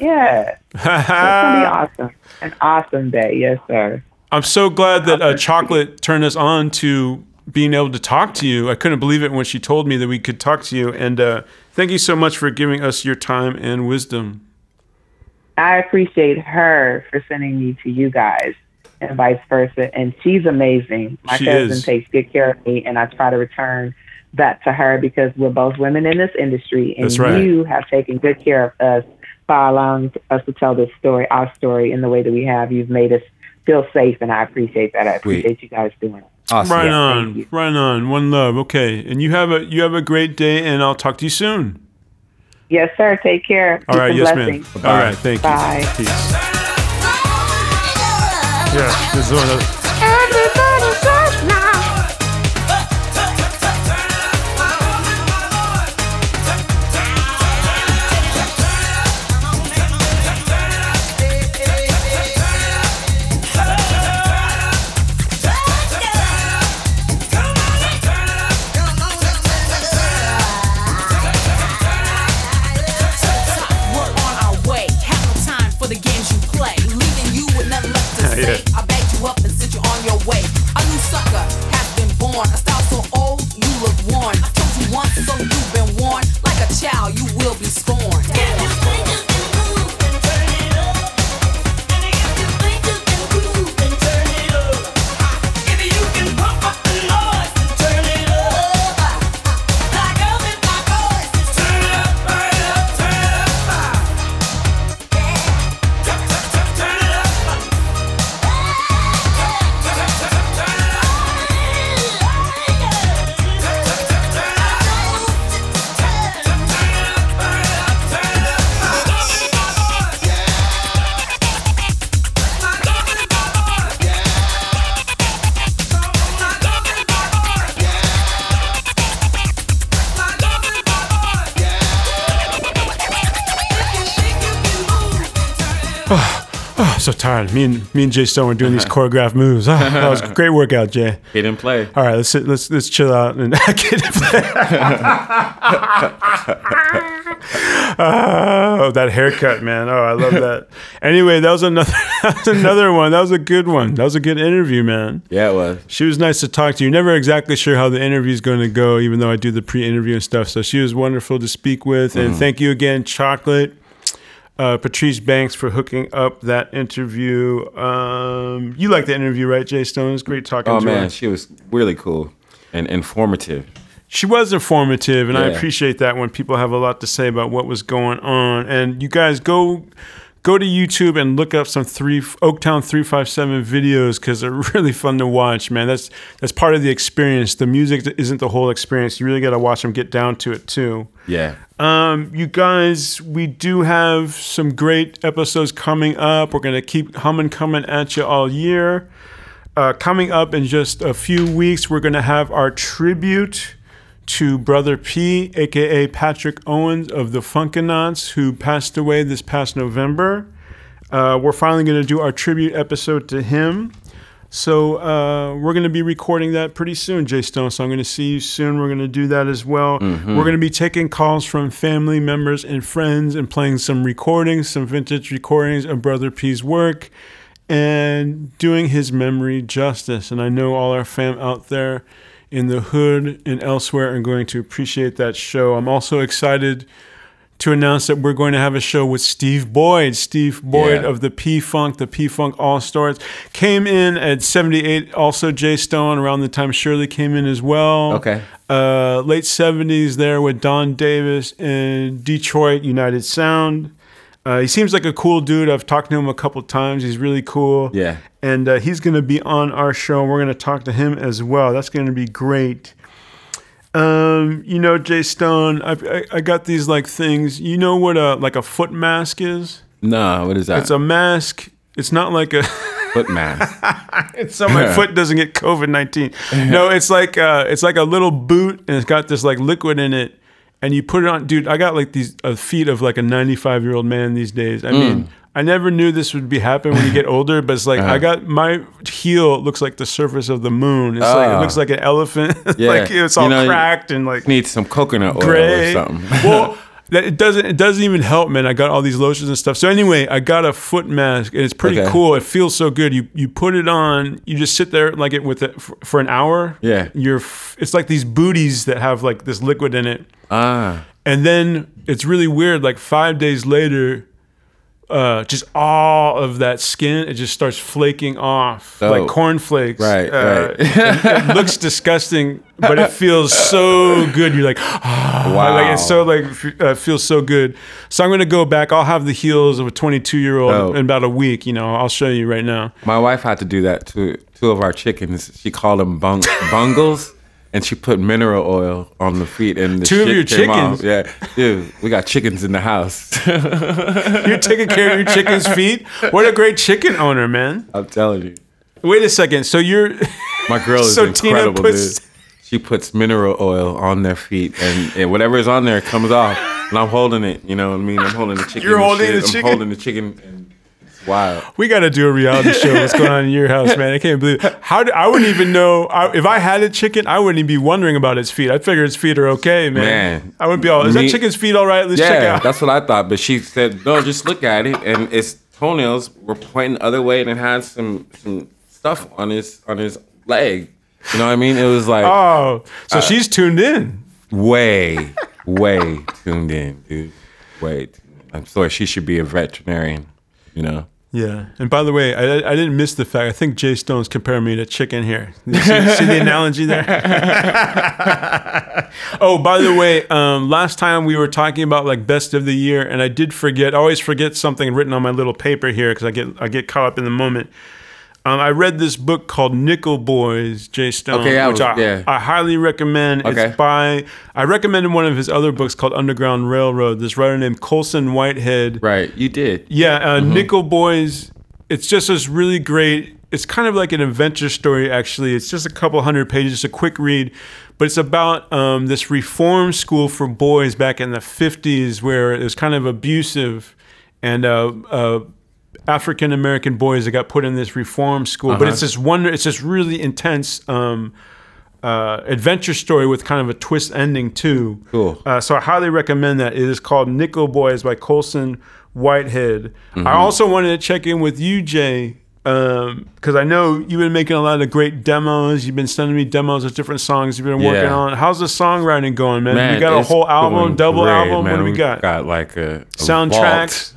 Yeah, it's gonna be awesome. An awesome day. Yes, sir. I'm so glad that uh, Chocolate turned us on to being able to talk to you. I couldn't believe it when she told me that we could talk to you. And uh, thank you so much for giving us your time and wisdom. I appreciate her for sending me to you guys and vice versa. And she's amazing. My She cousin is. takes good care of me, and I try to return that to her because we're both women in this industry, and right. you have taken good care of us by allowing us to tell this story, our story, in the way that we have. You've made us feel safe, and I appreciate that. I Sweet. appreciate you guys doing it. Awesome. Right thank on, right on. One love. Okay, and you have a you have a great day, and I'll talk to you soon. Yes, sir. Take care. All Peace right, yes, blessings. ma'am. All right, thank Bye. you. Peace. Yeah, this is one Yeah. Me and me and Jay Stone were doing these choreographed moves. Oh, that was a great workout, Jay. He didn't play. All right, let's sit, let's let's chill out and get Oh, that haircut, man. Oh, I love that. Anyway, that was another that was another one. That was a good one. That was a good interview, man. Yeah, it was. She was nice to talk to. You're never exactly sure how the interview is going to go, even though I do the pre-interview and stuff. So she was wonderful to speak with, and Mm-hmm. thank you again, Chocolate, uh, Patryce Banks, for hooking up that interview. Um, you liked the interview, right, Jay Stone? It's great talking Oh to man, her. she was really cool and informative. She was informative, and I appreciate that when people have a lot to say about what was going on. And you guys go go to YouTube and look up some three Oaktown three five seven videos because they're really fun to watch. Man, that's that's part of the experience. The music isn't the whole experience. You really got to watch them get down to it too. Yeah. Um, you guys, we do have some great episodes coming up. We're gonna keep humming, coming at you all year. Uh, coming up in just a few weeks, we're gonna have our tribute to Brother P, aka Patrick Owens of the Funkanauts, who passed away this past November. Uh, we're finally gonna do our tribute episode to him. So uh, we're going to be recording that pretty soon, Jay Stone. So I'm going to see you soon. We're going to do that as well. We're going to be taking calls from family members and friends and playing some recordings, some vintage recordings of Brother P's work, and doing his memory justice. And I know all our fam out there in the hood and elsewhere are going to appreciate that show. I'm also excited to announce that we're going to have a show with Steve Boyd. Steve Boyd Yeah. of the P Funk, the P Funk All Stars, came in at 78. Also, Jay Stone around the time Shirley came in as well. Okay. Uh, late 70s there with Don Davis in Detroit United Sound. Uh, he seems like a cool dude. I've talked to him a couple times. He's really cool. Yeah. And uh, he's going to be on our show. And We're going to talk to him as well. That's going to be great. Um, you know, Jay Stone, I, I I got these like things. You know what a like a foot mask is? No, what is that? It's a mask. It's not like a. foot mask. it's so my foot doesn't get COVID nineteen. No, it's like uh, it's like a little boot, and it's got this like liquid in it, and you put it on. Dude, I got like these uh, feet of like a ninety five year old man these days. I Mm. mean. I never knew this would be happening when you get older, but it's like Uh-huh. I got my heel looks like the surface of the moon. It's like it Ah. looks like an elephant. Yeah. like it's all You know, cracked and like Need some coconut oil gray. or something. well, that it doesn't it doesn't even help, man. I got all these lotions and stuff. So anyway, I got a foot mask, and it's pretty Okay. cool. It feels so good. You you put it on, you just sit there like it with it for, for an hour. Yeah. you're it's like these booties that have like this liquid in it, ah. and then it's really weird. Like five days later. Uh, just all of that skin, it just starts flaking off like Oh. cornflakes. Right, Uh, right. it, it looks disgusting, but it feels so good. You're like, oh, Wow. like it's so like f- uh, feels so good. So I'm gonna go back. I'll have the heels of a 22 year old Oh. in about a week. You know, I'll show you right now. My wife had to do that to two of our chickens. She called them bung- bungles, and she put mineral oil on the feet. And the Two of your came off. chickens? Yeah, dude, we got chickens in the house. You're taking care of your chicken's feet. What a great chicken owner, man. I'm telling you, Wait a second. So you're my girl is So Tina incredible, puts- dude. She puts mineral oil on their feet, and, and whatever is on there comes off. And I'm holding it. You know what I mean? I'm holding the chicken. You're holding shit. the I'm holding the chicken. And wild. we got to do a reality show. What's going on in your house, man? I can't believe how do, I wouldn't even know I, if I had a chicken. I wouldn't even be wondering about its feet. I'd figure its feet are okay, man. Man. I wouldn't be all. Is Me- that chicken's feet all right? Let's check Yeah, out. that's what I thought. But she said, no, just look at it. And its toenails were pointing the other way and it had some some stuff on his on his leg. You know what I mean? It was like Oh, Uh, so she's tuned in. way, way tuned in, dude. Way. in. I'm sorry, she should be a veterinarian, you know? Yeah. And by the way, I, I didn't miss the fact. I think Jay Stone's comparing me to chicken here. You see, see the analogy there? oh, by the way, um, last time we were talking about like best of the year, and I did forget. I always forget something written on my little paper here because I get I get caught up in the moment. Um, I read this book called Nickel Boys, Jay Stone, Okay, I which was- I, yeah. I highly recommend. Okay. It's by I recommended one of his other books called Underground Railroad. This writer named Colson Whitehead. Right. You did. Yeah, uh, Nickel Boys. It's just this really great. It's kind of like an adventure story, actually. It's just a couple hundred pages, it's a quick read, but it's about um, this reform school for boys back in the '50s, where it was kind of abusive, and uh, uh, African American boys that got put in this reform school. But Uh-huh. it's this wonder. It's this really intense um, uh, adventure story with kind of a twist ending too. Cool. Uh, so I highly recommend that. It is called Nickel Boys by Colson Whitehead. Mm-hmm. I also wanted to check in with you, Jay, because I know you've been making a lot of great demos. You've been sending me demos of different songs you've been working Yeah. on. How's the songwriting going, man? Man, you got a whole album, double great, album. Man. What do we got? Got like a, a Soundtracks.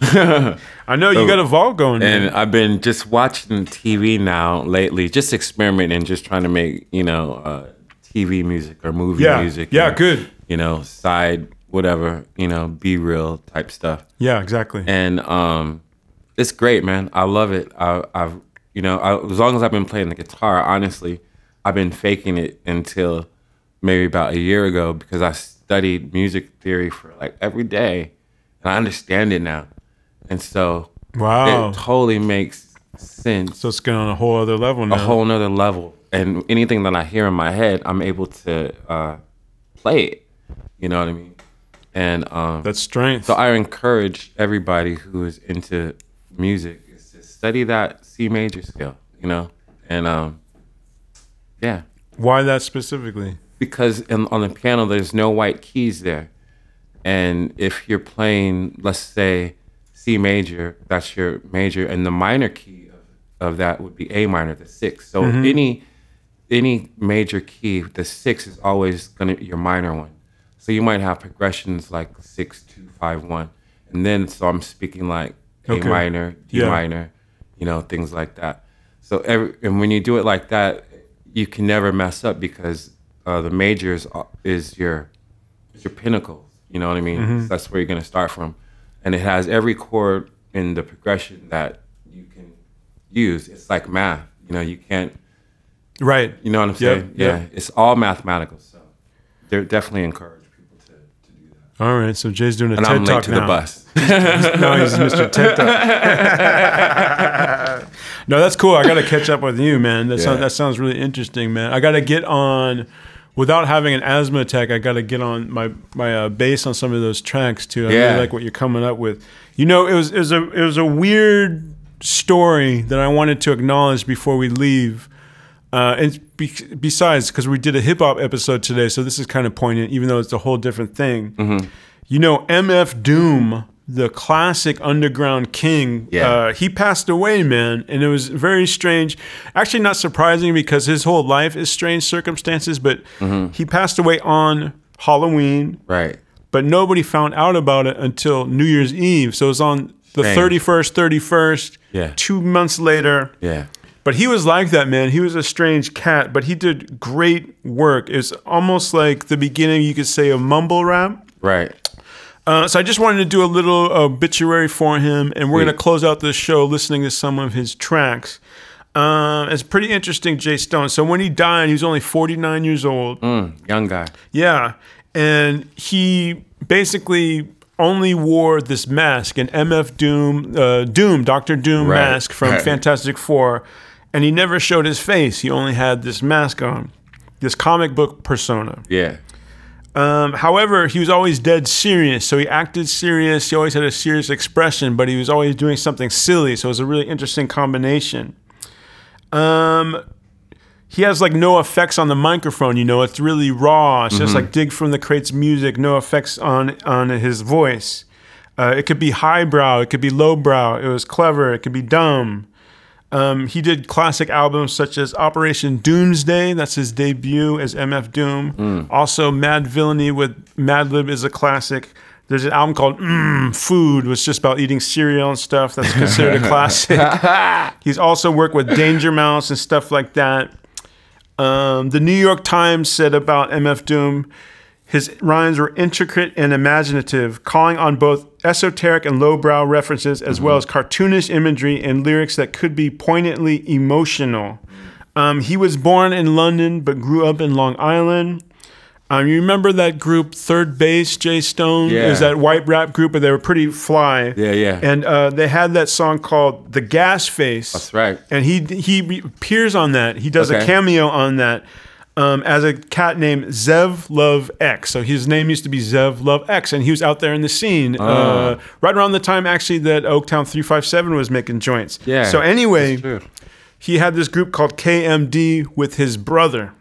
I know you got a vault going. and man. I've been just watching TV now lately, just experimenting, just trying to make you know uh, TV music or movie Yeah. music. Yeah, or, good. You know, side whatever you know, be real type stuff. yeah, exactly. and um, it's great, man. I love it. I, I've, you know, I, as long as I've been playing the guitar, honestly, I've been faking it until maybe about a year ago because I studied music theory for like every day, and I understand it now, and so Wow. it totally makes sense so it's going on a whole other level now. a whole nother level. And anything that I hear in my head, I'm able to uh, play it. You know what I mean? And um, That's strength. so I encourage everybody who is into music is to study that C major scale, you know, and um, yeah, Why that specifically? because in, on the piano there's no white keys there, and if you're playing, let's say C major, that's your major, and the minor key of, of that would be A minor, the sixth. So any any major key, the six is always gonna be your minor one. So you might have progressions like six, two, five, one, and then so I'm speaking like A Okay. minor, D Yeah. minor, you know, things like that. So every and when you do it like that, you can never mess up because uh, the majors is your is your pinnacle. You know what I mean? Mm-hmm. That's where you're gonna start from, and it has every chord in the progression that you can use. It's like math. You know, you can't. Right. You know what I'm saying? yep. Yeah, it's all mathematical. So they're definitely encourage people to, to do that. All right. So Jay's doing a And TED I'm late talk to now. the bus. no, he's Mr. TED Talk. no, that's cool. I got to catch up with you, man. That, sounds, that sounds really interesting, man. I got to get on, without having an asthma attack, I got to get on my my uh, bass on some of those tracks too. I Yeah. really like what you're coming up with. You know, it was it was a it was a weird story that I wanted to acknowledge before we leave. Uh, and be, besides, because we did a hip hop episode today, so this is kind of poignant, even though it's a whole different thing. Mm-hmm. You know, MF Doom, the classic underground king, Yeah. uh, he passed away, man. And it was very strange. Actually, not surprising because his whole life is strange circumstances, but Mm-hmm. he passed away on Halloween, Right. but nobody found out about it until New Year's Eve. So it was on the Strange. 31st, 31st, Yeah. two months later. Yeah. But he was like that, man. He was a strange cat, but he did great work. It was almost like the beginning, you could say, of mumble rap. Right. Uh, so I just wanted to do a little obituary for him, and we're going to close out this show listening to some of his tracks. Uh, it's pretty interesting, Jay Stone. So when he died, he was only 49 years old. Mm, young guy. Yeah. And he basically only wore this mask, an MF Doom, uh, Doom, Doctor Doom Right. mask from Right. Fantastic Four. And he never showed his face. He only had this mask on, this comic book persona. Yeah. Um, however, he was always dead serious. So he acted serious. He always had a serious expression, but he was always doing something silly. So it was a really interesting combination. Um, he has like no effects on the microphone. You know, it's really raw. It's just like dig from the crates music. No effects on on his voice. Uh, it could be highbrow. It could be lowbrow. It was clever. It could be dumb. Um, he did classic albums such as Operation Doomsday, that's his debut as MF Doom. Also, Madvillainy with Madlib is a classic. There's an album called mm, Food, which is just about eating cereal and stuff. That's considered a classic. He's also worked with Danger Mouse and stuff like that. Um, the New York Times said about MF Doom, his rhymes were intricate and imaginative, calling on both esoteric and lowbrow references, as well as cartoonish imagery and lyrics that could be poignantly emotional. Um, he was born in London but grew up in Long Island. Um, you remember that group, 3rd Bass, Jay Stone? It was that white rap group, but they were pretty fly. Yeah, yeah. And uh, they had that song called "The Gas Face." That's right. and he he appears on that. He does a cameo on that. Um, as a cat named Zev Love X. So his name used to be Zev Love X, and he was out there in the scene uh, right around the time actually that Oaktown 357 was making joints. Yeah, So anyway, he had this group called KMD with his brother.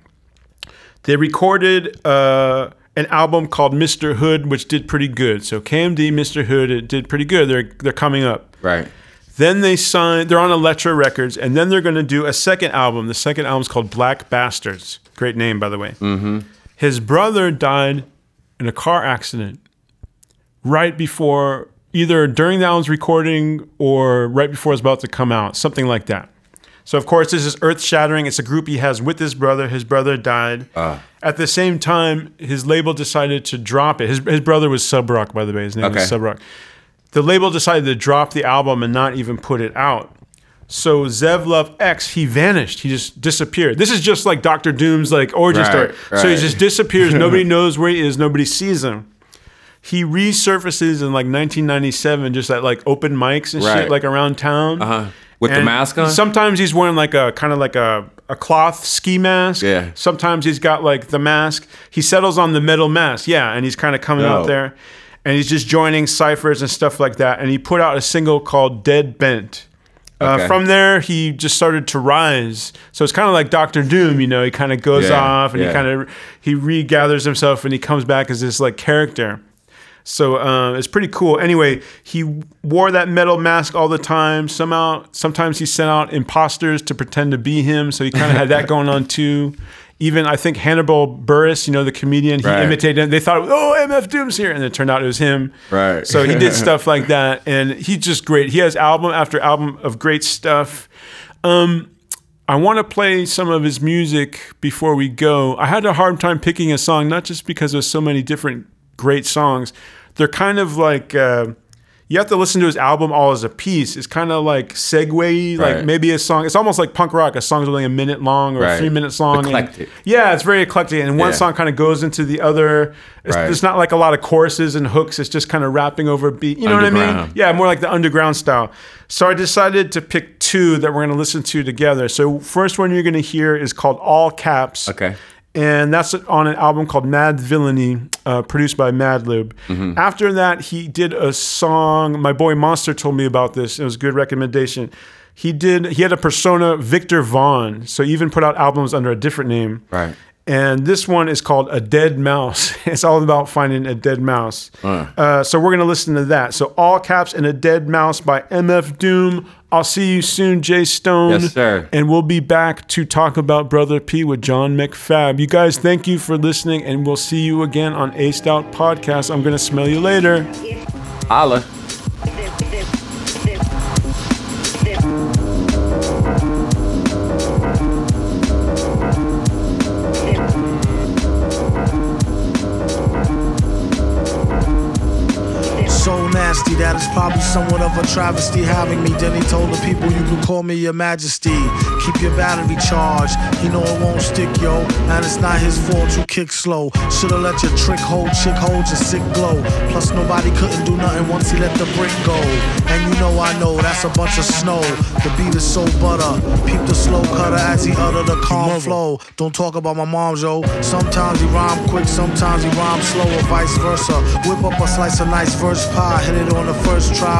They recorded uh, an album called Mr. Hood, which did pretty good. So KMD, Mr. Hood, it did pretty good. They're they're coming up. Right. Then they signed. They're on Elektra Records, and then they're going to do a second album. The second album's called Black Bastards. Great name, by the way. Mm-hmm. His brother died in a car accident right before, either during the album's recording or right before it's about to come out, something like that. So of course, this is earth shattering. It's a group he has with his brother. His brother died. At the same time, his label decided to drop it. His, his brother was Subroc, by the way. His name Okay. was Subroc the label decided to drop the album and not even put it out. So Zev Love X, he vanished. He just disappeared. This is just like Doctor Doom's like origin Right, story. So he just disappears. Nobody knows where he is. Nobody sees him. He resurfaces in like 1997, just at like open mics and shit, like around town. Uh-huh. With the mask on? Sometimes he's wearing like a kind of like a, a cloth ski mask. Yeah. Sometimes he's got like the mask. He settles on the metal mask. Yeah. And he's kind of coming out there and he's just joining ciphers and stuff like that. And he put out a single called Dead Bent. Uh, Okay. From there, he just started to rise. So it's kind of like Doctor Doom, you know. He kind of goes Yeah, off, and he kind of he regathers himself, and he comes back as this like character. So uh, it's pretty cool. Anyway, he wore that metal mask all the time. Somehow, sometimes he sent out imposters to pretend to be him. So he kind of had that going on too. Even I think Hannibal Buress, you know, the comedian, he Right. imitated him. They thought, oh, MF Doom's here. And it turned out it was him. Right. So he did stuff like that. And he's just great. He has album after album of great stuff. Um, I want to play some of his music before we go. I had a hard time picking a song, not just because there's so many different great songs. They're kind of like uh, you have to listen to his album all as a piece. It's kind of like segue, like maybe a song. It's almost like punk rock. A song's only a minute long or Right. three minutes long. and- Eclectic. yeah, it's very eclectic, and one Yeah. song kind of goes into the other. It's, Right. There's not like a lot of choruses and hooks. It's just kind of rapping over a beat. You know what I mean? Yeah, more like the underground style. So I decided to pick two that we're going to listen to together. So first one you're going to hear is called All Caps. Okay. And that's on an album called Madvillainy, uh, produced by Madlib. Mm-hmm. After that, he did a song. My boy Monster told me about this. It was a good recommendation. He did. He had a persona, Viktor Vaughn. So he even put out albums under a different name. Right. And this one is called A Dead Mouse. It's all about finding a dead mouse. Uh, so we're going to listen to that. So All Caps and A Dead Mouse by MF Doom. I'll see you soon, Jay Stone. Yes, sir. And we'll be back to talk about Brother P with John McFab. You guys, thank you for listening, and we'll see you again on Aced Out Podcast. I'm going to smell you later. Holla. Somewhat of a travesty having me. Then he told the people you can call me your majesty. Keep your battery charged. He know it won't stick, yo. And it's not his fault you kick slow. Shoulda let your trick hold, chick hold your sick glow. Plus nobody couldn't do nothing once he let the brick go. And you know I know that's a bunch of snow. The beat is so butter. Peep the slow cutter as he utter the calm flow. Don't talk about my mom, yo. Sometimes he rhyme quick, sometimes he rhyme slow, or vice versa. Whip up a slice of nice verse pie, hit it on the first try,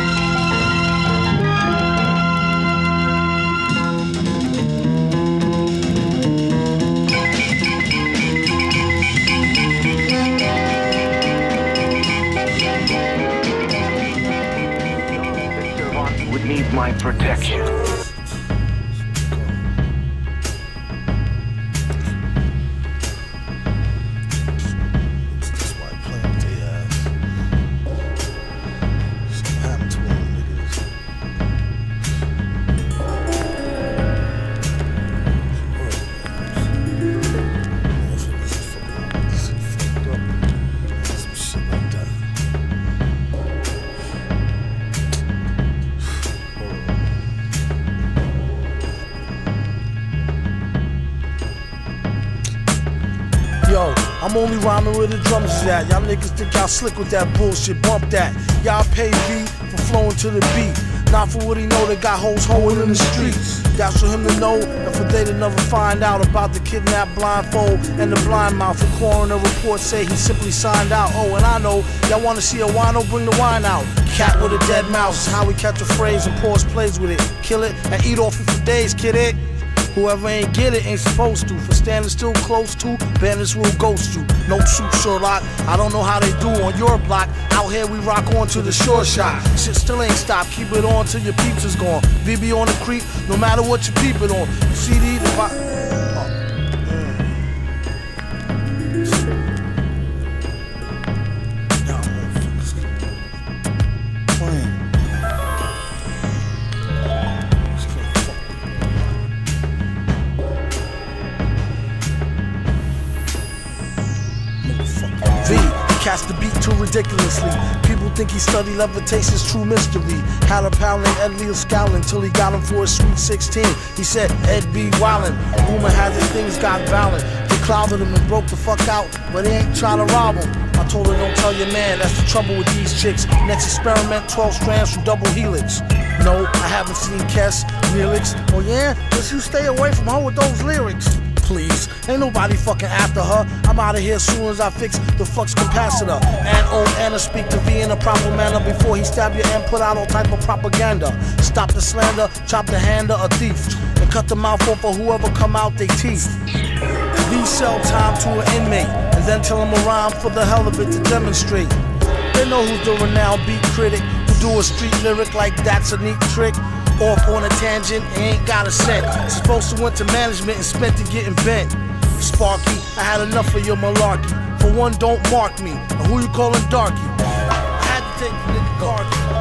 Protection. Rhyming where the drums is at. Y'all niggas think y'all slick with that bullshit. Bump that. Y'all pay V for flowing to the beat. Not for what he know they got hoes hoeing in the streets. That's for him to know and for they to never find out about the kidnapped blindfold and the blind mouth. The coroner report say he simply signed out. Oh, and I know y'all wanna see a wino, bring the wine out. Cat with a dead mouse is how we catch a phrase and pause plays with it. Kill it and eat off it for days, kid it. Whoever ain't get it ain't supposed to. For standing still close to, bandits will ghost you. No suit Sherlock, I don't know how they do on your block. Out here we rock on to the short shot. Shit still ain't stopped, keep it on till your peeps is gone. VB on the creep, no matter what you peep it on. CD, the bo- ridiculously. People think he studied levitation's true mystery. Had a pal named Ed Leo scowling till he got him for a sweet 16. He said, Ed B. Wildin'. Rumor has it things got violent. They clouded him and broke the fuck out, but he ain't trying to rob him. I told her, don't tell your man, that's the trouble with these chicks. Next experiment, 12 strands from double helix. No, I haven't seen Kess, lyrics. Oh yeah? Just you stay away from her with those lyrics. Please, ain't nobody fucking after her. I'm out of here soon as I fix the flux capacitor. And old Anna speak to V in a proper manner before he stab you and put out all type of propaganda. Stop the slander, chop the hand of a thief, and cut the mouth off of whoever come out they teeth. V sell time to an inmate, and then tell him a rhyme for the hell of it to demonstrate. They know who's the renowned beat critic who do a street lyric like that's a neat trick. Off on a tangent, ain't got a cent. Supposed to went to management and spent it getting bent. Sparky, I had enough of your malarkey. For one, don't mark me. And who you calling darky? I had to take the nigga.